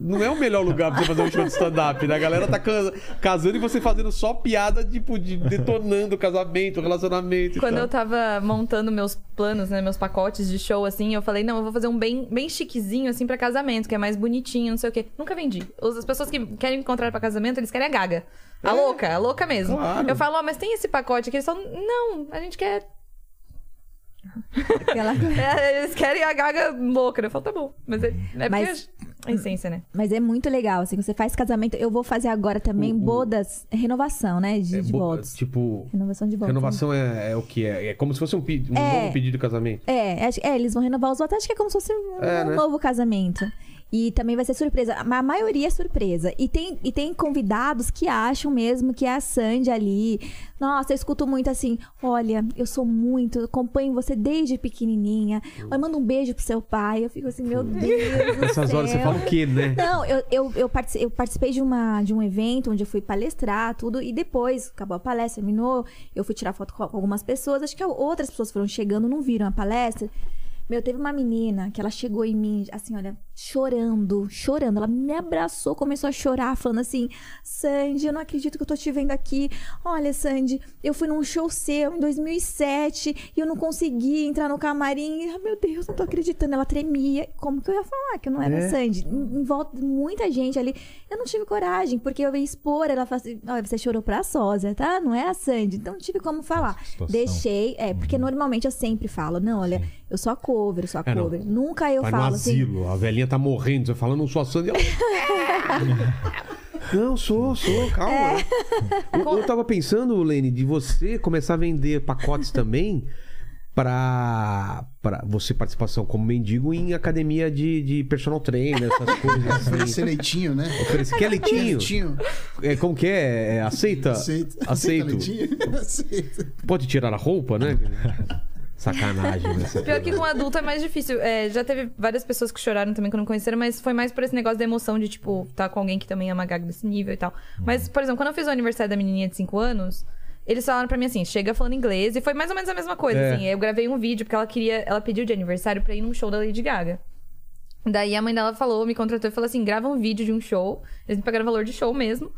não é o melhor lugar pra você fazer um show de stand-up, né? A galera tá ca- casando e você fazendo só piada, tipo, de detonando o casamento, o relacionamento. e
Quando eu tava montando meus planos, né, meus pacotes de show, assim, eu falei, não, eu vou fazer um bem, bem chiquezinho, assim, pra casamento, que é mais bonitinho, não sei o quê. Nunca vendi. As pessoas que querem me encontrar pra casamento, eles querem a gaga. A louca, a louca mesmo.
Claro.
Eu falo, ó, mas tem esse pacote aqui, eles falam, não, a gente quer...
Aquela-
É, eles querem a gaga louca. Eu falo, tá bom. Mas é, é
Mas-
porque a essência, né?
Mas é muito legal, assim, você faz casamento. Eu vou fazer agora também
O- o-
bodas, renovação, né? De,
É
de
bo-
votos.
Tipo,
Renovação de votos.
renovação é, é o que é? É como se fosse um, um
É.
novo pedido de casamento.
É, é, eles vão renovar os votos. Acho que é como se fosse um,
É,
um
né?
novo casamento. E também vai ser surpresa. A maioria é surpresa. E tem, e tem convidados que acham mesmo que é a Sandy ali. Nossa, eu escuto muito assim: olha, eu sou muito, acompanho você desde pequenininha. Olha, manda um beijo pro seu pai. Eu fico assim, meu Deus. do
Nessas horas você fala o quê, né?
Não, eu, eu, eu, partici- eu participei de, uma, de um evento onde eu fui palestrar, tudo, e depois, acabou a palestra, terminou, eu fui tirar foto com algumas pessoas, acho que outras pessoas foram chegando, não viram a palestra. Meu, teve uma menina que ela chegou em mim, assim, olha, chorando, chorando. Ela me abraçou, começou a chorar, falando assim: Sandy, eu não acredito que eu tô te vendo aqui. Olha, Sandy, eu fui num show seu em 2007 e eu não consegui entrar no camarim. Ah, meu Deus, não tô acreditando. Ela tremia. Como que eu ia falar que eu não era
É.
Sandy? Em, volta, muita gente ali. Eu não tive coragem, porque eu ia expor. Ela falou assim: olha, você chorou pra sósia, tá? Não é a Sandy. Então não tive como falar. Deixei, é, porque normalmente eu sempre falo: não, olha, eu sou a cover, eu sou a
É, não.
cover. Nunca eu
Vai no
falo assim.
asilo, a velhinha tá morrendo, você fala, não sou a Sandy. Ela... Não, sou, sou, calma.
É.
Eu, eu tava pensando, Lene, de você começar a vender pacotes também pra, pra você participação como mendigo em academia de, de personal trainer, essas coisas
Oferecer
assim.
leitinho, né?
Oferecer- Quer leitinho?
Leitinho.
É, como que é? É, Aceita?
Aceito.
Aceito.
leitinho? Aceito.
Pode tirar a roupa, né? Sacanagem, né?
Pior que com adulto é mais difícil. É, já teve várias pessoas que choraram também quando conheceram, mas foi mais por esse negócio da emoção de, tipo, tá com alguém que também ama gaga desse nível e tal. Mas, por exemplo, quando eu fiz o aniversário da menininha de 5 anos, eles falaram pra mim assim, chega falando inglês, e foi mais ou menos a mesma coisa,
É.
assim. Eu gravei um vídeo, porque ela queria, ela pediu de aniversário pra ir num show da Lady Gaga. Daí a mãe dela falou, me contratou e falou assim: grava um vídeo de um show. Eles me pagaram valor de show mesmo.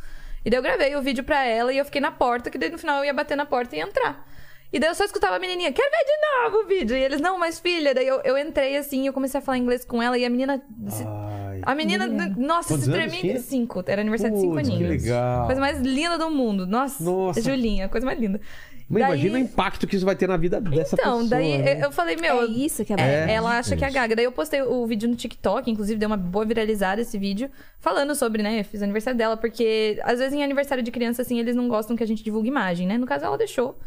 E daí eu gravei o vídeo pra ela e eu fiquei na porta, que daí no final eu ia bater na porta e ia entrar. E daí eu só escutava a menininha, quero ver de novo o vídeo. E eles, não, mas filha, daí eu, eu entrei assim, eu comecei a falar inglês com ela e a menina. se-
Ai.
a menina, nossa,
Quantos
se tremia. Cinco, era aniversário de cinco
Putz, que
aninhos.
legal.
Coisa mais linda do mundo. Nossa,
Nossa.
Julinha, coisa mais linda.
Mas
Daí-
imagina o impacto que isso vai ter na vida dessa
então,
pessoa.
daí
né?
eu- eu falei, meu.
É isso que é
é, ela acha que é gaga. Daí eu postei o vídeo no TikTok, inclusive deu uma boa viralizada esse vídeo, falando sobre, né? Fiz o aniversário dela, porque às vezes em aniversário de criança, assim, eles não gostam que a gente divulgue imagem, né? No caso, ela deixou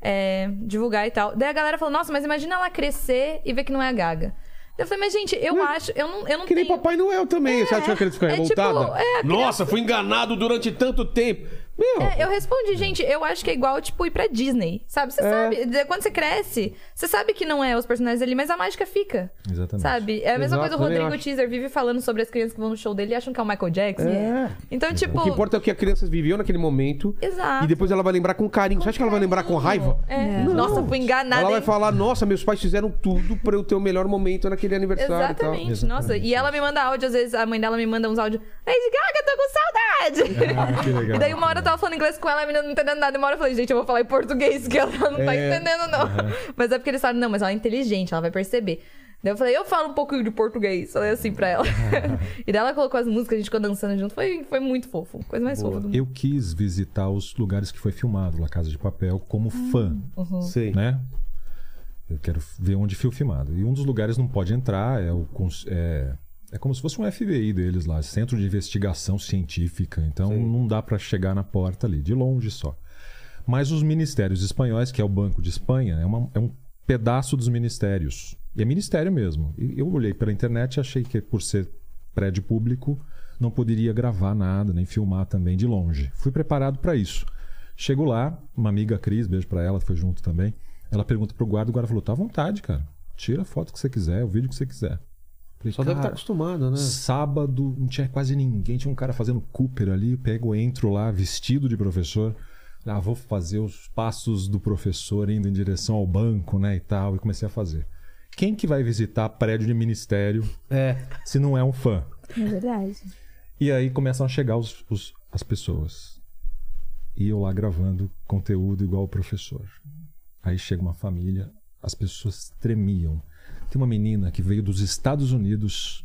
é, divulgar e tal. Daí a galera falou, nossa, mas imagina ela crescer e ver que não é a gaga. Eu falei, mas gente, eu acho, eu não, eu não
Que nem
tenho.
Papai Noel também. Você acha que ele fica
é tipo,
revoltada?
é,
Nossa, fui enganado durante tanto tempo. Meu,
É, eu respondi, gente, eu acho que é igual, tipo, ir pra Disney. Sabe? Você sabe. de- Quando você cresce, você sabe que não é os personagens ali, mas a mágica fica.
Exatamente.
Sabe? É a mesma
Exato,
coisa, o Rodrigo. Teaser vive falando sobre as crianças que vão no show dele e acham que é o Michael Jackson.
É.
Então, tipo.
o que importa é o que a criança viveu naquele momento.
Exato.
E depois ela vai lembrar com carinho. Você acha que ela vai lembrar com raiva?
É.
Não.
Nossa, fui enganada.
Ela vai
hein?
falar, nossa, meus pais fizeram tudo pra eu ter o melhor momento naquele aniversário
Exatamente.
e tal.
Nossa, e ela me manda áudio, às vezes a mãe dela me manda uns áudios. Lady Gaga, tô com saudade.
Ah, que legal.
E daí uma hora eu tava falando inglês com ela, a menina não entendendo nada. E uma hora eu falei, gente, eu vou falar em português, que ela não tá
É.
entendendo, não. Mas é porque eles falaram, não, mas ela é inteligente, ela vai perceber. Daí eu falei, eu falo um pouco de português. Falei assim pra ela. e daí ela colocou as músicas, a gente ficou dançando junto. Foi, foi muito fofo. Coisa mais fofa do mundo.
Eu quis visitar os lugares que foi filmado, La Casa de Papel, como fã,
Sei.
né? Eu quero ver onde foi filmado. E um dos lugares não pode entrar é o é, é como se fosse um FBI deles lá, Centro de Investigação Científica. Então não dá para chegar na porta ali, de longe só. Mas os ministérios espanhóis, que é o Banco de Espanha, é, uma- é um pedaço dos ministérios. E é ministério mesmo. E eu olhei pela internet e achei que por ser prédio público não poderia gravar nada, nem filmar também de longe. Fui preparado para isso. Chego lá, uma amiga Cris, beijo para ela, foi junto também. Ela pergunta pro guarda, o guarda falou: "Tá à vontade, cara. Tira a foto que você quiser, o vídeo que você quiser. Falei,
Só deve estar
"Cara,
acostumado, né?
Sábado, não tinha quase ninguém. Tinha um cara fazendo Cooper ali. Eu pego, entro lá, vestido de professor. Ah, vou fazer os passos do professor indo em direção ao banco, né? E tal. E comecei a fazer. Quem que vai visitar prédio de ministério
É.
se não é um fã?
É verdade.
E aí começam a chegar os, os- as pessoas. E eu lá gravando conteúdo igual o professor. Aí chega uma família, as pessoas tremiam. Tem uma menina que veio dos Estados Unidos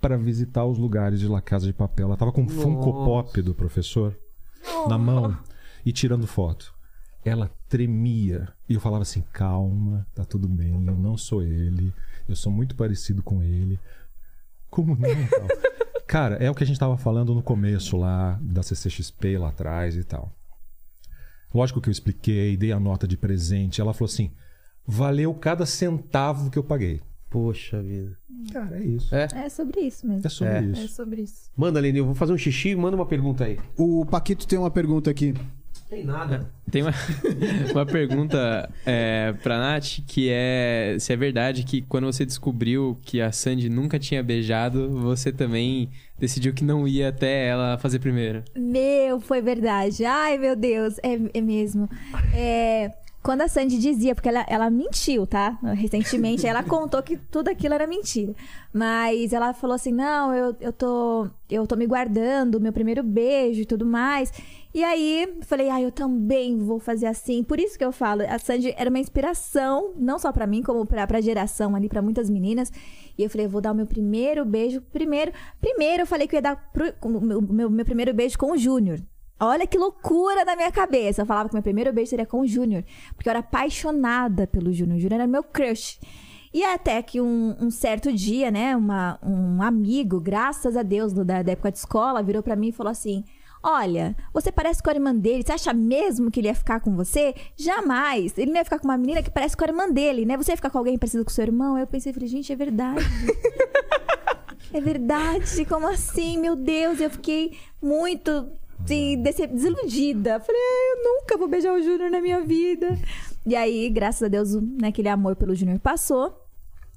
para visitar os lugares de La Casa de Papel. Ela tava com um Funko. Pop do professor na mão e tirando foto. Ela tremia. E eu falava assim: calma, tá tudo bem, eu não sou ele, eu sou muito parecido com ele. Como não? Cara, é o que a gente tava falando no começo lá, da CCXP lá atrás e tal. Lógico que eu expliquei, dei a nota de presente. Ela falou assim: valeu cada centavo que eu paguei.
Poxa vida.
Cara, é isso.
É.
É sobre isso mesmo.
É sobre
É.
É
isso.
sobre isso.
Manda, eu vou fazer um xixi e manda uma pergunta aí.
O Paquito tem uma pergunta aqui.
Tem nada.
Tem uma, uma pergunta é, pra Nath, que é se é verdade que quando você descobriu que a Sandy nunca tinha beijado, você também decidiu que não ia até ela fazer primeiro.
Meu, foi verdade. Ai, meu Deus, é, é mesmo. É, quando a Sandy dizia, porque ela, ela mentiu, tá? Recentemente, ela contou que tudo aquilo era mentira. Mas ela falou assim: não, eu, eu, tô, eu tô me guardando, meu primeiro beijo e tudo mais. E aí, falei, ah, eu também vou fazer assim. Por isso que eu falo, a Sandy era uma inspiração, não só pra mim, como pra, pra geração ali, pra muitas meninas. E eu falei, eu vou dar o meu primeiro beijo. Primeiro, primeiro eu falei que eu ia dar pro- o meu, meu, meu primeiro beijo com o Júnior. Olha que loucura na minha cabeça. Eu falava que meu primeiro beijo seria com o Júnior. Porque eu era apaixonada pelo Júnior. O Júnior era meu crush. E até que um, um certo dia, né, uma, um amigo, graças a Deus, da, da época de escola, virou pra mim e falou assim: Olha, você parece com a irmã dele. Você acha mesmo que ele ia ficar com você? Jamais. Ele não ia ficar com uma menina que parece com a irmã dele, né? Você ia ficar com alguém parecido com seu irmão? Aí eu pensei, falei, gente, é verdade. É verdade, como assim? Meu Deus, eu fiquei muito assim, desiludida. Falei, "Ah, eu nunca vou beijar o Júnior na minha vida. E aí, graças a Deus, né, aquele amor pelo Júnior passou.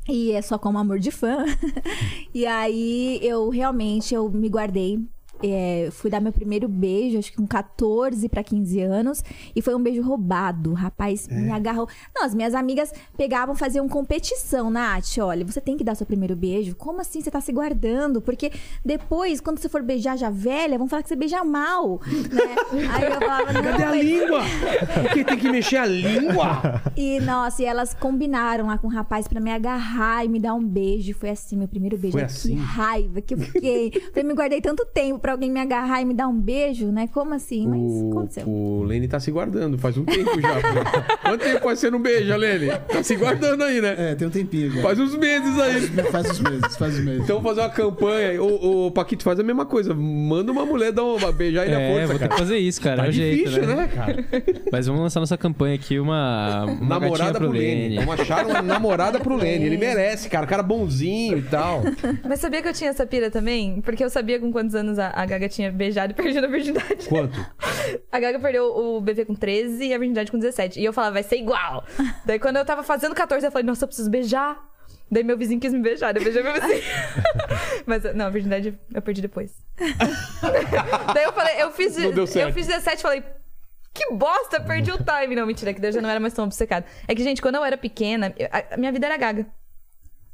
E é só como amor de fã. e aí, eu realmente, eu me guardei. É, fui dar meu primeiro beijo, acho que com 14 pra 15 anos. E foi um beijo roubado. O rapaz me agarrou. Não, as minhas amigas pegavam, faziam competição. Nath, olha, você tem que dar seu primeiro beijo. Como assim você tá se guardando? Porque depois, quando você for beijar já velha, vão falar que você beija mal. Né? Aí eu falava, não,
Cadê a
mas-
língua? Porque tem que mexer a língua.
e, nossa, e elas combinaram lá com o rapaz pra me agarrar e me dar um beijo. Foi assim, meu primeiro beijo.
Foi assim?
Que raiva que eu fiquei. Falei, me guardei tanto tempo pra alguém me agarrar e me dar um beijo, né? Como assim? Mas
O,
aconteceu.
o Lene tá se guardando, faz um tempo já. Quanto tempo faz você não beija, Lene? Tá se guardando aí, né?
É, tem um tempinho já.
Faz uns meses aí.
Faz os meses, faz os meses.
Então vamos fazer uma campanha. O, o Paquito faz a mesma coisa. Manda uma mulher dar uma beijar na
é,
força,
vou ter
cara.
que fazer isso, cara.
Tá
é o jeito,
difícil,
né?
né, cara?
Mas vamos lançar nossa campanha aqui, uma, uma
namorada
pro
pro Lene.
Lene.
Vamos achar uma namorada pro Lene. Ele merece, cara. Cara bonzinho e tal.
Mas sabia que eu tinha essa pira também? Porque eu sabia com quantos anos a, a Gaga tinha beijado e perdido a virgindade.
Quanto?
A Gaga perdeu o bebê com 13 e a virgindade com 17. E eu falava, vai ser igual. Daí quando eu tava fazendo 14, eu falei, nossa, eu preciso beijar. Daí meu vizinho quis me beijar, eu beijei meu vizinho. Mas não, a virgindade eu perdi depois. daí eu falei, eu fiz, eu fiz 17 e falei, que bosta, perdi o time. Não, mentira, que daí eu já não era mais tão obcecada. É que, gente, quando eu era pequena, a, a minha vida era Gaga.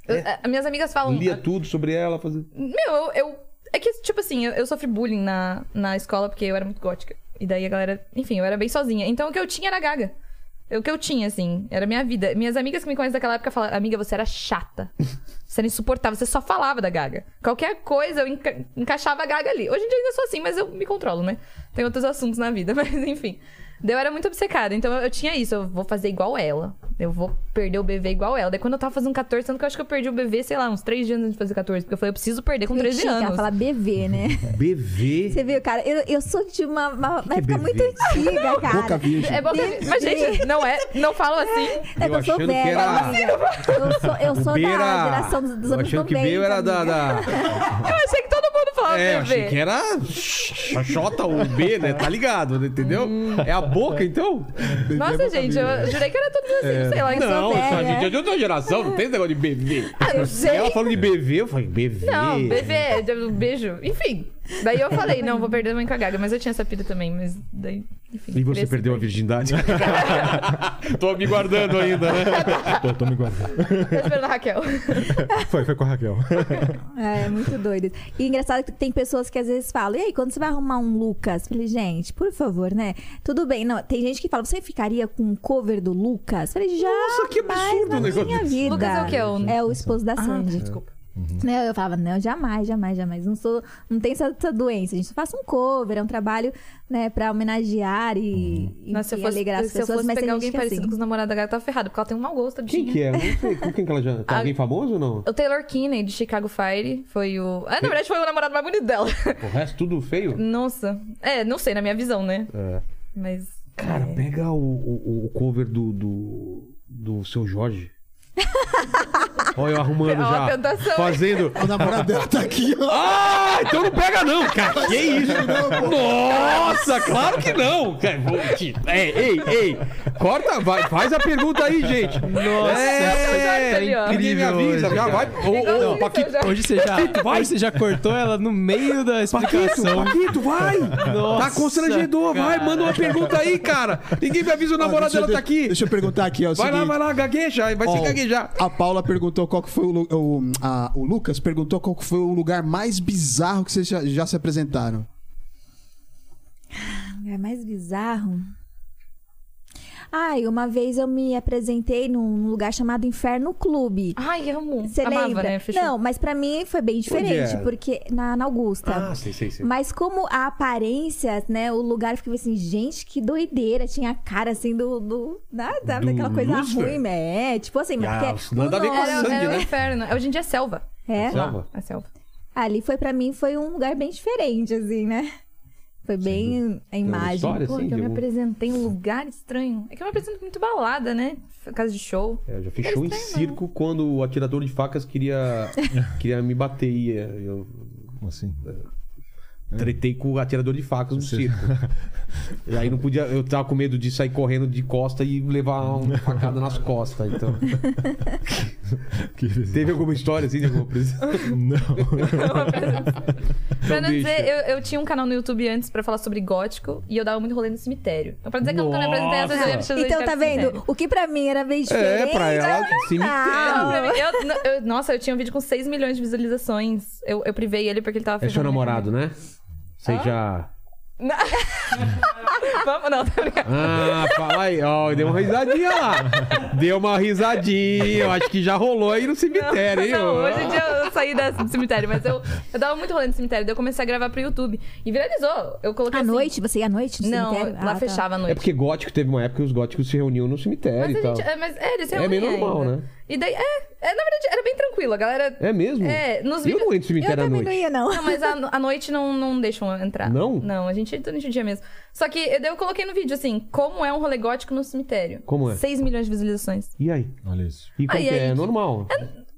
Eu- a- as minhas amigas falam.
Lia tudo sobre ela. Fazia...
Meu, eu, eu- É que, tipo assim, eu, eu sofri bullying na, na escola porque eu era muito gótica. E daí a galera. Enfim, eu era bem sozinha. Então o que eu tinha era gaga. O que eu tinha, assim, era minha vida. Minhas amigas que me conhecem daquela época falaram: Amiga, você era chata. Você era insuportável, você só falava da gaga. Qualquer coisa eu enca- encaixava a gaga ali. Hoje em dia eu ainda sou assim, mas eu me controlo, né? Tem outros assuntos na vida, mas enfim. Daí eu era muito obcecada, então eu, eu tinha isso, eu vou fazer igual ela. Eu vou perder o bebê igual ela. Daí quando eu tava fazendo 14, tanto que eu acho que eu perdi o bebê, sei lá, uns 3 dias antes de fazer 14. Porque eu falei, eu preciso perder com 13
Tinha que
anos.
falar BV, né?
BV.
Você viu, cara? Eu, eu sou de uma, uma
que é
época
BV?
muito antiga, cara.
Boca virgem.
É bom que...
Bebê.
Mas, gente, não é. Não falam assim.
É que
Eu
eu sou
achando que
velha,
era-
amiga. Eu sou, eu sou da
era...
geração dos, dos
Eu
anos
achando
90.
que B era da... da...
Eu achei que todo falava
é,
bebê.
achei que era Xoxota ou B, né? Tá ligado, né? entendeu? É a boca, então?
Nossa, gente, eu jurei que era tudo assim, sei lá.
Não,
velha.
a gente é de outra geração, não tem esse negócio de BV.
eu sei.
Ela falando de BV, eu falei, BV.
Não, bebê, de- beijo. Enfim. Daí eu falei, não, vou perder a mãe com a Gaga. Mas eu tinha essa pira também, mas daí, enfim.
E você
cresci,
perdeu a
perdi.
virgindade? Tô me guardando ainda, né?
Tô, tô me guardando.
Tô esperando a Raquel.
Foi, foi com a Raquel.
É, é muito doido. E engraçado que tem pessoas que às vezes falam, e aí, quando você vai arrumar um Lucas? Falei, gente, por favor, né? Tudo bem. Não, tem gente que fala, você ficaria com um cover do Lucas? Falei, já.
Nossa, que absurdo o negócio
minha vida.
Lucas é o quê? O-
É o esposo da Sandy.
desculpa.
Não, eu falava, não, jamais, jamais, jamais. Não sou, não tem essa, essa doença. A gente faça um cover, é um trabalho, né, pra homenagear e, e,
Nossa, se eu
e
fosse,
alegrar as
se eu
pessoas,
fosse
mas tem
pegar alguém
é
parecido
assim.
com os namorados da Gaga, tá ferrado, porque ela tem um mau gosto.
Quem que é? Não sei. Com quem que ela já... Tá
A-
alguém famoso ou não?
O Taylor Kinney, de Chicago Fire, foi o... Ah, na verdade, foi o namorado mais bonito dela.
O resto tudo feio?
Nossa. É, não sei, na minha visão, né?
É.
Mas...
Cara,
é.
pega o, o, o cover do, do, do seu Jorge. Olha eu arrumando
É
já.
tentação?
Fazendo.
O namorado dela tá aqui, ó.
Ah, então não pega não, cara. Que isso? Nossa, claro que não. Cara, vou te- Ei, ei, ei. Corta, vai, faz a pergunta aí, gente. Nossa,
é
é,
incrível
ninguém me avisa.
hoje,
Já vai. Ô, ô, Paquito,
seu
Hoje você, já, hoje você já cortou ela no meio da
Paquito,
explicação.
Paquito, vai. tá
Nossa,
constrangedor, vai.
cara.
Manda uma pergunta aí, cara. Ninguém me avisa, o namorado dela
eu-
tá aqui.
Deixa eu perguntar aqui, ó. o
Vai lá,
seguinte.
vai lá, gagueja. Vai se Gaguejar.
A Paula perguntou qual que foi o, o, a- o Lucas perguntou qual que foi o lugar mais bizarro que vocês já, já se apresentaram.
É mais bizarro. Ai, uma vez eu me apresentei num lugar chamado Inferno Clube.
Ai, amo.
Você
Amava,
lembra?
né? Fechou.
Não, mas pra mim foi bem diferente,
é?
porque na, na Augusta.
Ah, sei, sei, sei.
Mas como a aparência, né, o lugar ficava assim, gente, que doideira, tinha a cara assim do, do da, da-
Do
daquela coisa
Lucifer?
ruim, é, tipo assim, mas
Ah,
porque
nada a ver com
Era,
Sandy,
era
né?
o inferno. Hoje em dia é selva.
é,
Selva?
A selva.
ali foi pra mim foi um lugar bem diferente assim, né? Foi bem a imagem.
história?
Pô,
assim,
que eu me apresentei em um lugar estranho. É que eu me apresento muito balada, né? Casa de show.
É, eu já fiz show em circo quando o atirador de facas queria, queria me bater. E é, eu
Como assim?
Tretei com o atirador de facas no circo. E aí não podia. Eu tava com medo de sair correndo de costa e levar uma facada nas costas. Então. Teve alguma história assim de alguma apresentação?
Não.
Pra não dizer, eu, eu tinha um canal no YouTube antes pra falar sobre gótico e eu dava muito rolê no cemitério. Então, pra dizer que eu nunca me apresentei, às vezes
Então tá
do
vendo? O que pra mim era bem diferente.
É, pra ela, cemitério.
Não, pra
Não.
mim, eu- eu- nossa, eu tinha um vídeo com 6 milhões de visualizações. Eu, eu privei ele porque ele tava
É seu namorado, né? Você já.
Vamos, não, tá ligado?
Ah, fala aí. Ó, deu uma risadinha lá. Deu uma risadinha. Eu acho que já rolou aí no cemitério, hein?
Não, hoje em dia eu saí da- do cemitério, mas eu, eu dava muito rolê no cemitério. Daí eu comecei a gravar pro YouTube. E viralizou. Eu coloquei
À
assim-
noite? Você ia à noite no
Não,
cemitério?
lá
Ah, tá.
fechava à noite.
É porque gótico teve uma época que os góticos se reuniam no cemitério
Mas,
e
a
tal.
gente, é, mas é, eles se
É normal,
ainda.
né?
E daí, é, é, na verdade, era bem tranquilo. A galera.
É mesmo?
É, nos
Eu
vídeos.
não entro no
Eu
cemitério à
também
noite.
não ia, não.
Não, mas a, a noite não, não deixam entrar.
Não?
Não, a gente entra durante o dia mesmo. Só que daí eu coloquei no vídeo assim, como é um rolê gótico no cemitério.
Como é?
6 milhões de visualizações.
E aí?
Olha isso.
E como
Aí,
que é?
aí,
É
que-
normal.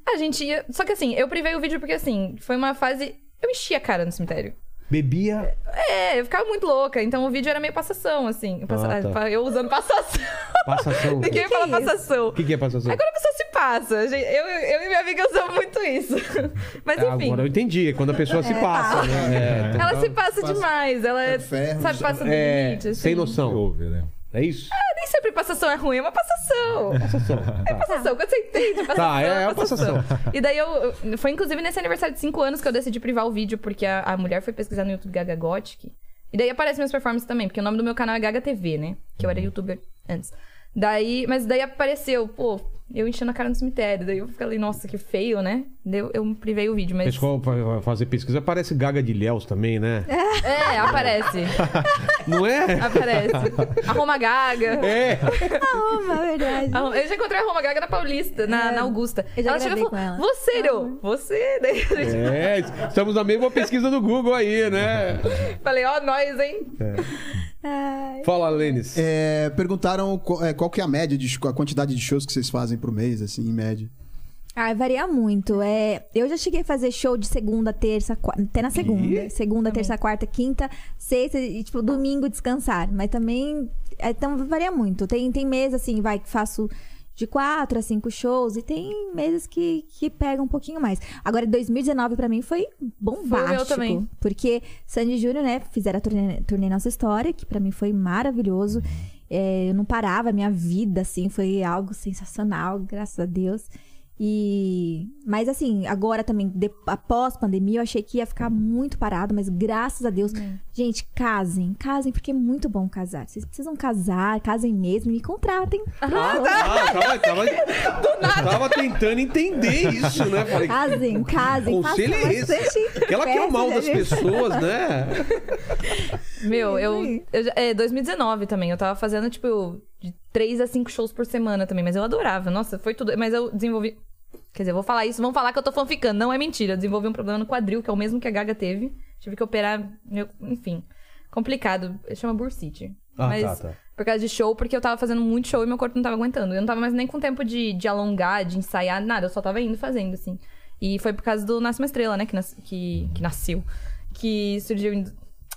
A gente ia. Só que assim, eu privei o vídeo porque assim, foi uma fase. Eu enchi a cara no cemitério.
Bebia.
É, eu ficava muito louca. Então o vídeo era meio passação, assim. Eu, passa-
Ah, tá.
eu usando passação.
Passação.
Ninguém
que
fala
é
passação.
O que, que é passação?
Agora a pessoa se passa. Eu, eu e minha amiga usamos muito isso. Mas enfim.
Agora eu entendi. É quando a pessoa se passa, né? É, então-
Ela se passa demais. Ela é,
ferro,
sabe, passa do
é,
limite. Assim.
sem noção.
Ouve, né?
É isso?
Nem sempre passação é ruim, é uma passação.
Passação.
É passação, quando você entende, passação.
Tá, é, é uma passação.
E daí eu. Foi inclusive nesse aniversário de 5 anos que eu decidi privar o vídeo, porque a, a mulher foi pesquisar no YouTube Gaga Gothic. E daí aparece minhas performances também, porque o nome do meu canal é Gaga TV, né? Que eu era youtuber antes. Daí, mas daí apareceu, pô, eu enchendo a cara no cemitério. Daí eu falei, nossa, que feio, né? Eu, eu privei o vídeo, mas.
Pessoal vai fazer pesquisa, parece Gaga de Léus também, né?
É, aparece.
Não é?
Aparece. A Roma Gaga.
É.
Verdade.
A Roma- Eu já encontrei a Roma Gaga na Paulista, na, na Augusta.
eu já
ela chegou e falou:
com ela.
Você, Iro, você. Daí a gente-
É, estamos na mesma pesquisa do Google aí, né?
Falei, ó, nós, hein?
Ai.
Fala, Lênis.
É, perguntaram qual, é, qual que é a média, de, a quantidade de shows que vocês fazem por mês, assim, em média.
Ah, varia muito. É, eu já cheguei a fazer show de segunda, terça, quarta, até na segunda. Segunda, terça, quarta, quinta, sexta e, tipo, domingo descansar. Mas também, é, então varia muito. Tem, tem meses, assim, vai, que faço de quatro a cinco shows e tem meses que, que pega um pouquinho mais. Agora, 2019 pra mim foi bombástico.
meu também.
Porque Sandy Júnior, né, fizeram a turnê, turnê Nossa História, que pra mim foi maravilhoso. É, eu não parava, minha vida, assim, foi algo sensacional, graças a Deus. E. Mas assim, agora também, de- após pandemia, eu achei que ia ficar muito parado, mas graças a Deus. Gente, casem, casem, porque é muito bom casar. Vocês precisam casar, casem mesmo e me contratem.
Ah, tava, tava, tava tentando entender isso, né? Falei,
Casem, casem,
Conselho
façam
é esse?
bastante
que ela quer o mal das
gente.
pessoas, né?
Meu,
É
eu, eu É, 2019 também. Eu tava fazendo, tipo, de 3 a 5 shows por semana também. Mas eu adorava. Nossa, foi tudo. Mas eu desenvolvi. Quer dizer, eu vou falar isso, vão falar que eu tô fanficando. Não é mentira. Eu desenvolvi um problema no quadril, que é o mesmo que a Gaga teve. Tive que operar. meu- Enfim. Complicado. Chama bursite.
Ah,
mas
tá, tá.
por causa de show, porque eu tava fazendo muito show e meu corpo não tava aguentando. Eu não tava mais nem com tempo de, de alongar, de ensaiar, nada. Eu só tava indo fazendo, assim. E foi por causa do Nasce uma Estrela, né? Que, nas- que, que nasceu. Que surgiu em...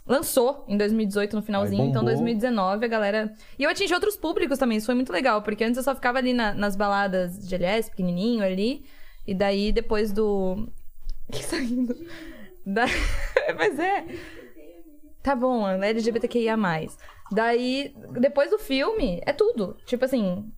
Lançou em 2018, no finalzinho.
Aí
Então,
bombou.
2019, a galera... E eu atingi outros públicos também. Isso foi muito legal. Porque antes eu só ficava ali na- nas baladas de LS, pequenininho ali. E daí, depois do... que tá indo? Da... Mas é... Tá bom, LGBTQIA+. Daí, depois do filme, é tudo. Tipo assim,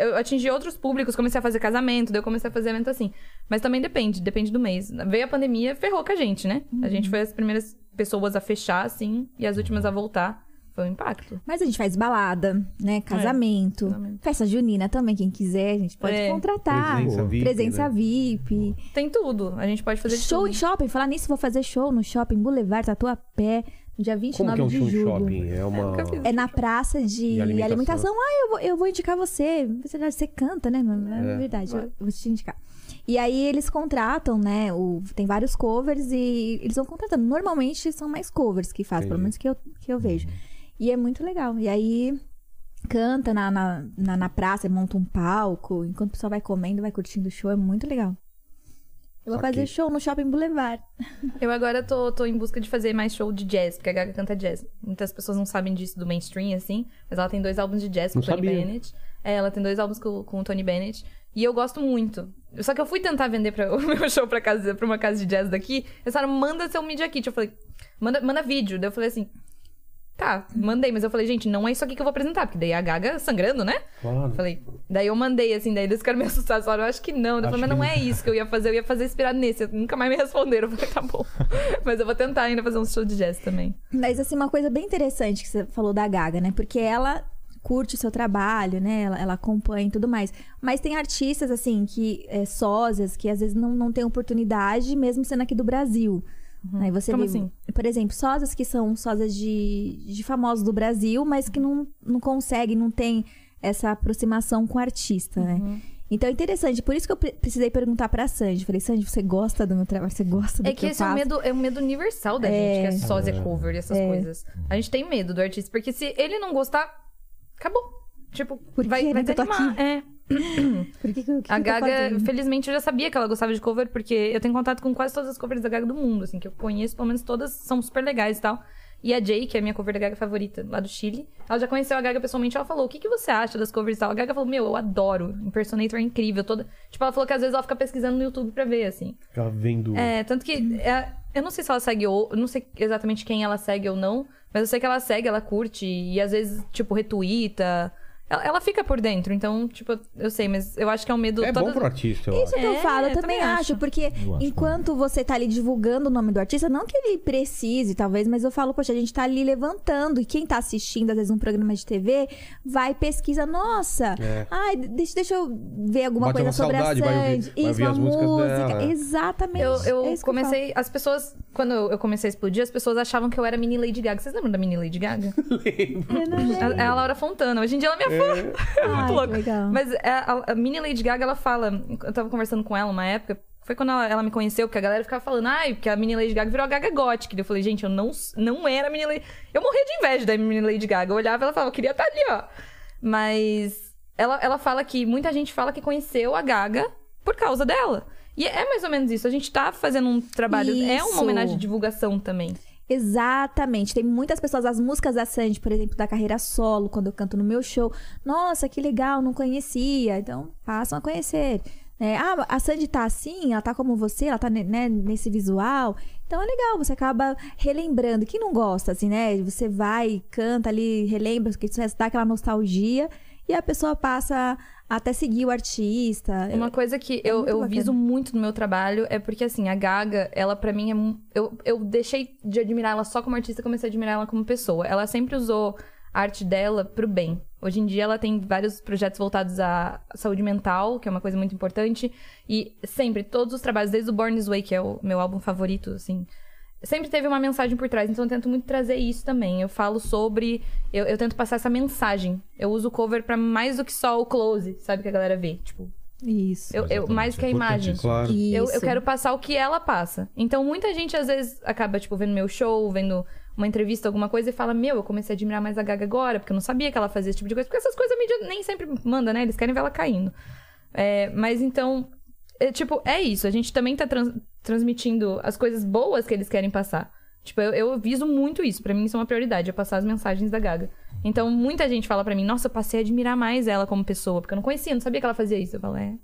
eu atingi outros públicos, comecei a fazer casamento, daí eu comecei a fazer evento assim. Mas também depende, depende do mês. Veio a pandemia, ferrou com a gente, né? A gente foi as primeiras pessoas a fechar, assim, e as últimas a voltar. Foi um impacto.
Mas a gente faz balada, né? Casamento,
casamento.
festa junina também, quem quiser, a gente pode
É.
contratar.
Presença VIP,
Presença
né?
VIP.
Tem tudo. A gente pode fazer
Show
tudo.
em shopping. Falar nisso, vou fazer show no shopping Boulevard Tatuapé, dia 29
Como que é um
de julho.
shopping? É uma.
É na praça de
De alimentação.
alimentação. Ah, eu vou, eu vou indicar você. Você, você canta, né? É,
É.
verdade, eu vou te indicar. E aí eles contratam, né? O, tem vários covers e eles vão contratando. Normalmente são mais covers que fazem, pelo
Entendi.
menos que eu, que eu vejo. E é muito legal. E aí canta na, na, na, na praça, monta um palco. Enquanto o pessoal vai comendo, vai curtindo o show. É muito legal. Eu vou
Saquei.
fazer show no Shopping Boulevard.
Eu agora tô, tô em busca de fazer mais show de jazz, porque a Gaga canta jazz. Muitas pessoas não sabem disso do mainstream, assim, mas ela tem dois álbuns de jazz com o Tony
sabia.
Bennett. É, ela tem dois álbuns com, com o Tony Bennett. E eu gosto muito. Só que eu fui tentar vender pra, o meu show pra, casa, pra uma casa de jazz daqui. Eles falaram, manda seu Media Kit. Eu falei, manda, manda vídeo. Daí eu falei assim, tá, mandei. Mas eu falei, gente, não é isso aqui que eu vou apresentar. Porque daí a Gaga sangrando, né?
Claro.
Falei, daí eu mandei, assim, daí eles ficaram me assustados. Falaram, eu acho que não. Eu
Acho
falei, mas não. é isso que eu ia fazer. Eu ia fazer inspirado nesse. Nunca mais me responderam. Eu falei, tá bom. mas eu vou tentar ainda fazer um show de jazz também.
Mas, assim, uma coisa bem interessante que você falou da Gaga, né? Porque ela curte o seu trabalho, né? Ela, ela acompanha e tudo mais. Mas tem artistas, assim, que é, sósias, que às vezes não, não tem oportunidade, mesmo sendo aqui do Brasil. Aí você
Como
vê,
assim?
por exemplo, sósias que são sósias de, de famosos do Brasil, mas que não, não conseguem, não tem essa aproximação com o artista, né?
Uhum.
Então é interessante, por isso que eu pre- precisei perguntar pra Sandy. Falei, Sandy, você gosta do meu trabalho? Você gosta do
É
que,
que
eu
esse é um
faço?
medo, é um medo universal da gente, que é sósia cover e essas coisas. A gente tem medo do artista, porque se ele não gostar, acabou. Tipo,
Por
vai,
que,
vai
né, que eu tô
desanimar.
aqui?
É.
Por que, que, que
A
tô
Gaga,
fazendo?
felizmente, eu já sabia que ela gostava de cover, porque eu tenho contato com quase todas as covers da Gaga do mundo, assim, que eu conheço, pelo menos todas são super legais e tal. E a Jay, que é a minha cover da Gaga favorita, lá do Chile, ela já conheceu a Gaga pessoalmente, ela falou, o que, que você acha das covers e tal? A Gaga falou, meu, eu adoro, Impersonator é incrível, toda... Tipo, ela falou que às vezes ela fica pesquisando no YouTube pra ver, assim.
Ficava vendo.
É, tanto que. é, eu não sei se ela segue ou. Eu não sei exatamente quem ela segue ou não. Mas eu sei que ela segue, ela curte. E às vezes, tipo, retuita. Ela, ela fica por dentro. Então, tipo, eu sei, mas eu acho que é um medo.
É bom
todas-
pro artista, eu
Isso
acho.
que eu
É,
falo, eu
eu
também
também
acho,
acho.
porque
acho
enquanto você tá ali divulgando o nome do artista, não que ele precise, talvez, mas eu falo, poxa, a gente tá ali levantando, e quem tá assistindo, às vezes, um programa de TV, vai pesquisa, nossa,
É.
ai, deixa, deixa eu ver alguma
Bate
coisa sobre
saudade,
a
vai ouvir-
Sandy.
vai
Isso,
ouvir
uma
as músicas
música.
dela, é.
Exatamente.
Eu, eu
É que
comecei. as pessoas. Quando eu eu comecei a explodir, as pessoas achavam que eu era mini Lady Gaga. Vocês lembram da mini Lady Gaga?
Eu lembro.
É a Laura Fontana. Hoje em dia ela é É muito louco.
legal.
Mas a, a- mini Lady Gaga, ela fala. Eu tava conversando com ela uma época. Foi quando ela, ela me conheceu, porque a galera ficava falando, ai, porque a mini Lady Gaga virou a Gaga Gothic. Eu falei, gente, eu não, não era a mini Lady. Eu morria de inveja da mini Lady Gaga. Eu olhava e ela falava, eu queria estar ali, ó. Mas ela, ela fala que muita gente fala que conheceu a Gaga por causa dela. E é mais ou menos isso. A gente tá fazendo um trabalho. É
Isso.
uma homenagem de divulgação também.
Exatamente. Tem muitas pessoas, as músicas da Sandy, por exemplo, da carreira solo, quando eu canto no meu show. Nossa, que legal, não conhecia. Então, passam a conhecer. É, ah, a Sandy tá assim, ela tá como você, ela tá né, nesse visual. Então é legal, você acaba relembrando. Quem não gosta, assim, né? Você vai, canta ali, relembra, porque isso dá aquela nostalgia. E a pessoa passa a até seguir o artista.
Uma coisa que
é
eu, eu
bacana.
viso muito no meu trabalho é porque, assim, a Gaga, ela pra mim é. Eu, eu deixei de admirar ela só como artista, comecei a admirar ela como pessoa. Ela sempre usou a arte dela pro bem. Hoje em dia ela tem vários projetos voltados à saúde mental, que é uma coisa muito importante. E sempre, todos os trabalhos, desde o Born This Way, que é o meu álbum favorito, assim, sempre teve uma mensagem por trás, então eu tento muito trazer isso também. Eu falo sobre. Eu, eu tento passar essa mensagem. Eu uso o cover pra mais do que só o close, sabe? Que a galera vê. Tipo,
Isso.
eu, eu- mais que a imagem.
Claro.
Eu, eu quero passar o que ela passa. Então, muita gente, às vezes, acaba, tipo, vendo meu show, vendo uma entrevista, alguma coisa, e fala: Meu, eu comecei a admirar mais a Gaga agora, porque eu não sabia que ela fazia esse tipo de coisa. Porque essas coisas a mídia nem sempre manda, né? Eles querem ver ela caindo. É, mas então, é, tipo, é isso. A gente também tá trans- transmitindo as coisas boas que eles querem passar. Tipo, eu, eu viso muito isso. Pra mim, isso é uma prioridade, é passar as mensagens da Gaga. Então, muita gente fala pra mim, nossa, eu passei a admirar mais ela como pessoa, porque eu não conhecia, não sabia que ela fazia isso. Eu falo, é.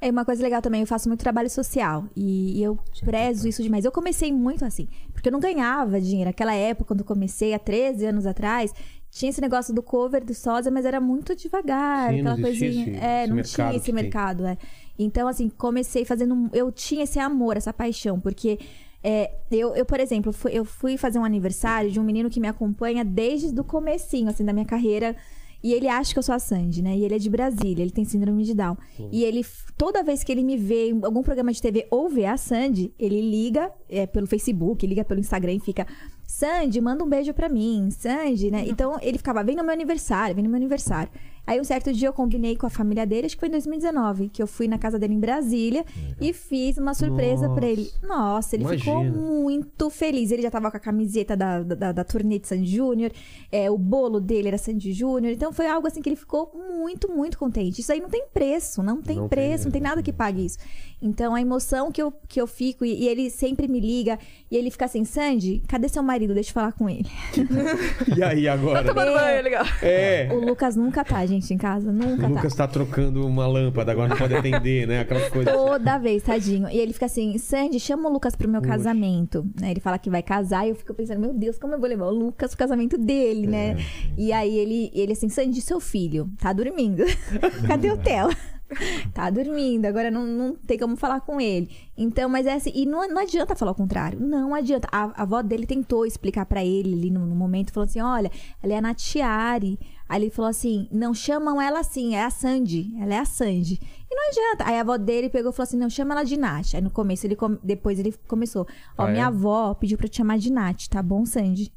É uma coisa legal também, eu faço muito trabalho social e, eu prezo isso demais. Eu comecei muito assim, porque eu não ganhava dinheiro. Naquela época, quando eu comecei, há 13 anos atrás, tinha esse negócio do cover do Sosa, mas era muito devagar,
Sim,
aquela coisinha.
esse-
é,
esse
não tinha esse mercado, é. Então, assim, comecei fazendo. Eu tinha esse amor, essa paixão, porque. é, eu, eu, por exemplo, fui- eu fui fazer um aniversário de um menino que me acompanha desde o comecinho, assim, da minha carreira. E ele acha que eu sou a Sandy, né? E ele é de Brasília, ele tem síndrome de Down. E ele, toda vez que ele me vê em algum programa de TV ou vê a Sandy, ele liga é, pelo Facebook, liga pelo Instagram e fica: Sandy, manda um beijo pra mim, Sandy, né? Então ele ficava: vem no meu aniversário, vem no meu aniversário. Aí um certo dia eu combinei com a família dele, acho que foi em 2019, que eu fui na casa dele em Brasília e fiz uma surpresa pra ele. Nossa, ele ficou
Imagina.
muito feliz. Ele já tava com a camiseta da, da, da turnê de Sandy Júnior, é, o bolo dele era Sandy Júnior. Então foi algo assim que ele ficou muito, muito contente. Isso aí não tem preço, não tem
Não tem
preço,
mesmo,
não tem nada que pague isso. Então a emoção que eu, que eu fico, e, e ele sempre me liga, e ele fica assim: Sandy, cadê seu marido? Deixa eu falar com ele.
E aí agora?
Tomando banho, legal.
É.
O Lucas nunca tá, gente, em casa, nunca
O
tá.
Lucas tá trocando uma lâmpada, agora não pode atender, né? Aquelas coisas.
Toda vez, tadinho. E ele fica assim, Sandy, chama o Lucas pro meu casamento. Né? Ele fala que vai casar e eu fico pensando, meu Deus, como eu vou levar o Lucas pro casamento dele, né? E aí ele, ele assim, Sandy, seu filho, tá dormindo. Cadê o Theo? Tá dormindo, agora não, não tem como falar com ele. Então, mas é assim, e não, não adianta falar o contrário. Não adianta. A, a avó dele tentou explicar pra ele ali no, no momento, falou assim: olha, ela é a Natiari. Aí ele falou assim: não chamam ela assim, é a Sandy. Ela é a Sandy. E não adianta. Aí a avó dele pegou e falou assim: não, chama ela de Nath. Aí no começo, ele come- depois ele começou: ó,
Ah, é?
minha avó pediu pra eu te chamar de Nath, tá bom, Sandy?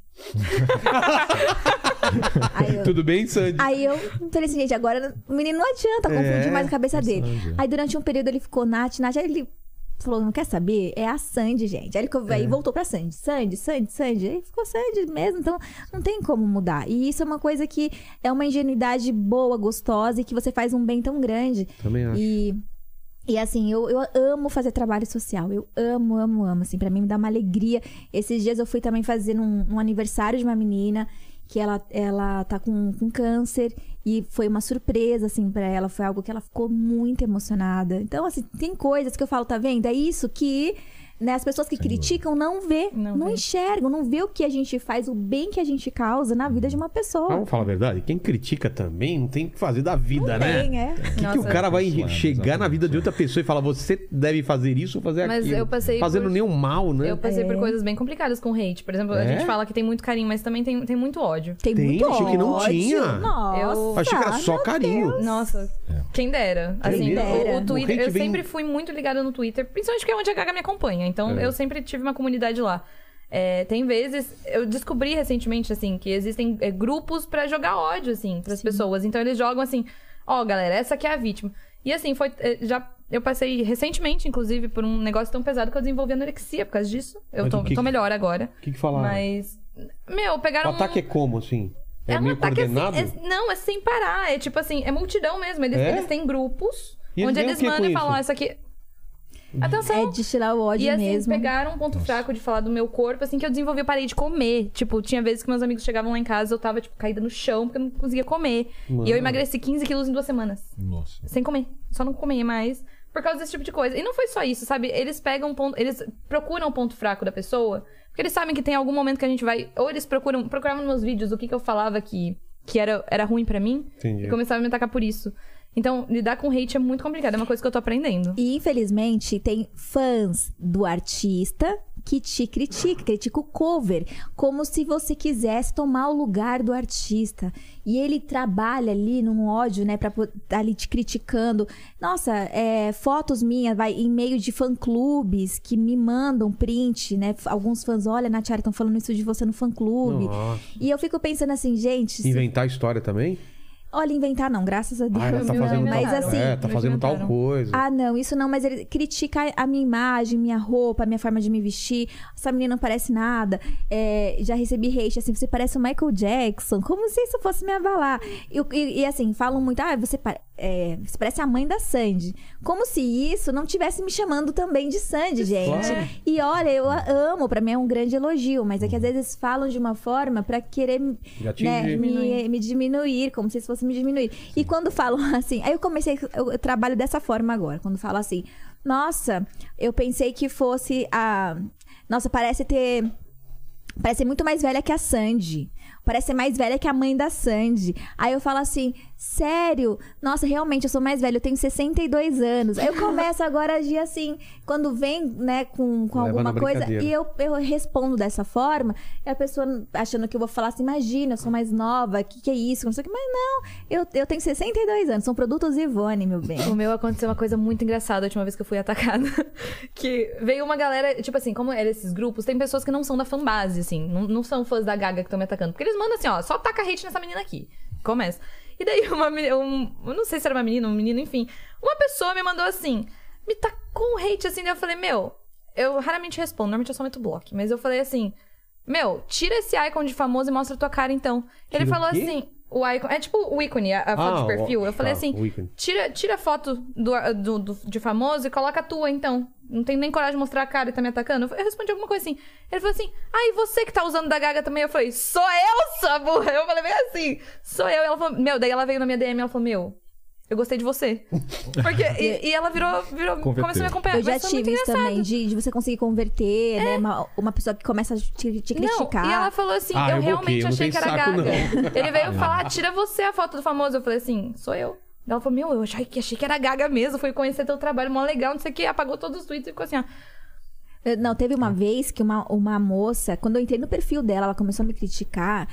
Eu,
Tudo bem, Sandy?
Aí eu falei assim, gente, agora o menino não adianta confundir
É,
mais a cabeça dele.
Sandy.
Aí durante um período ele ficou Nath, Nath, aí ele falou, não quer saber? É a Sandy, gente. Aí ele aí voltou pra Sandy. Sandy, Sandy, Sandy. Aí ficou Sandy mesmo, então não tem como mudar. E isso é uma coisa que é uma ingenuidade boa, gostosa e que você faz um bem tão grande.
Também acho.
E, e assim, eu, eu amo fazer trabalho social. Eu amo, amo, amo. Assim, pra mim me dá uma alegria. Esses dias eu fui também fazer um, um aniversário de uma menina que ela, ela tá com, com câncer e foi uma surpresa, assim, pra ela. Foi algo que ela ficou muito emocionada. Então, assim, tem coisas que eu falo, tá vendo? É isso que né, as pessoas que criticam não vê,
Não
não,
vê.
enxergam, não vê o que a gente faz, o bem que a gente causa na vida de uma pessoa.
Vamos falar a verdade? Quem critica também não tem o que fazer da vida, né?
Tem, é.
O que, que o cara vai
Claro,
chegar na vida de outra pessoa e falar, você deve fazer isso ou fazer
Mas
aquilo?
eu passei
Fazendo
por-
nenhum mal, né?
Eu passei
É.
por coisas bem complicadas com hate. Por exemplo, a
É?
gente fala que tem muito carinho, mas também tem, tem muito ódio.
Tem,
Tem,
muito
achei que não tinha.
Nossa,
Eu
Achei que era só carinho.
Deus.
Nossa, quem dera. Assim,
dera.
o-
O
o, Twitter,
hate
eu
vem-
sempre fui muito ligada no Twitter, principalmente porque é onde a Gaga me acompanha. Então
É.
eu sempre tive uma comunidade lá. É, tem vezes, eu descobri recentemente, assim, que existem é, grupos pra jogar ódio, assim, pras pessoas. Então eles jogam assim, ó, galera, essa aqui é a vítima. E assim, foi. é, Já, eu passei recentemente, inclusive, por um negócio tão pesado que eu desenvolvi anorexia por causa disso. Eu
Mas
tô,
o que
tô melhor agora.
O que, que falaram?
Mas. Meu,
O
pegaram.
ataque
um...
é como, assim? É,
É um
meio
ataque
coordenado?
assim. é- não, é sem parar. É tipo assim, é multidão mesmo. Eles,
É?
eles têm grupos
E eles
onde eles
o
mandam e falam, "Ó, isso aqui. Atenção!
É destilar o ódio
E assim,
mesmo.
pegaram um ponto fraco de falar do meu corpo, assim, que eu desenvolvi, eu parei de comer. Tipo, tinha vezes que meus amigos chegavam lá em casa, eu tava, tipo, caída no chão, porque eu não conseguia comer. E eu emagreci 15 quilos em duas semanas.
Nossa.
Sem comer. Só não comer mais. Por causa desse tipo de coisa. E não foi só isso, sabe? Eles pegam um ponto. Eles procuram o ponto fraco da pessoa. Porque eles sabem que tem algum momento que a gente vai. Ou eles procuram. Procuravam nos meus vídeos o que, que eu falava que, que era, era ruim pra mim.
Entendi.
E começavam a me atacar por isso. Então, lidar com hate é muito complicado. É uma coisa que eu tô aprendendo.
E infelizmente tem fãs do artista que te critica, critica o cover, como se você quisesse tomar o lugar do artista. E ele trabalha ali num ódio, né, pra po- tá ali te criticando. Nossa, é, fotos minhas, vai, em meio de fã-clubes que me mandam print, né? Alguns fãs, olha, Natiara, estão falando isso de você no fã-clube. E eu fico pensando assim, gente, se-
Inventar história também?
Olha, inventar não, graças a Deus.
Ah, tá fazendo tal,
Mas assim,
é, tá fazendo tal coisa.
ah, não, isso não, mas ele critica a minha imagem, minha roupa, minha forma de me vestir. Essa menina não parece nada. É, já recebi hate, assim, você parece o Michael Jackson, como se isso fosse me avalar. E, e- e, assim, falam muito, ah, você, pa- é, parece a mãe da Sandy. Como se isso não tivesse me chamando também de Sandy, gente.
Claro.
E olha, eu a amo, pra mim é um grande elogio, mas é que às vezes falam de uma forma pra querer
Me
né, me, me diminuir, como se isso fosse me diminuir. E quando falam assim, aí eu comecei, eu, eu trabalho dessa forma agora, quando falam assim, nossa, eu pensei que fosse a. Nossa, parece ter. Parece ser muito mais velha que a Sandy. Parece ser mais velha que a mãe da Sandy. Aí eu falo assim, sério? Nossa, realmente, eu sou mais velha, eu tenho 62 anos. Eu começo agora a agir assim, quando vem, né, com, com
Leva
alguma coisa, e eu, eu respondo dessa forma, e a pessoa achando que eu vou falar assim, imagina, eu sou mais nova, o que, que é isso? Não sei o que, mas não, eu, eu tenho 62 anos, são produtos Ivone, meu bem.
O meu aconteceu uma coisa muito engraçada a última vez que eu fui atacada. que veio uma galera, tipo assim, como eram esses grupos, tem pessoas que não são da fanbase, assim, não, não são fãs da Gaga que estão me atacando. Porque eles mandam assim, ó, só taca hate nessa menina aqui. Começa. E daí uma um, eu não sei se era uma menina, um menino, enfim. Uma pessoa me mandou assim, me tacou um hate assim, daí eu falei, meu, eu raramente respondo, normalmente eu só meto bloco. Mas eu falei assim, meu, tira esse icon de famoso e mostra tua cara então. Ele
Tira
falou assim, o icon, é tipo o ícone, a, a foto
Ah,
de perfil.
o-
Eu falei
tá,
assim,
ícone.
Tira, tira a foto do, do, do- de famoso e coloca a tua, então. Não tenho nem coragem de mostrar a cara e tá me atacando. Eu respondi alguma coisa assim. Ele falou assim: Ah, e você que tá usando da Gaga também? Eu falei: Sou eu, sua burra. Eu falei bem assim: Sou eu. Ela falou: Meu, daí ela veio na minha DM e ela falou: Meu, eu gostei de você. Porque, e, e ela virou, virou
Converteu.
começou a me acompanhar.
Eu já tive isso também, de, de você conseguir converter, né? Uma, uma pessoa que começa a te, te criticar.
Não, e ela falou assim,
Ah,
eu,
eu
realmente
não
achei que era
saco,
Gaga. Ele veio falar, tira você a foto do famoso. Eu falei assim, sou eu. Ela falou, meu, eu achei que, achei que era Gaga mesmo. Fui conhecer teu trabalho, mó legal, não sei o que. Apagou todos os tweets e ficou assim, ó.
Eu- Não, teve uma vez que uma, uma moça, quando eu entrei no perfil dela, ela começou a me criticar.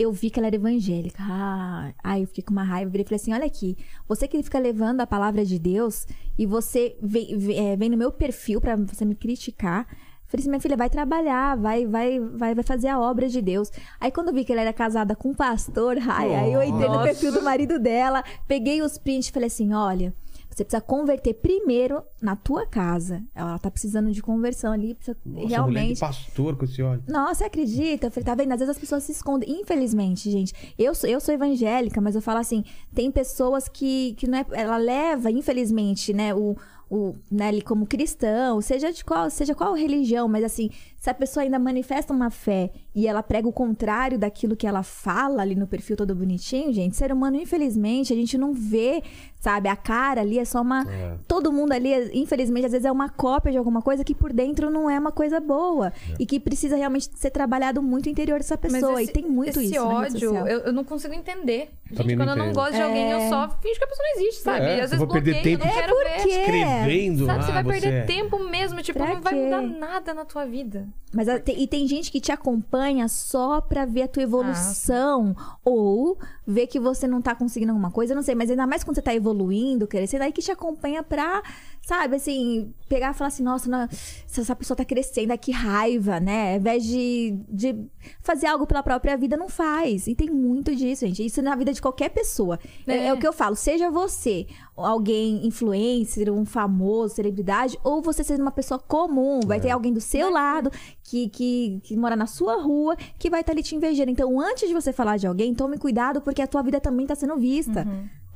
Eu vi que ela era evangélica. Ah, aí eu fiquei com uma raiva. Virei e falei assim: olha aqui, você que fica levando a palavra de Deus e você vem, vem, vem no meu perfil pra você me criticar. Falei assim, minha filha, vai trabalhar, vai, vai, vai, vai fazer a obra de Deus. Aí quando eu vi que ela era casada com um pastor, ai, aí eu entrei no perfil do marido dela, peguei os prints e falei assim: olha, você precisa converter primeiro na tua casa. Ela tá precisando de conversão ali, precisa
Nossa, mulher de
realmente.
pastor com esse olho.
Nossa, você acredita? Eu falei, tá vendo? Às vezes as pessoas se escondem. Infelizmente, gente. Eu sou, eu sou evangélica, mas eu falo assim: tem pessoas que, que não é. Ela leva, infelizmente, né? O, o, né, como cristão, seja de qual, seja qual religião, mas assim, se a pessoa ainda manifesta uma fé e ela prega o contrário daquilo que ela fala ali no perfil todo bonitinho, gente, ser humano, infelizmente, a gente não vê, sabe, a cara ali é só uma.
É.
Todo mundo ali, infelizmente, às vezes é uma cópia de alguma coisa que por dentro não é uma coisa boa. E que precisa realmente ser trabalhado muito o interior dessa pessoa.
esse-
e tem muito
esse
isso. na rede
ódio, eu, eu não consigo entender. Gente, quando eu não gosto de alguém, eu só finge que a pessoa não existe, sabe?
É,
às
eu
vezes
vou perder
bloqueio,
tempo
eu não
É
quero ver.
porque-
Escrevendo.
Sabe, você
ah,
vai perder
é.
tempo mesmo, tipo,
Pra
não vai
quê?
mudar nada na tua vida.
Mas a- tem- e tem gente que te acompanha só pra ver a tua evolução. ou ver que você não tá conseguindo alguma coisa, não sei. Mas ainda mais quando você tá evoluindo, crescendo, aí que te acompanha pra, sabe, assim, pegar e falar assim, nossa, não, se essa pessoa tá crescendo, que raiva, né? Ao invés de, de fazer algo pela própria vida, não faz. E tem muito disso, gente. Isso na vida de qualquer pessoa. É,
É.
é o que eu falo, seja você alguém influencer, um famoso, celebridade, ou você sendo uma pessoa comum, vai ter alguém do seu lado que, que, que mora na sua rua que vai estar ali te invejando. Então, antes de você falar de alguém, tome cuidado porque a tua vida também tá sendo vista,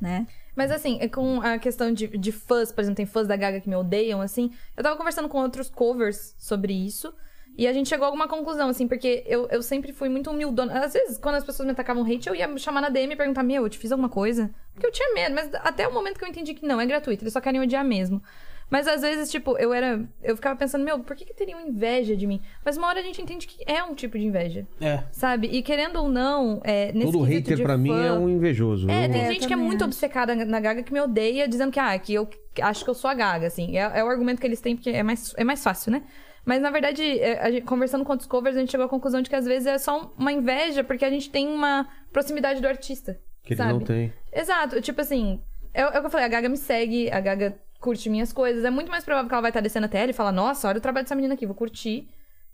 né?
Mas assim, é com a questão de, de fãs, por exemplo, tem fãs da Gaga que me odeiam, assim. Eu tava conversando com outros covers sobre isso. E a gente chegou a alguma conclusão, assim, porque eu, eu sempre fui muito humildona. Às vezes, quando as pessoas me atacavam hate, eu ia me chamar na DM e perguntar, meu, eu te fiz alguma coisa? Porque eu tinha medo, mas até o momento que eu entendi que não, é gratuito, eles só querem odiar mesmo. Mas às vezes, tipo, eu era. Eu ficava pensando, meu, por que, que teriam inveja de mim? Mas uma hora a gente entende que é um tipo de inveja.
É.
Sabe? E querendo ou não, é, nesse
Todo hater
de
pra mim
fã-
é um invejoso.
é, tem
É,
gente que é muito
acho.
obcecada na Gaga que me odeia, dizendo que, ah, que eu acho que eu sou a Gaga, assim. É, é o argumento que eles têm, porque é mais, é mais fácil, né? Mas, na verdade, é, a gente- conversando com outros covers, a gente chegou à conclusão de que, às vezes, é só uma inveja, porque a gente tem uma proximidade do artista.
Que ele
sabe?
não tem.
Exato. Tipo assim, é, é o que eu falei, a Gaga me segue, a Gaga curte minhas coisas. É muito mais provável que ela vai estar descendo até ela e falar, nossa, olha o trabalho dessa menina aqui, vou curtir.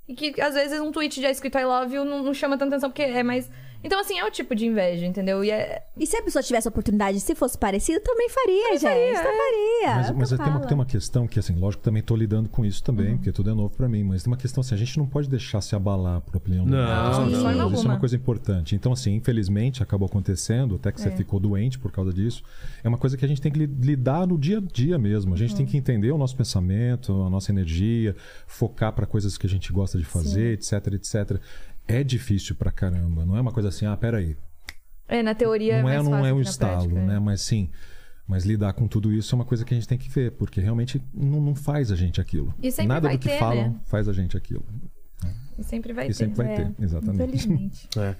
E que, às vezes, um tweet já escrito I love you não, não chama tanta atenção, porque é mais... Então, assim, é o tipo de inveja, entendeu? E é...
E se a pessoa tivesse a oportunidade, se fosse parecido, também faria, gente.
faria,
Também faria.
Mas,
É
mas tem, uma, tem uma questão que, assim, lógico que também tô lidando com isso também, porque tudo é novo pra mim, mas tem uma questão assim, a gente não pode deixar se abalar por opinião do
Não, não,
Isso é uma coisa importante. Então, assim, infelizmente acabou acontecendo, até que você ficou doente por causa disso. É uma coisa que a gente tem que li- lidar no dia a dia mesmo. A gente tem que entender o nosso pensamento, a nossa energia, focar pra coisas que a gente gosta de fazer, etc, etc. É difícil pra caramba. Não é uma coisa assim, ah, peraí,
É, na teoria
não
é
é, não
fácil
é um estalo,
prática,
né?
é.
Mas sim, mas lidar com tudo isso é uma coisa que a gente tem que ver, porque realmente não, não faz a gente aquilo.
E sempre
Nada
vai
do que
ter,
falam
né?
faz a gente aquilo.
E sempre vai
E
ter.
sempre vai
É,
ter, exatamente.
Infelizmente.
É.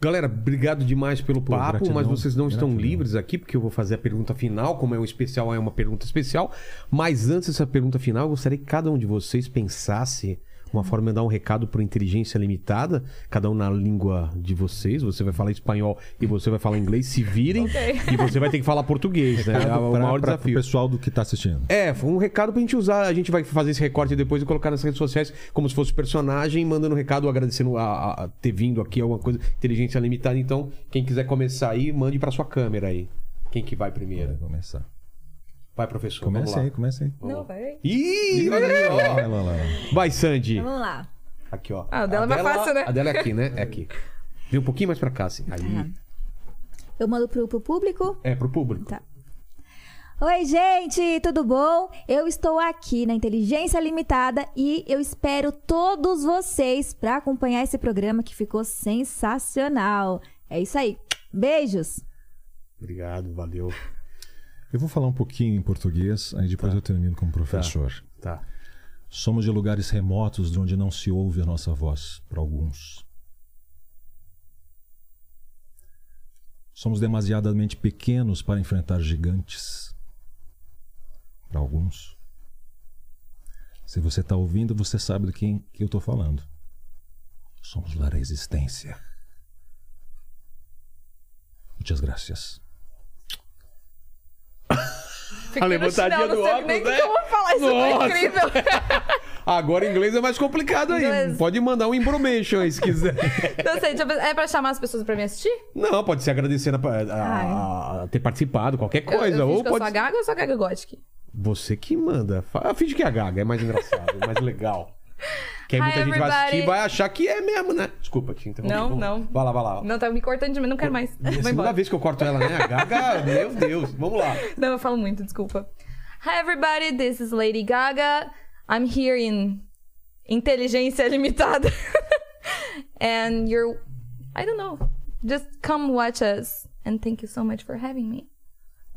Galera, obrigado demais pelo
Pô,
papo,
gratidão,
mas vocês não estão
gratidão.
livres aqui, porque eu vou fazer a pergunta final, como é um especial, é uma pergunta especial. Mas antes dessa pergunta final, eu gostaria que cada um de vocês pensasse uma forma de dar um recado para Inteligência Limitada, cada um na língua de vocês. Você vai falar espanhol e você vai falar inglês, se virem.
Ok.
E você vai ter que falar português, né? É o
Pra-
maior
pra-
desafio.
pessoal do que tá assistindo.
É, foi um recado pra gente usar. A gente vai fazer esse recorte depois e colocar nas redes sociais como se fosse personagem, mandando um recado, agradecendo a, a- a ter vindo aqui, alguma coisa, inteligência limitada. Então, quem quiser começar aí, mande pra sua câmera aí. Quem que vai primeiro?
Vai começar.
Vai, professor. Lá.
aí, comece aí.
Não, vai.
Ih, olha.
Vai lá, lá, lá.
Vai, Sandy.
Então, vamos lá.
Aqui, ó.
Ah, o dela é mais fácil, né?
A dela é aqui, né? É aqui. Vem um pouquinho mais pra cá, assim. Aí.
Eu mando pro, pro público.
É, pro público.
Tá. Oi, gente, tudo bom? Eu estou aqui na Inteligência Limitada e eu espero todos vocês para acompanhar esse programa que ficou sensacional. É isso aí. Beijos.
Obrigado, valeu.
Eu vou falar um pouquinho em português, aí depois eu termino como professor.
Tá.
Somos de lugares remotos de onde não se ouve a nossa voz, para alguns. Somos demasiadamente pequenos para enfrentar gigantes, para alguns. Se você está ouvindo, você sabe de quem que eu estou falando. Somos a resistência. Muitas gracias.
Fiquei
A levantadinha do
não sei nem
óculos, né?
como falar isso,
Nossa.
foi incrível.
Agora inglês é mais complicado aí.
Inglês.
Pode mandar um information aí se quiser.
Não sei, eu é pra chamar as pessoas pra me assistir?
Não, pode ser agradecendo a, a- a ter participado, qualquer coisa.
eu, eu
ou
que eu
pode
sou a Gaga ou sou a Gaga Gothic?
Você que manda. Finge que é a Gaga, é mais engraçado, é mais legal. Que aí
Hi,
muita gente vai assistir e vai achar que é mesmo, né? Desculpa te interromper.
Não, não.
Vai lá, vai lá.
Não, tá me cortando de mim, não quero mais.
É a segunda vez que eu corto ela, né? A Gaga, meu Deus. Vamos lá.
Não, eu falo muito, desculpa. Hi everybody, this is Lady Gaga. I'm here in Inteligência Limitada. and you're I don't know. Just come watch us and thank you so much for having me.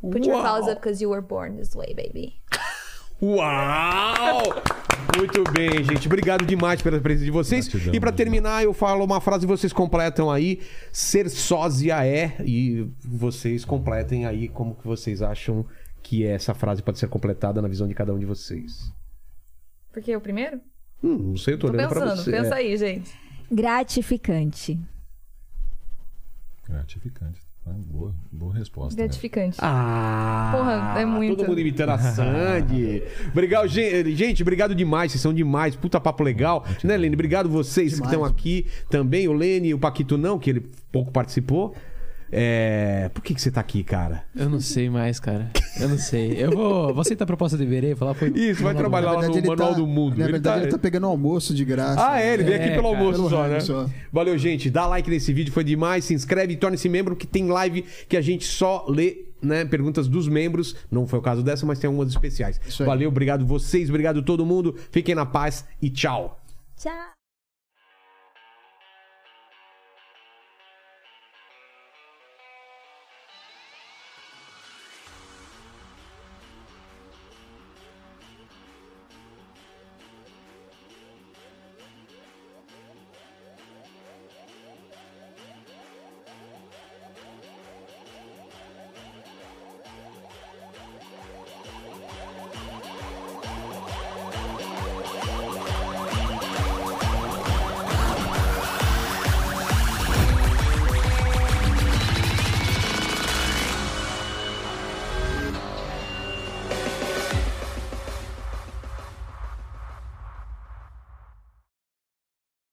Put your
Uau.
paws up because you were born this way, baby.
Uau! Muito bem, gente. Obrigado demais pela presença de vocês.
Gratidão,
e pra
gratidão.
terminar, eu falo uma frase e vocês completam aí. Ser sósia é. E vocês completem aí como que vocês acham que essa frase pode ser completada na visão de cada um de vocês.
Por que o primeiro?
Hum, não sei, eu tô,
Tô
olhando pra
pensando,
você.
pensa
É.
aí, gente.
Gratificante.
Gratificante. Ah, boa, boa resposta. né?
Gratificante.
Ah,
Porra, é muito.
Todo mundo imitando a Sandy. obrigado, gente, gente. Obrigado demais. Vocês são demais. Puta papo legal. Né, Lene? Obrigado vocês que
Demais.
estão aqui também. O Lene e o Paquito não, que ele pouco participou. É... Por que, que você tá aqui, cara?
Eu não sei mais, cara. Eu não sei. Eu vou, vou aceitar a proposta de Iberê, falar foi.
Isso, vai trabalhar lá no Manual do Mundo.
Na
Ele
verdade,
tá-
ele tá pegando almoço de graça.
Ah, é, ele veio aqui
É,
pelo
cara,
almoço
pelo
só, né?
só.
Valeu, gente. Dá like nesse vídeo, foi demais. Se inscreve e torne-se membro que tem live que a gente só lê né, perguntas dos membros. Não foi o caso dessa, mas tem algumas especiais. Valeu, obrigado vocês, obrigado todo mundo. Fiquem na paz e tchau.
Tchau.